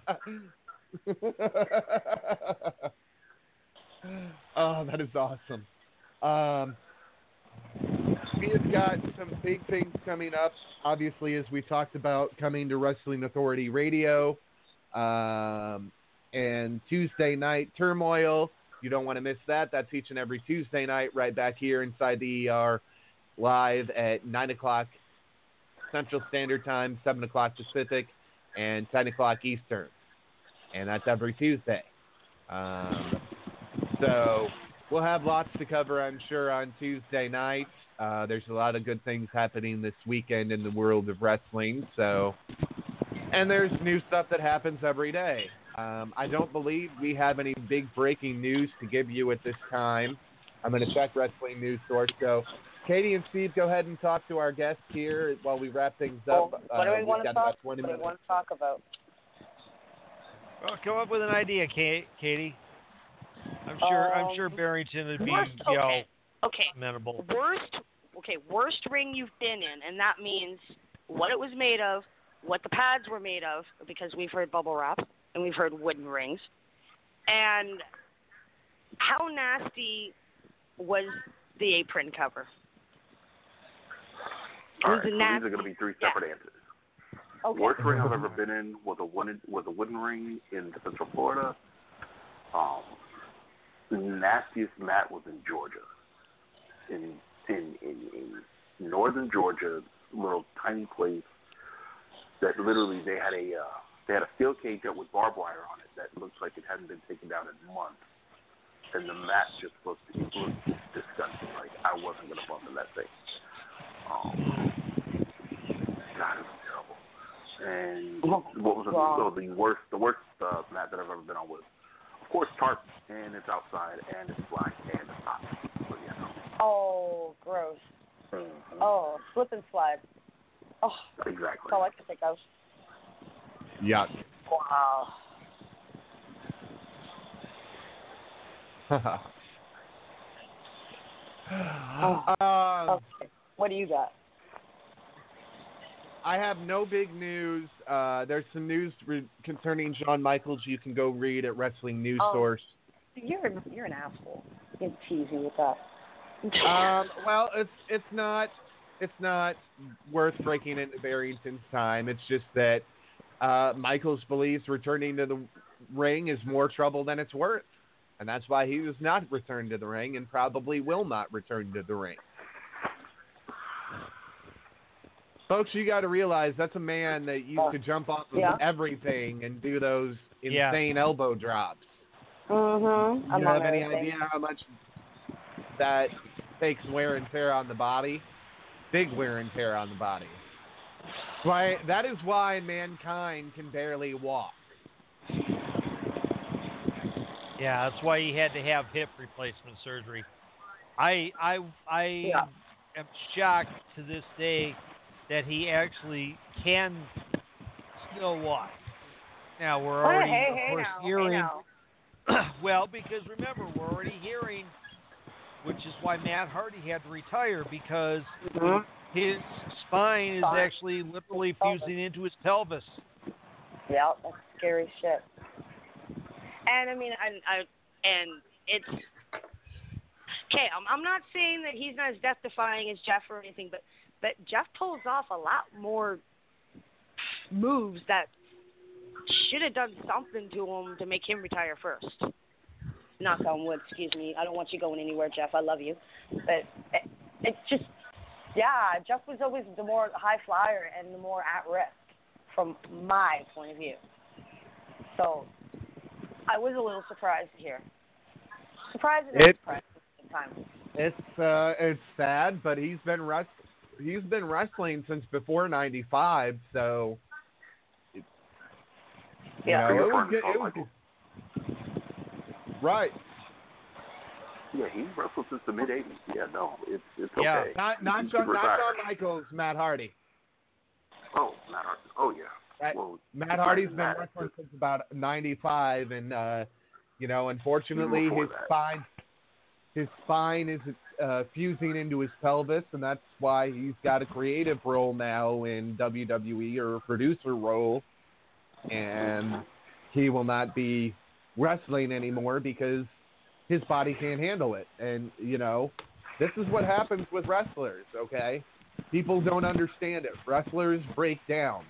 [SPEAKER 4] oh, that is awesome. Um, we have got some big things coming up. Obviously, as we talked about, coming to Wrestling Authority Radio. Um, and Tuesday night turmoil. You don't want to miss that. That's each and every Tuesday night, right back here inside the ER, live at nine o'clock Central Standard Time, seven o'clock Pacific, and ten o'clock Eastern. And that's every Tuesday. Um, so we'll have lots to cover, I'm sure, on Tuesday night. Uh, there's a lot of good things happening this weekend in the world of wrestling. So, and there's new stuff that happens every day. Um, I don't believe we have any big breaking news to give you at this time. I'm going to check Wrestling News Source. So, Katie and Steve, go ahead and talk to our guests here while we wrap things up.
[SPEAKER 3] Oh, what do
[SPEAKER 4] Uh,
[SPEAKER 3] we
[SPEAKER 4] we've
[SPEAKER 3] want to talk?
[SPEAKER 4] about
[SPEAKER 3] What
[SPEAKER 4] 20
[SPEAKER 3] do we want to talk about?
[SPEAKER 2] Well, come up with an idea, Katie. I'm sure. I'm sure
[SPEAKER 3] Um,
[SPEAKER 2] Barrington would be,
[SPEAKER 3] worst-
[SPEAKER 2] you know,
[SPEAKER 3] okay. Okay.
[SPEAKER 2] amenable.
[SPEAKER 3] Worst. Okay. Worst ring you've been in, and that means what it was made of, what the pads were made of, because we've heard bubble wrap and we've heard wooden rings, and how nasty was the apron cover?
[SPEAKER 9] All right, so
[SPEAKER 3] nasty?
[SPEAKER 9] these are going to be three
[SPEAKER 3] Yeah.
[SPEAKER 9] separate answers.
[SPEAKER 3] Okay.
[SPEAKER 9] Worst ring I've ever been in was a wooden was a wooden ring in Central Florida. Um, the nastiest mat was in Georgia, in in in, in northern Georgia, little tiny place that literally they had a uh, they had a steel cage up with barbed wire on it that looks like it hadn't been taken down in months, and the mat just looked it looked disgusting. Like I wasn't gonna bump in that thing. Um, God, it was terrible. And what was the,
[SPEAKER 3] Wow.
[SPEAKER 9] oh, the worst? The worst uh, mat that I've ever been on was, of course, tarp, and it's outside, and it's black, and it's hot. So yeah.
[SPEAKER 3] Oh, gross. Oh, slip and slide. Oh,
[SPEAKER 9] Exactly.
[SPEAKER 3] that's all I can think of.
[SPEAKER 4] Yuck.
[SPEAKER 3] Wow.
[SPEAKER 4] um,
[SPEAKER 3] Okay. What do you got?
[SPEAKER 4] I have no big news. Uh, there's some news re- concerning Shawn Michaels you can go read at Wrestling News
[SPEAKER 3] Oh.
[SPEAKER 4] Source.
[SPEAKER 3] You're you're an asshole. You can tease me with that.
[SPEAKER 4] Um, well, it's it's not it's not worth breaking into Barrington's time. It's just that uh, Michaels believes returning to the ring is more trouble than it's worth, and that's why he was not returned to the ring and probably will not return to the ring. Folks, you got to realize that's a man that used to jump off of
[SPEAKER 3] Yeah.
[SPEAKER 4] everything and do those
[SPEAKER 2] Yeah.
[SPEAKER 4] insane elbow drops.
[SPEAKER 3] Mhm.
[SPEAKER 4] You
[SPEAKER 3] I'm
[SPEAKER 4] have any
[SPEAKER 3] everything.
[SPEAKER 4] idea how much that takes wear and tear on the body? Big wear and tear on the body. Why that is why mankind can barely walk.
[SPEAKER 2] Yeah, that's why he had to have hip replacement surgery. I I I
[SPEAKER 3] Yeah.
[SPEAKER 2] Am shocked to this day that he actually can still walk. Now we're already,
[SPEAKER 3] hey,
[SPEAKER 2] of
[SPEAKER 3] hey
[SPEAKER 2] course,
[SPEAKER 3] now,
[SPEAKER 2] hearing.
[SPEAKER 3] now.
[SPEAKER 2] well, because remember, we're already hearing, which is why Matt Hardy had to retire because
[SPEAKER 3] Mhm.
[SPEAKER 2] his spine is actually literally fusing into his pelvis.
[SPEAKER 3] Yeah, that's scary shit. And I mean, I, I and it's okay. I'm, I'm not saying that he's not as death defying as Jeff or anything, but but Jeff pulls off a lot more moves that should have done something to him to make him retire first. Knock on wood, excuse me. I don't want you going anywhere, Jeff. I love you, but it, it's just yeah. Jeff was always the more high flyer and the more at risk from my point of view. So I was a little surprised hear. Surprised
[SPEAKER 4] It-
[SPEAKER 3] surprised at the same time.
[SPEAKER 4] It's uh, it's sad, but he's been rest he's been wrestling since before '95, so you
[SPEAKER 3] Yeah.
[SPEAKER 4] know, it was, good- it was
[SPEAKER 9] Michael.
[SPEAKER 4] right.
[SPEAKER 9] Yeah, he wrestled since the mid '80s. Yeah, no, it's it's
[SPEAKER 4] Yeah, not not
[SPEAKER 9] He's
[SPEAKER 4] Shawn, not
[SPEAKER 9] retired.
[SPEAKER 4] Shawn Michaels, Matt Hardy.
[SPEAKER 9] Oh, Matt Hardy. Oh yeah.
[SPEAKER 4] Right.
[SPEAKER 9] Well,
[SPEAKER 4] Matt Hardy's been
[SPEAKER 9] Matt-
[SPEAKER 4] wrestling since about '95, and uh, you know, unfortunately,
[SPEAKER 9] before
[SPEAKER 4] his
[SPEAKER 9] that.
[SPEAKER 4] spine his spine is uh, fusing into his pelvis, and that's why he's got a creative role now in WWE or a producer role, and he will not be wrestling anymore because his body can't handle it. And you know, this is what happens with wrestlers. Okay, people don't understand it. Wrestlers break down.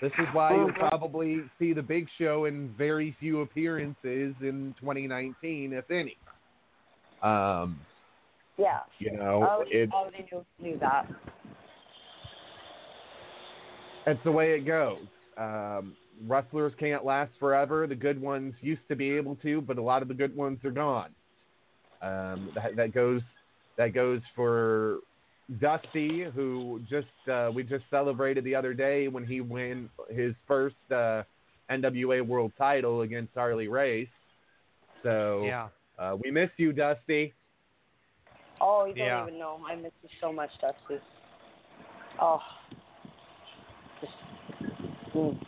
[SPEAKER 4] This is why you'll probably see the Big Show in very few appearances in 2019, if any. Um,
[SPEAKER 3] Yeah.
[SPEAKER 4] you know,
[SPEAKER 3] I already,
[SPEAKER 4] it's
[SPEAKER 3] already knew, knew that.
[SPEAKER 4] it's the way it goes. Um, wrestlers can't last forever. The good ones used to be able to, but a lot of the good ones are gone. Um, that, that goes that goes for Dusty, who just uh, we just celebrated the other day when he won his first uh, NWA World Title against Harley Race. So
[SPEAKER 2] Yeah.
[SPEAKER 4] Uh, we miss you, Dusty.
[SPEAKER 3] Oh, you don't
[SPEAKER 2] Yeah.
[SPEAKER 3] even know. I miss you so much, Dusty. Oh. Just, mm.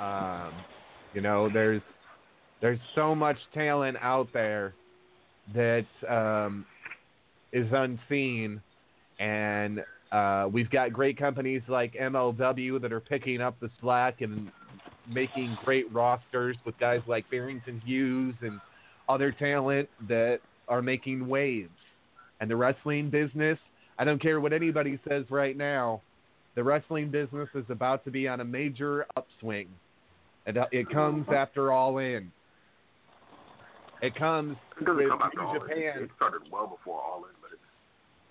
[SPEAKER 4] Um, you know, there's there's so much talent out there that um, is unseen, and uh, we've got great companies like MLW that are picking up the slack and making great rosters with guys like Barrington Hughes and other talent that are making waves. And the wrestling business, I don't care what anybody says right now, the wrestling business is about to be on a major upswing. It, it comes after All In. It comes
[SPEAKER 9] It
[SPEAKER 4] with
[SPEAKER 9] come after all in.
[SPEAKER 4] Japan.
[SPEAKER 9] It started well before all in, but it's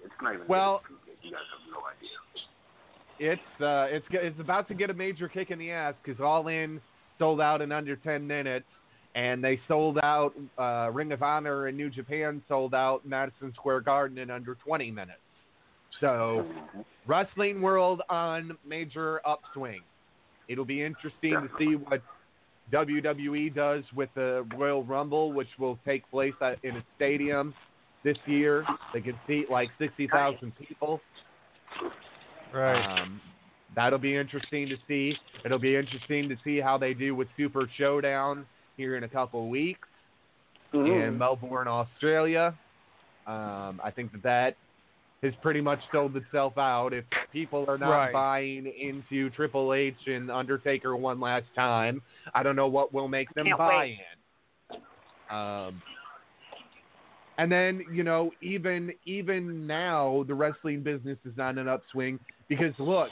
[SPEAKER 9] it's not even.
[SPEAKER 4] Well-
[SPEAKER 9] you guys have no idea.
[SPEAKER 4] It's uh, it's it's about to get a major kick in the ass because All In sold out in under ten minutes, and they sold out. Uh, Ring of Honor and New Japan sold out Madison Square Garden in under twenty minutes. So, wrestling world on major upswing. It'll be interesting to see what WWE does with the Royal Rumble, which will take place at, in a stadium this year. They can seat like sixty thousand people.
[SPEAKER 2] Right.
[SPEAKER 4] Um, that'll be interesting to see. It'll be interesting to see how they do with Super Showdown here in a couple of weeks in Melbourne, Australia. Um, I think that that has pretty much sold itself out. If people are not
[SPEAKER 2] Right.
[SPEAKER 4] buying into Triple H and Undertaker one last time, I don't know what will make them
[SPEAKER 3] Can't
[SPEAKER 4] buy
[SPEAKER 3] wait.
[SPEAKER 4] in. Um, and then you know, even even now, the wrestling business is on an upswing because look,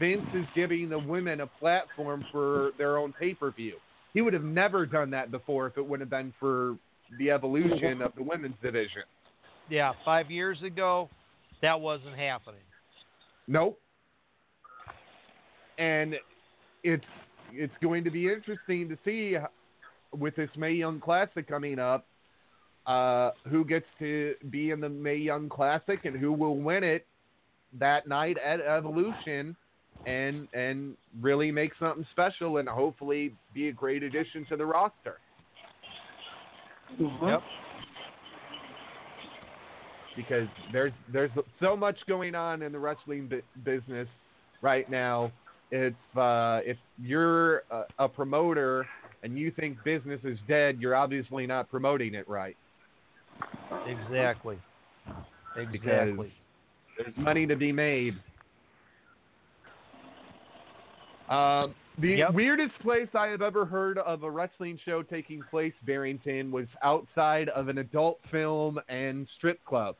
[SPEAKER 4] Vince is giving the women a platform for their own pay per view. He would have never done that before if it wouldn't have been for the evolution of the women's division.
[SPEAKER 2] Yeah. Five years ago, that wasn't happening.
[SPEAKER 4] Nope. And it's it's going to be interesting to see with this Mae Young Classic coming up, uh, who gets to be in the Mae Young Classic and who will win it that night at Evolution, and and really make something special and hopefully be a great addition to the roster.
[SPEAKER 2] Yep.
[SPEAKER 4] because there's there's so much going on in the wrestling bu- business right now. If uh, if you're a, a promoter and you think business is dead, you're obviously not promoting it right.
[SPEAKER 2] Exactly.
[SPEAKER 4] Because
[SPEAKER 2] Exactly.
[SPEAKER 4] there's money to be made. Um, the
[SPEAKER 2] Yep.
[SPEAKER 4] weirdest place I have ever heard of a wrestling show taking place, Barrington, was outside of an adult film and strip club.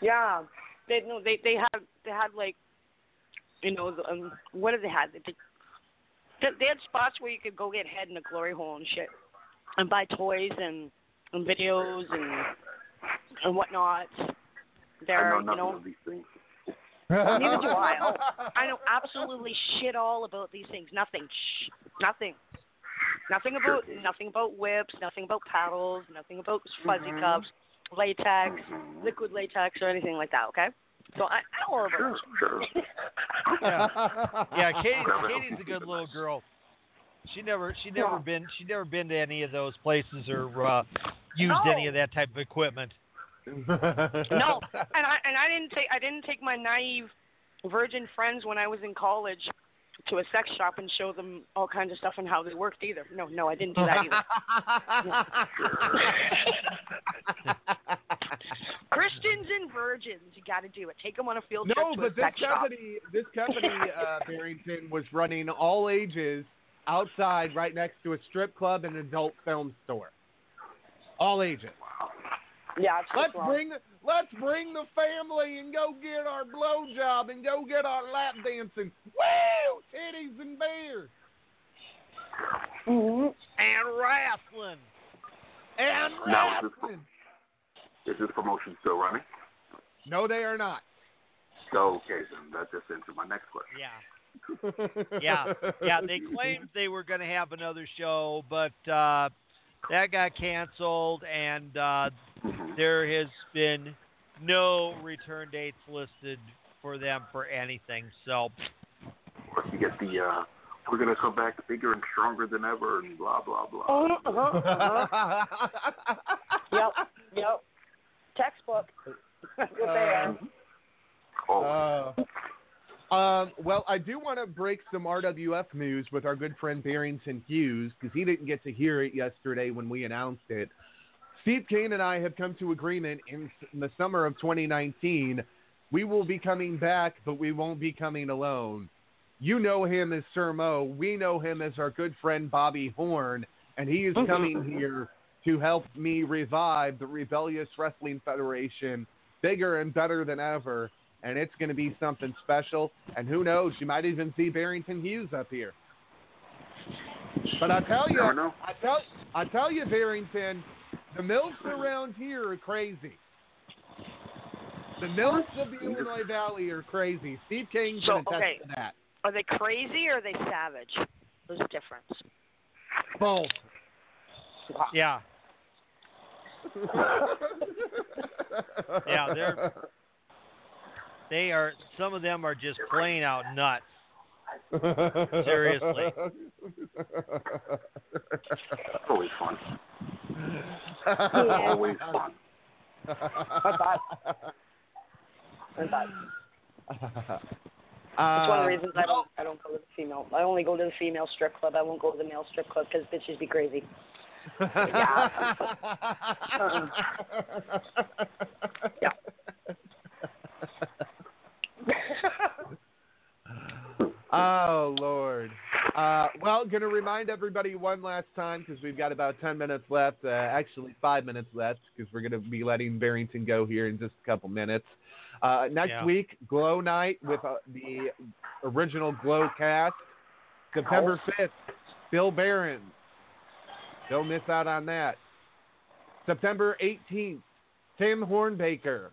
[SPEAKER 3] Yeah, they no, they they had they had like, you know, um, what did they have? They, they, they had spots where you could go get head in a glory hole and shit, and buy toys and and videos and and whatnot. There,
[SPEAKER 9] I know
[SPEAKER 3] you know,
[SPEAKER 9] of these things.
[SPEAKER 3] Neither do I. Oh, I know absolutely shit all about these things. Nothing. Shh. Nothing. Nothing about nothing about whips. Nothing about paddles. Nothing about fuzzy
[SPEAKER 9] Mhm.
[SPEAKER 3] cups, latex, liquid latex, or anything like that. Okay. So I, I know all about
[SPEAKER 9] Sure, sure.
[SPEAKER 2] Yeah, yeah. Katie, Katie's a good little girl. She never, she never
[SPEAKER 3] Yeah.
[SPEAKER 2] been, she never been to any of those places or uh, used
[SPEAKER 3] No.
[SPEAKER 2] any of that type of equipment.
[SPEAKER 3] No, and I and I didn't take I didn't take my naive virgin friends when I was in college to a sex shop and show them all kinds of stuff and how they worked either. No, no, I didn't do that either. Christians and virgins, you got to do it. Take them on a field trip
[SPEAKER 4] No,
[SPEAKER 3] to
[SPEAKER 4] but
[SPEAKER 3] a
[SPEAKER 4] this
[SPEAKER 3] sex shop.
[SPEAKER 4] company, this company, uh, Barrington, was running all ages outside, right next to a strip club and adult film store. All ages.
[SPEAKER 3] Yeah, it's
[SPEAKER 4] Let's
[SPEAKER 3] wrong.
[SPEAKER 4] bring let's bring the family and go get our blowjob and go get our lap dancing. Woo! Titties and beers.
[SPEAKER 3] Mhm.
[SPEAKER 2] And wrestling.
[SPEAKER 4] And
[SPEAKER 9] Now, is this,
[SPEAKER 4] wrestling.
[SPEAKER 9] is this promotion still running?
[SPEAKER 4] No, they are not.
[SPEAKER 9] Okay, then that just answered my next question.
[SPEAKER 2] Yeah. Yeah, yeah. They claimed they were going to have another show, but uh, that got canceled, and uh,
[SPEAKER 9] Mhm.
[SPEAKER 2] there has been no return dates listed for them for anything. So,
[SPEAKER 9] Of course, you get the uh, we're gonna come back bigger and stronger than ever, and blah blah blah.
[SPEAKER 3] Uh-huh, uh-huh. Yep, yep. Textbook. That's what they are.
[SPEAKER 9] Oh,
[SPEAKER 4] Uh, um, well, I do want to break some RWF news with our good friend Barrington Hughes because he didn't get to hear it yesterday when we announced it. Steve Kane and I have come to agreement in, in the summer of 2019. We will be coming back, but we won't be coming alone. You know him as Sir Mo. We know him as our good friend Bobby Horn, and he is coming here to help me revive the Rebellious Wrestling Federation bigger and better than ever. And it's going to be something special. And who knows, you might even see Barrington Hughes up here. But I tell you,
[SPEAKER 9] never.
[SPEAKER 4] I tell, I tell you, Barrington, the milfs around here are crazy. The milfs of the Illinois Valley are crazy. Steve King
[SPEAKER 3] So,
[SPEAKER 4] can attest
[SPEAKER 3] okay.
[SPEAKER 4] to that.
[SPEAKER 3] Are they crazy or are they savage? There's a difference.
[SPEAKER 4] Both.
[SPEAKER 2] yeah. Yeah, they're- They are. Some of them are just plain out nuts. Seriously.
[SPEAKER 9] always fun.
[SPEAKER 3] Yeah.
[SPEAKER 9] Always fun.
[SPEAKER 3] thought- I thought-
[SPEAKER 4] Uh,
[SPEAKER 3] It's one of the reasons I don't I don't go to the female. I only go to the female strip club. I won't go to the male strip club because bitches be crazy. Yeah. Yeah.
[SPEAKER 4] oh Lord. Uh, well, going to remind everybody one last time because we've got about ten minutes left. Uh, actually, five minutes left because we're going to be letting Barrington go here in just a couple minutes. Uh, next
[SPEAKER 2] Yeah.
[SPEAKER 4] week, Glow Night with uh, the original Glow cast, September fifth. Bill Barron. Don't miss out on that. September 18th, Tim Hornbaker,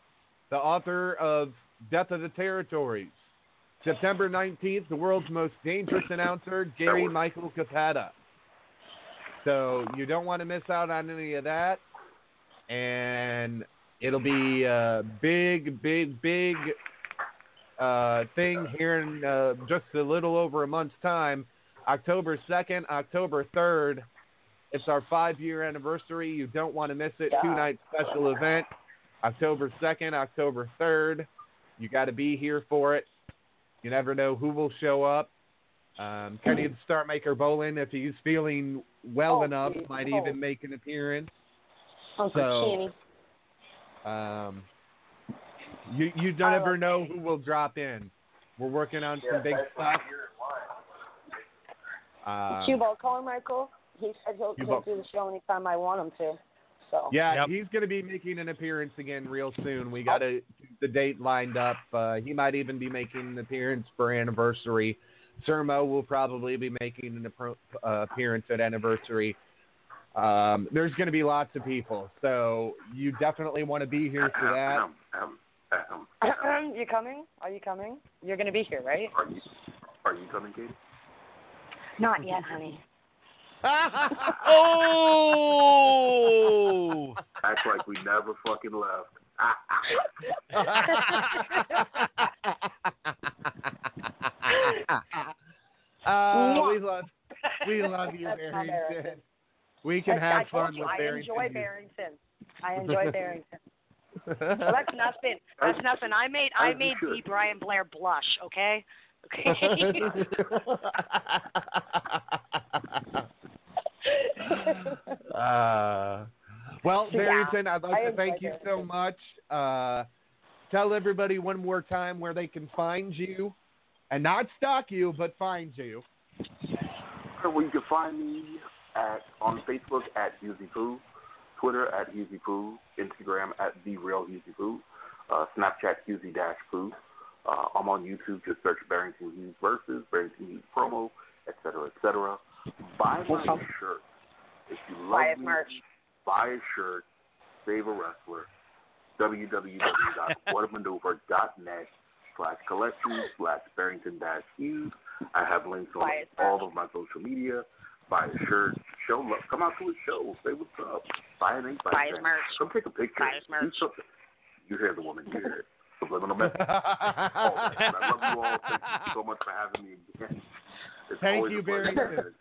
[SPEAKER 4] the author of Death of the Territories. September 19th, the world's most dangerous announcer, Gary Michael Cappetta. So you don't want to miss out on any of that. And it'll be a big, big, big uh, thing here in uh, just a little over a month's time. October 2nd, October 3rd. It's our five year anniversary. You don't want to miss it. Two night special event. October 2nd, October 3rd. You got to be here for it. You never know who will show up. Um, Kenny the Star Maker Bolin, if he's feeling well
[SPEAKER 3] Oh,
[SPEAKER 4] enough,
[SPEAKER 3] geez.
[SPEAKER 4] might
[SPEAKER 3] Oh.
[SPEAKER 4] even make an appearance.
[SPEAKER 3] Uncle
[SPEAKER 4] So-
[SPEAKER 3] Kenny.
[SPEAKER 4] Um, you you don't
[SPEAKER 3] ever
[SPEAKER 4] know who will drop in. We're working on some big stuff. Uh,
[SPEAKER 3] Cubo, call him Michael. He said he'll, he'll do the show anytime I want him to. So
[SPEAKER 4] yeah,
[SPEAKER 2] Yep.
[SPEAKER 4] he's going to be making an appearance again real soon. We got a, the date lined up. Uh, he might even be making an appearance for anniversary. Sir Mo will probably be making an appro- uh, appearance at anniversary. Um, there's going to be lots of people, so you definitely want to be here for that.
[SPEAKER 3] You coming? Are you coming? You're gonna be here, right?
[SPEAKER 9] are you are you coming, Katie?
[SPEAKER 3] Not yet, honey.
[SPEAKER 2] Oh!
[SPEAKER 9] Act like we never fucking left.
[SPEAKER 4] Uh, we love we love you,
[SPEAKER 3] That's
[SPEAKER 4] Barrington.
[SPEAKER 3] Barrington.
[SPEAKER 4] We can
[SPEAKER 3] I,
[SPEAKER 4] have
[SPEAKER 3] I
[SPEAKER 4] fun
[SPEAKER 3] you,
[SPEAKER 4] with
[SPEAKER 3] I
[SPEAKER 4] Barrington.
[SPEAKER 3] enjoy Barrington. I enjoy Barrington. Well, that's nothing. That's nothing. I made I made
[SPEAKER 9] should.
[SPEAKER 3] B. Brian Blair blush. Okay. Okay.
[SPEAKER 4] uh, well,
[SPEAKER 3] Yeah,
[SPEAKER 4] Barrington, I'd like
[SPEAKER 3] I
[SPEAKER 4] to thank you so much. Uh, tell everybody one more time where they can find you, and not stalk you, but find you.
[SPEAKER 9] Well, you can find me at on Facebook at Husey Poo, Twitter at Husey Poo, Instagram at The Real Husey Poo, uh, Snapchat Husey Dash Poo. Uh, I'm on YouTube. Just search Barrington Hughes versus Barrington Hughes promo, et cetera, et cetera. Buy my
[SPEAKER 3] Okay.
[SPEAKER 9] shirt. If you love
[SPEAKER 3] Buy
[SPEAKER 9] me,
[SPEAKER 3] merch.
[SPEAKER 9] buy a shirt. Save a wrestler. www.whatamaneuver.net slash collections slash Barrington dash Hughes. I have links on
[SPEAKER 3] Buy his merch.
[SPEAKER 9] all of my social media. Buy a shirt. Show love. Come out to a show. Say what's up. Buy an eight by
[SPEAKER 3] Buy his merch.
[SPEAKER 9] Come take a picture.
[SPEAKER 3] Buy his
[SPEAKER 9] Do
[SPEAKER 3] merch.
[SPEAKER 9] something. You hear the woman. You hear it. Subliminal message. All right. I love you all. Thank you so much for having me again. It's
[SPEAKER 4] Thank
[SPEAKER 9] always
[SPEAKER 4] you,
[SPEAKER 9] a pleasure.
[SPEAKER 4] Barrington.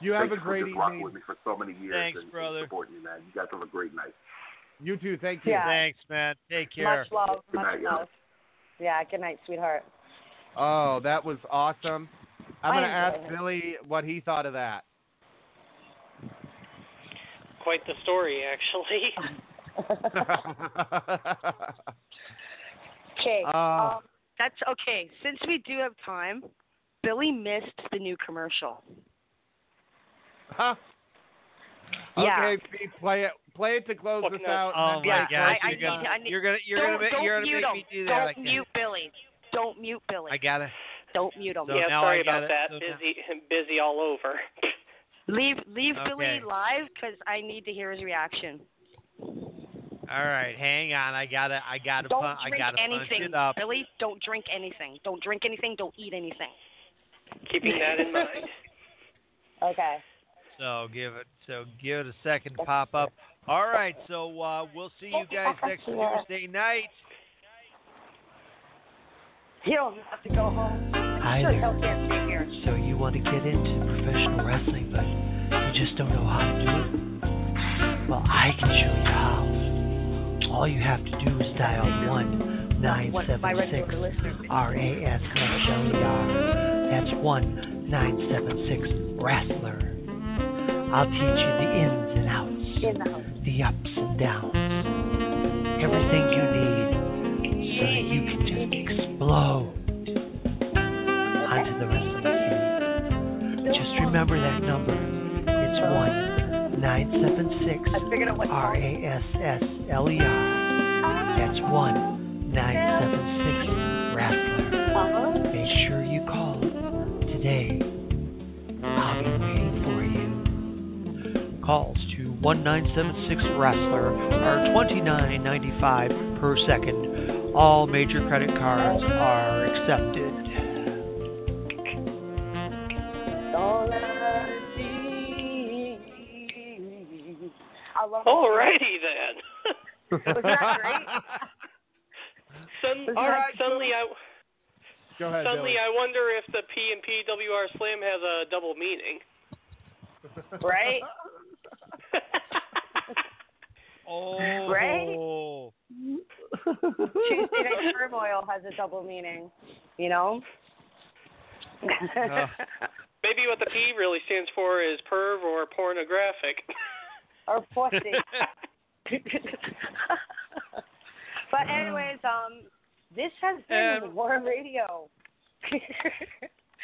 [SPEAKER 4] You have
[SPEAKER 9] Thank
[SPEAKER 4] a
[SPEAKER 9] you for
[SPEAKER 4] great
[SPEAKER 9] just rocking
[SPEAKER 4] evening.
[SPEAKER 9] with me for so many years
[SPEAKER 2] Thanks,
[SPEAKER 9] and, and
[SPEAKER 2] brother.
[SPEAKER 9] supporting me, man. You guys have a great night.
[SPEAKER 4] You too. Thank you.
[SPEAKER 3] Yeah.
[SPEAKER 2] Thanks, man. Take care.
[SPEAKER 3] Much love.
[SPEAKER 9] Good
[SPEAKER 3] Much
[SPEAKER 9] night, y'all.
[SPEAKER 3] love. Yeah. Good night, sweetheart.
[SPEAKER 4] Oh, that was awesome. I'm going to ask
[SPEAKER 3] enjoyed it.
[SPEAKER 4] Billy what he thought of that.
[SPEAKER 12] Quite the story, actually.
[SPEAKER 3] Okay.
[SPEAKER 4] Uh,
[SPEAKER 3] um, that's okay. Since we do have time, Billy missed the new commercial.
[SPEAKER 4] Huh?
[SPEAKER 3] Yeah.
[SPEAKER 4] Okay, Pete, play it. Play it to close
[SPEAKER 12] Look,
[SPEAKER 4] this
[SPEAKER 12] no.
[SPEAKER 4] out.
[SPEAKER 2] Oh
[SPEAKER 4] and
[SPEAKER 2] my gosh.
[SPEAKER 3] I- I
[SPEAKER 2] you're gonna,
[SPEAKER 3] need- I need-
[SPEAKER 2] you're gonna, you're
[SPEAKER 3] don't,
[SPEAKER 2] gonna, make,
[SPEAKER 3] don't
[SPEAKER 2] you're gonna
[SPEAKER 3] mute
[SPEAKER 2] make
[SPEAKER 3] him.
[SPEAKER 2] me do that.
[SPEAKER 3] Don't
[SPEAKER 2] I can't.
[SPEAKER 3] mute Billy. Don't mute Billy.
[SPEAKER 2] I gotta.
[SPEAKER 3] Don't mute him.
[SPEAKER 2] So
[SPEAKER 12] yeah, sorry about
[SPEAKER 2] it.
[SPEAKER 12] that.
[SPEAKER 2] So now-
[SPEAKER 12] busy, busy all over.
[SPEAKER 3] Leave leave
[SPEAKER 2] Okay.
[SPEAKER 3] Billy live because I need to hear his reaction.
[SPEAKER 2] All right, hang on. I gotta, I gotta,
[SPEAKER 3] Don't
[SPEAKER 2] pun- I
[SPEAKER 3] drink
[SPEAKER 2] gotta punch
[SPEAKER 3] anything,
[SPEAKER 2] it up.
[SPEAKER 3] Billy. Don't drink anything. Don't drink anything. Don't eat anything.
[SPEAKER 12] Keeping that in mind.
[SPEAKER 3] Okay.
[SPEAKER 2] So give it, so give it a second to pop up. All right, so uh, we'll see you guys next Tuesday night.
[SPEAKER 3] He don't have to go home.
[SPEAKER 10] Hi
[SPEAKER 3] sure
[SPEAKER 10] there.
[SPEAKER 3] hell can't.
[SPEAKER 10] So you want to get into professional wrestling, but you just don't know how to do it? Well, I can show you how. All you have to do is dial one nine
[SPEAKER 3] What
[SPEAKER 10] seven
[SPEAKER 3] my
[SPEAKER 10] six
[SPEAKER 3] regular listeners.
[SPEAKER 10] R A S L E R. That's one nine seven six wrestler. I'll teach you the ins and outs,
[SPEAKER 3] the
[SPEAKER 10] ups and downs, everything you need so that you can just explode onto the wrestling field. Just remember that number. It's one nine seven six
[SPEAKER 3] I figured out what
[SPEAKER 10] R A S S L E R. That's one nine seven six wrestler.
[SPEAKER 3] Uh-huh.
[SPEAKER 10] Make sure you call today. Calls to 1976 Wrestler are $29.95 per second. All major credit cards are accepted.
[SPEAKER 3] Don't let me. I love
[SPEAKER 12] Alrighty then.
[SPEAKER 3] Was that great?
[SPEAKER 12] Sudden,
[SPEAKER 3] All right,
[SPEAKER 12] suddenly, I
[SPEAKER 4] Go ahead,
[SPEAKER 12] suddenly
[SPEAKER 4] Billy.
[SPEAKER 12] I wonder if the P and PWR Slam has a double meaning.
[SPEAKER 3] Right?
[SPEAKER 2] Oh,
[SPEAKER 3] Right? Tuesday Night Turmoil has a double meaning, you know?
[SPEAKER 2] Uh,
[SPEAKER 12] Maybe what the P really stands for is perv or pornographic.
[SPEAKER 3] or pussy. but anyways, um, this has been
[SPEAKER 2] Um,
[SPEAKER 3] War Radio.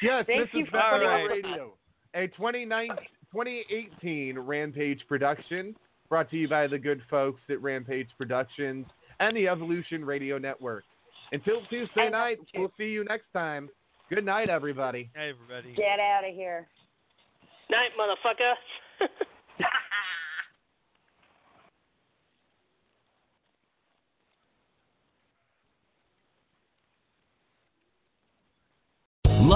[SPEAKER 4] Yes,
[SPEAKER 3] Thank
[SPEAKER 4] this
[SPEAKER 3] you
[SPEAKER 4] is
[SPEAKER 3] for
[SPEAKER 4] War
[SPEAKER 3] putting up
[SPEAKER 4] Radio, a 29 2018 Rampage production brought to you by the good folks at Rampage Productions and the Evolution Radio Network. Until Tuesday night, we'll see you next time. Good night, everybody.
[SPEAKER 2] hey, everybody.
[SPEAKER 3] Get out of here.
[SPEAKER 12] Night, motherfucker.